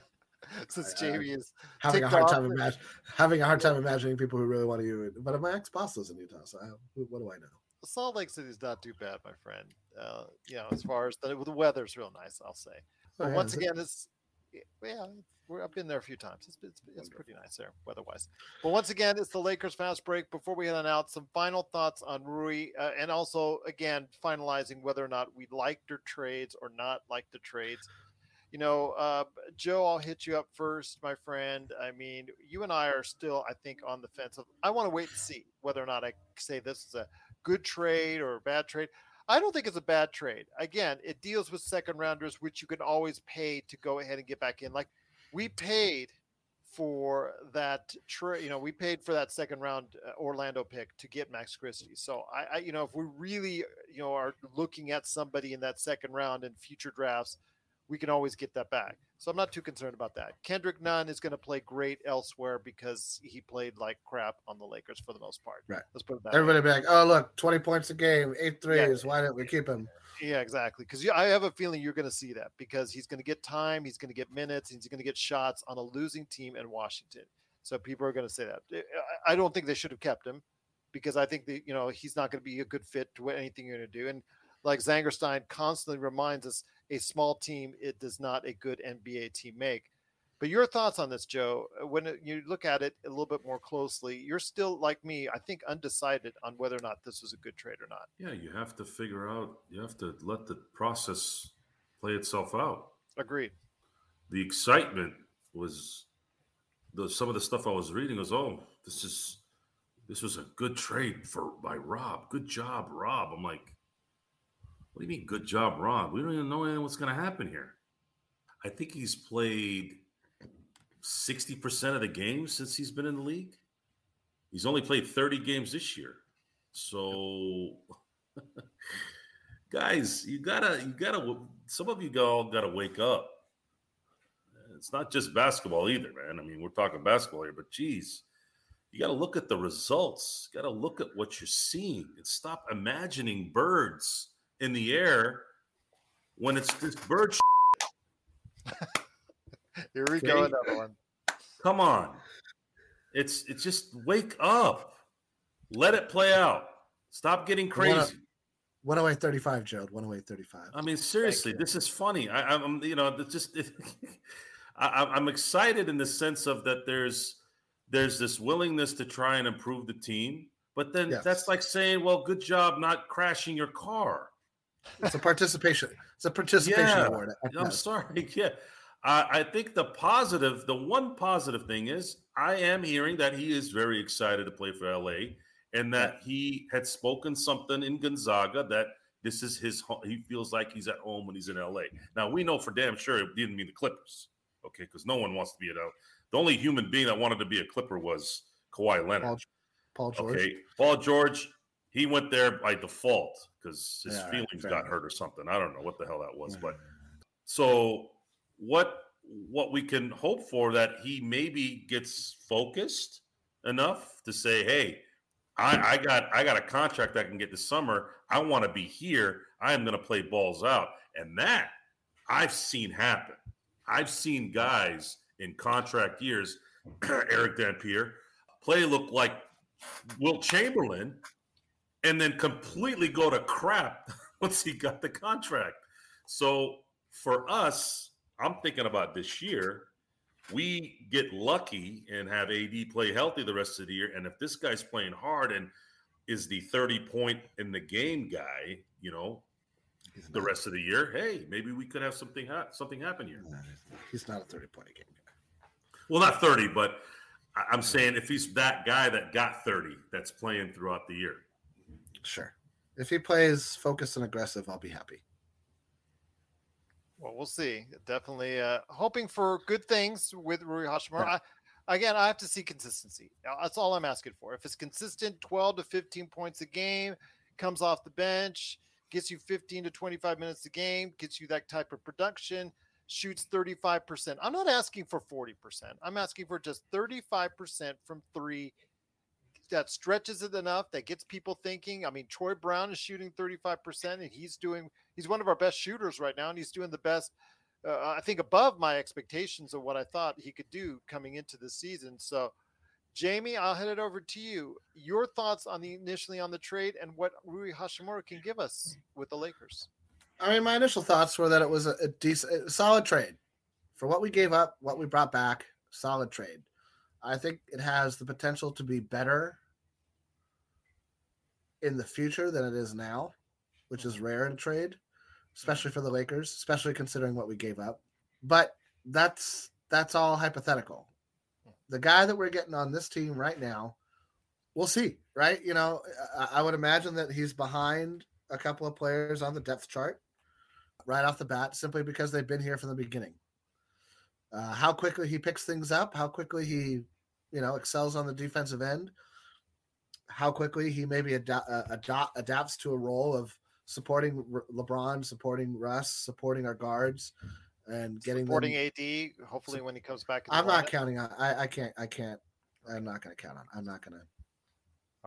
[laughs] since Jamie is having a hard time imagine [laughs] having a hard time imagining people who really want to it. But my ex boss lives in Utah, so I, what do I know? Salt Lake City's not too bad, my friend. Uh, you know, as far as the, the weather's real nice, I'll say. But Oh, yeah, once is it? again, it's yeah, we're, I've been there a few times. It's, it's, it's pretty nice there, weather-wise. But once again, it's the Lakers fast break. Before we head on out, some final thoughts on Rui, uh, and also again finalizing whether or not we liked their trades or not liked the trades. You know, uh, Joe, I'll hit you up first, my friend. I mean, you and I are still, I think, on the fence of. I want to wait and see whether or not I say this is a good trade or a bad trade. I don't think it's a bad trade. Again, it deals with second rounders, which you can always pay to go ahead and get back in. Like we paid for that trade, you know, we paid for that second round uh, Orlando pick to get Max Christie. So I, I, you know, if we really, you know, are looking at somebody in that second round in future drafts, we can always get that back. So I'm not too concerned about that. Kendrick Nunn is going to play great elsewhere because he played like crap on the Lakers for the most part. Right. Let's put it that way. Everybody be like, oh, look, 20 points a game, eight threes. Why didn't we keep him? Yeah, exactly. Because I have a feeling you're going to see that because he's going to get time, he's going to get minutes, he's going to get shots on a losing team in Washington. So people are going to say that. Eh, I- I don't think they should have kept him because I think that you know he's not going to be a good fit to what anything you're going to do. And like Zangerstein constantly reminds us, a small team it does not a good NBA team make. But your thoughts on this, Joe? Uh, When you look at it a little bit more closely, you're still like me. I think undecided on whether or not this was a good trade or not. Yeah, you have to figure out. You have to let the process play itself out. Agreed. The excitement was the some of the stuff I was reading was oh this is this was a good trade for by Rob. Good job, Rob. I'm like, What do you mean, good job, Rob? We don't even know what's going to happen here. I think he's played 60% of the games since he's been in the league. He's only played 30 games this year. So, [laughs] guys, you gotta, you gotta, some of you all gotta wake up. It's not just basketball either, man. I mean, we're talking basketball here, but geez, you got to look at the results. You got to look at what you're seeing and stop imagining birds in the air when it's this bird. [laughs] Here we okay? go, another one. Come on, it's it's just wake up, let it play out. Stop getting crazy. 108 35, Joe. 108 35. I mean, seriously, this is funny. I, am you know, it's just it, [laughs] I, I'm excited in the sense of that there's there's this willingness to try and improve the team, but then yes. that's like saying, well, good job not crashing your car. It's a participation. It's a participation yeah, award. I'm sorry. [laughs] Yeah. I think the positive, the one positive thing is I am hearing that he is very excited to play for LA and that he had spoken something in Gonzaga that this is his home. He feels like he's at home when he's in LA. Now we know for damn sure it didn't mean the Clippers, okay? Because no one wants to be at LA. The only human being that wanted to be a Clipper was Kawhi Leonard. Paul, Paul George. Okay, Paul George. He went there by default because his yeah, feelings got hurt or something. I don't know what the hell that was, but so what? What we can hope for that he maybe gets focused enough to say, "Hey, I, I got I got a contract I can get this summer. I want to be here. I am going to play balls out." And that I've seen happen. I've seen guys in contract years, [clears throat] Eric Dampier, play look like Wilt Chamberlain and then completely go to crap [laughs] once he got the contract. So for us, I'm thinking about this year. We get lucky and have AD play healthy the rest of the year. And if this guy's playing hard and is the 30 point in the game guy, you know, the rest of the year, hey, maybe we could have something ha- something happen here. He's not a 30 point a game guy. Well, not 30, but I'm saying if he's that guy that got 30 that's playing throughout the year. Sure. If he plays focused and aggressive, I'll be happy. Well, we'll see. Definitely uh, hoping for good things with Rui. I, again, I have to see consistency. That's all I'm asking for. If it's consistent, 12 to 15 points a game, comes off the bench, gets you 15 to 25 minutes a game, gets you that type of production – shoots 35%. I'm not asking for 40%. I'm asking for just 35% from three. That stretches it enough that gets people thinking. I mean, Troy Brown is shooting 35%, and he's doing, he's one of our best shooters right now, and he's doing the best, uh, I think, above my expectations of what I thought he could do coming into the season. So, Jamie, I'll head it over to you. Your thoughts on the initially on the trade and what Rui Hachimura can give us with the Lakers. I mean, my initial thoughts were that it was a, a decent, a solid trade for what we gave up, what we brought back. Solid trade. I think it has the potential to be better in the future than it is now, which is rare in trade, especially for the Lakers, especially considering what we gave up. But that's that's all hypothetical. The guy that we're getting on this team right now, we'll see, right? You know, I, I would imagine that he's behind a couple of players on the depth chart right off the bat simply because they've been here from the beginning. Uh, how quickly he picks things up, how quickly he, you know, excels on the defensive end, how quickly he maybe ad- uh, ad- adapts to a role of supporting R- LeBron, supporting Russ, supporting our guards, and getting supporting them... AD. Hopefully, when he comes back, I'm not counting on. I, I can't. I can't. I'm not going to count on. I'm not going to.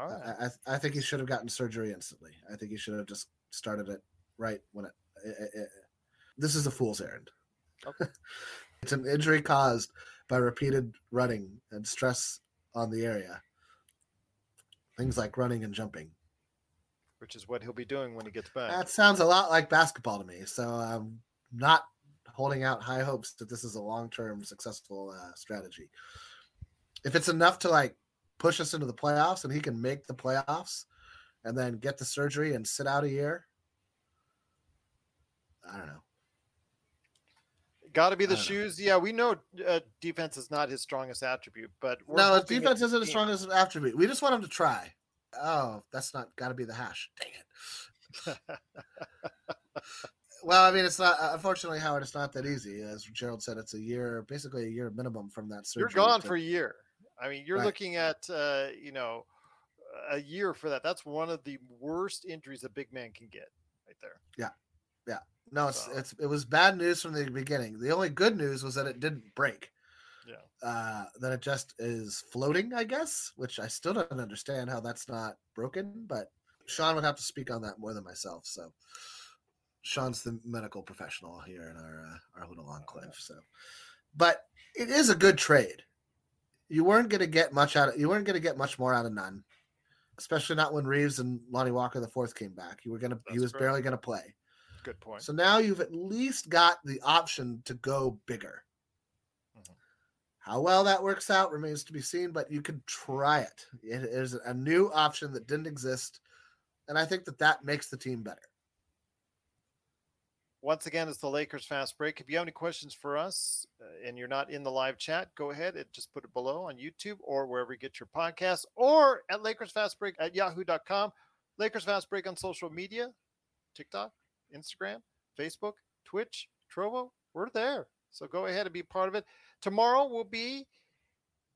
All right. I, I, I think he should have gotten surgery instantly. I think he should have just started it right when it this is a fool's errand. Okay. [laughs] it's an injury caused by repeated running and stress on the area. Things like running and jumping. Which is what he'll be doing when he gets back. That sounds a lot like basketball to me. So I'm not holding out high hopes that this is a long term successful uh, strategy. If it's enough to like push us into the playoffs and he can make the playoffs and then get the surgery and sit out a year, I don't know. Got to be the shoes. Know. Yeah, we know uh, defense is not his strongest attribute, but no, defense isn't his strongest attribute. We just want him to try. Oh, that's not got to be the hash. Dang it. [laughs] well, I mean, it's not. Unfortunately, Howard, it's not that easy. As Gerald said, it's a year, basically a year minimum from that surgery. You're gone to- for a year. I mean, you're Right. looking at uh, you know a year for that. That's one of the worst injuries a big man can get right there. No, it's So- it's it was bad news from the beginning. The only good news was that it didn't break. Yeah. Uh, that it just is floating, I guess, which I still don't understand how that's not broken. But Sean would have to speak on that more than myself. So Sean's the medical professional here in our uh, our little enclave. So, but it is a good trade. You weren't going to get much out of. You weren't going to get much more out of Nunn, especially not when Reaves and Lonnie Walker the fourth came back. You were going to. He was correct. barely going to play. Good point. So now you've at least got the option to go bigger. Mhm. How well that works out remains to be seen, but you could try it. It is a new option that didn't exist, and I think that that makes the team better. Once again, it's the Lakers fast break. If you have any questions for us uh, and you're not in the live chat, go ahead and just put it below on YouTube or wherever you get your podcast or at Lakers fast break at yahoo.com. Lakers fast break on social media TikTok, Instagram, Facebook, Twitch, Trovo. We're there. So go ahead and be part of it. Tomorrow we'll be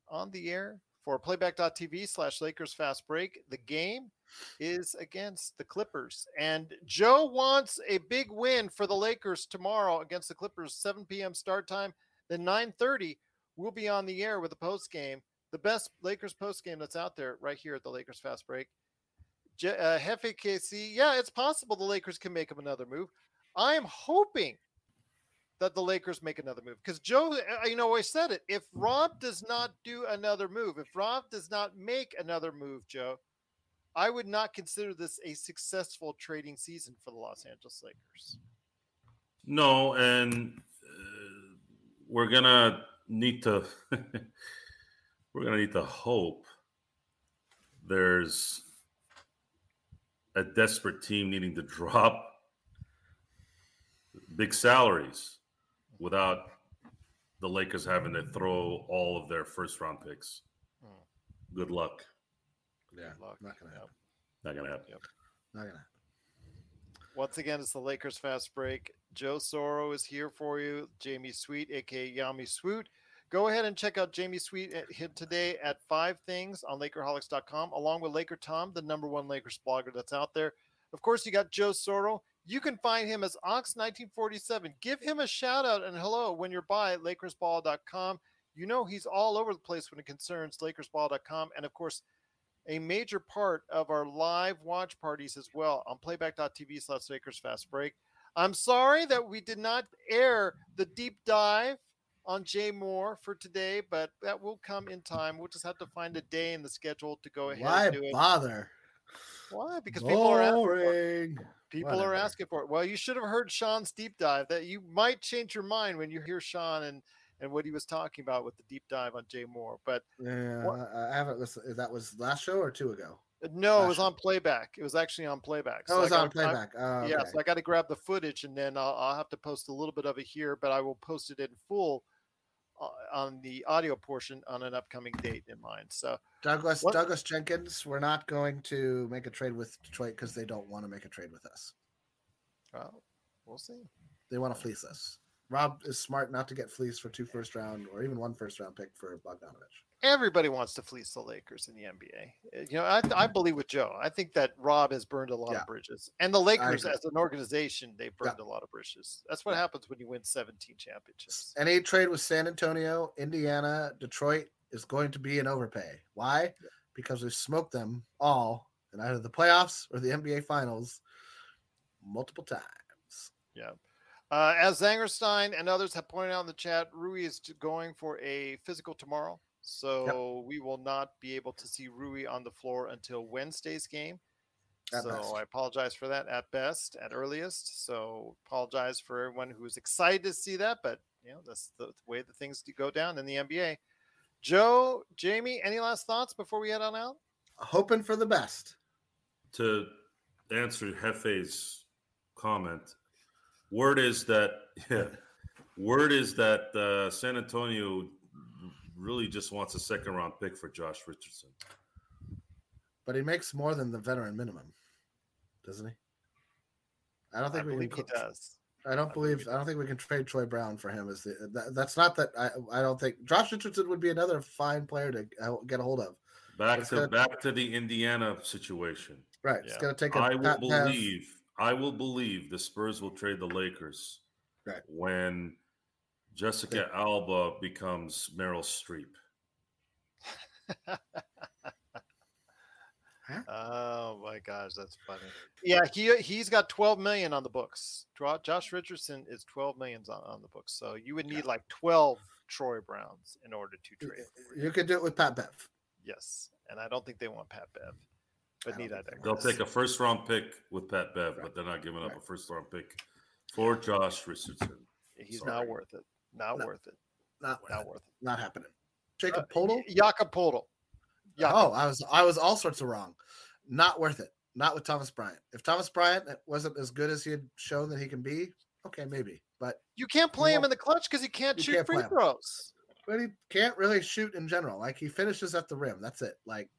on the air for playback.tv slash Lakers fast break. The game is against the Clippers. And Joe wants a big win for the Lakers tomorrow against the Clippers, 7 p.m. start time. Then 9:30, we'll be on the air with a post game, the best Lakers post game that's out there right here at the Lakers Fast Break. Je- uh, Hefe KC, yeah, it's possible the Lakers can make another move. I am hoping that the Lakers make another move because Joe, uh, you know, I said it. If Rob does not do another move, if Rob does not make another move, Joe, I would not consider this a successful trading season for the Los Angeles Lakers. No, and uh, we're gonna need to [laughs] we're gonna need to hope there's a desperate team needing to drop big salaries without the Lakers having to throw all of their first round picks. Hmm. Good luck. Yeah, Good luck. not gonna Yep. happen. Not gonna happen. Yep. Not gonna happen. Once again, it's the Lakers Fast Break. Joe Soro is here for you. Jamie Sweet, aka Yami Swoot. Go ahead and check out Jamie Sweet eh, at him today at five things on Lakerholics.com, along with Laker Tom, the number one Lakers blogger that's out there. Of course, you got Joe Soro. You can find him as Ox1947. Give him a shout out and hello when you're by at LakersBall.com. You know he's all over the place when it concerns LakersBall.com. And of course, a major part of our live watch parties as well on playback.tv slash Lakers Fast Break. I'm sorry that we did not air the deep dive on Jay Moore for today, but that will come in time. We'll just have to find a day in the schedule to go ahead Why and do it. bother? Why? Because people are asking for it. Boring. People are asking for it. Well, you should have heard Sean's deep dive. That you might change your mind when you hear Sean and and what he was talking about with the deep dive on Jay Moore. But Yeah, What- I haven't listened. That was last show or two ago. no, it was on playback. It was actually on playback. Oh, it was on gotta- I- playback. Oh, Yeah, okay. so I got to grab the footage and then I'll, I'll have to post a little bit of it here, but I will post it in full uh, on the audio portion on an upcoming date in mind. So Douglas What- Douglas Jenkins. We're not going to make a trade with Detroit because they don't want to make a trade with us. well, we'll see. They want to fleece us. Rob is smart not to get fleeced for two first round or even one first round pick for Bogdanovich. Everybody wants to fleece the Lakers in the NBA. Uh, You know, I, I believe with Joe. I think that Rob has burned a lot Yeah. of bridges, and the Lakers as an organization, they've burned a lot of bridges. That's what Yeah. happens when you win 17 championships. Any trade with San Antonio, Indiana, Detroit is going to be an overpay. Why? Because we've smoked them all in either the playoffs or the NBA finals multiple times. Yeah. Uh, as Zangerstein and others have pointed out in the chat, Rui is going for a physical tomorrow. So we will not be able to see Rui on the floor until Wednesday's game. At so best. I apologize for that at best, at earliest. So apologize for everyone who's excited to see that, but you know that's the way the things do go down in the NBA. Joe, Jamie, any last thoughts before we head on out? Hoping for the best. to answer Hefe's comment, word is that [laughs] yeah, word is that uh, San Antonio really just wants a second round pick for Josh Richardson. But he makes more than the veteran minimum, doesn't he? I don't I think we believe can. he does. I don't I believe. believe I don't think we can trade Troy Brown for him. Is the that, that's not that. I I don't think Josh Richardson would be another fine player to get a hold of. Back to gonna- back to the Indiana situation. Right. It's going to take a I will Pat Bev- believe. I will believe the Spurs will trade the Lakers Right. when Jessica Alba becomes Meryl Streep. Oh my gosh, that's funny. Yeah, he he's got 12 million on the books. Dro- Josh Richardson is 12 millions on, on the books. So you would need like 12 Troy Browns in order to trade. for You could do it with Pat Bev. Yes, and I don't think they want Pat Bev, but I need don't I They'll take a first round pick with Pat Bev, Right. but they're not giving up Right. a first round pick for Josh Richardson. He's Sorry. not worth it. Not No. worth it. Not Not worth it. not happening. Jacob Uh, Podol. Jakob Podol. Oh, I was I was all sorts of wrong. Not worth it. Not with Thomas Bryant. If Thomas Bryant wasn't as good as he had shown that he can be, okay, maybe. But You can't play him in the clutch because he can't shoot can't free throws. but he can't really shoot in general. Like he finishes at the rim. That's it. Like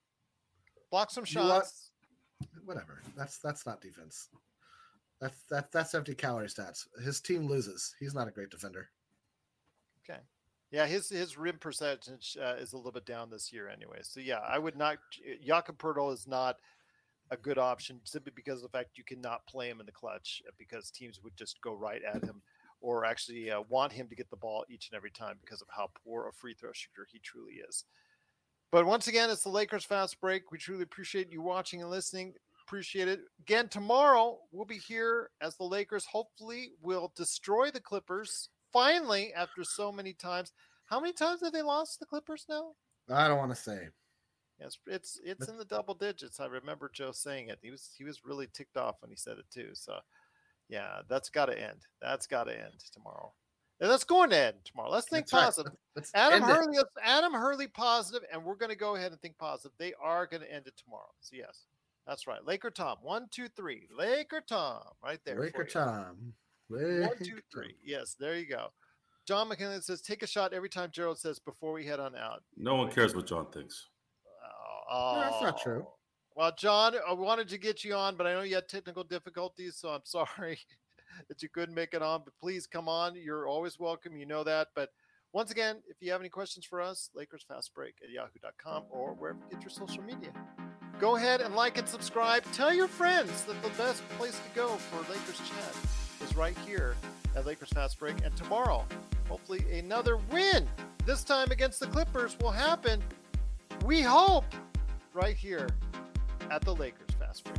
Block some You want- shots. whatever. That's that's not defense. That's that that's empty calorie stats. His team loses. He's not a great defender. Okay. Yeah, his his rim percentage uh, is a little bit down this year, anyway. So yeah, I would not. Jakob Poeltl is not a good option simply because of the fact you cannot play him in the clutch uh, because teams would just go right at him or actually uh, want him to get the ball each and every time because of how poor a free throw shooter he truly is. But once again, it's the Lakers fast break. We truly appreciate you watching and listening. Appreciate it. Again, tomorrow we'll be here as the Lakers hopefully will destroy the Clippers finally after so many times. How many times have they lost the Clippers now? I don't want to say. Yes, it's it's in the double digits. I remember Joe saying it. He was he was really ticked off when he said it too. So yeah, that's got to end. That's got to end tomorrow. And that's going to end tomorrow. Let's think That's right. positive. Let's Adam end it. Hurley, Adam Hurley positive, and we're going to go ahead and think positive. They are going to end it tomorrow. So yes, that's right. Laker Tom, one, two, three. Laker Tom, right there. Laker Tom. One, Laker [laughs] two, time. three. Yes, there you go. John McKinley says, take a shot every time Gerald says before we head on out. No one cares what John thinks. Oh, No, that's not true. Oh. Well, John, I wanted to get you on, but I know you had technical difficulties, so I'm [laughs] sorry that you couldn't make it on. But please come on. You're always welcome. You know that. But once again, if you have any questions for us, Lakers Fast Break at yahoo.com or wherever you get your social media. Go ahead and like and subscribe. Tell your friends that the best place to go for Lakers chat is right here at Lakers Fast Break. And tomorrow, hopefully, another win. This time against the Clippers will happen. We hope right here at the Lakers Fast Break.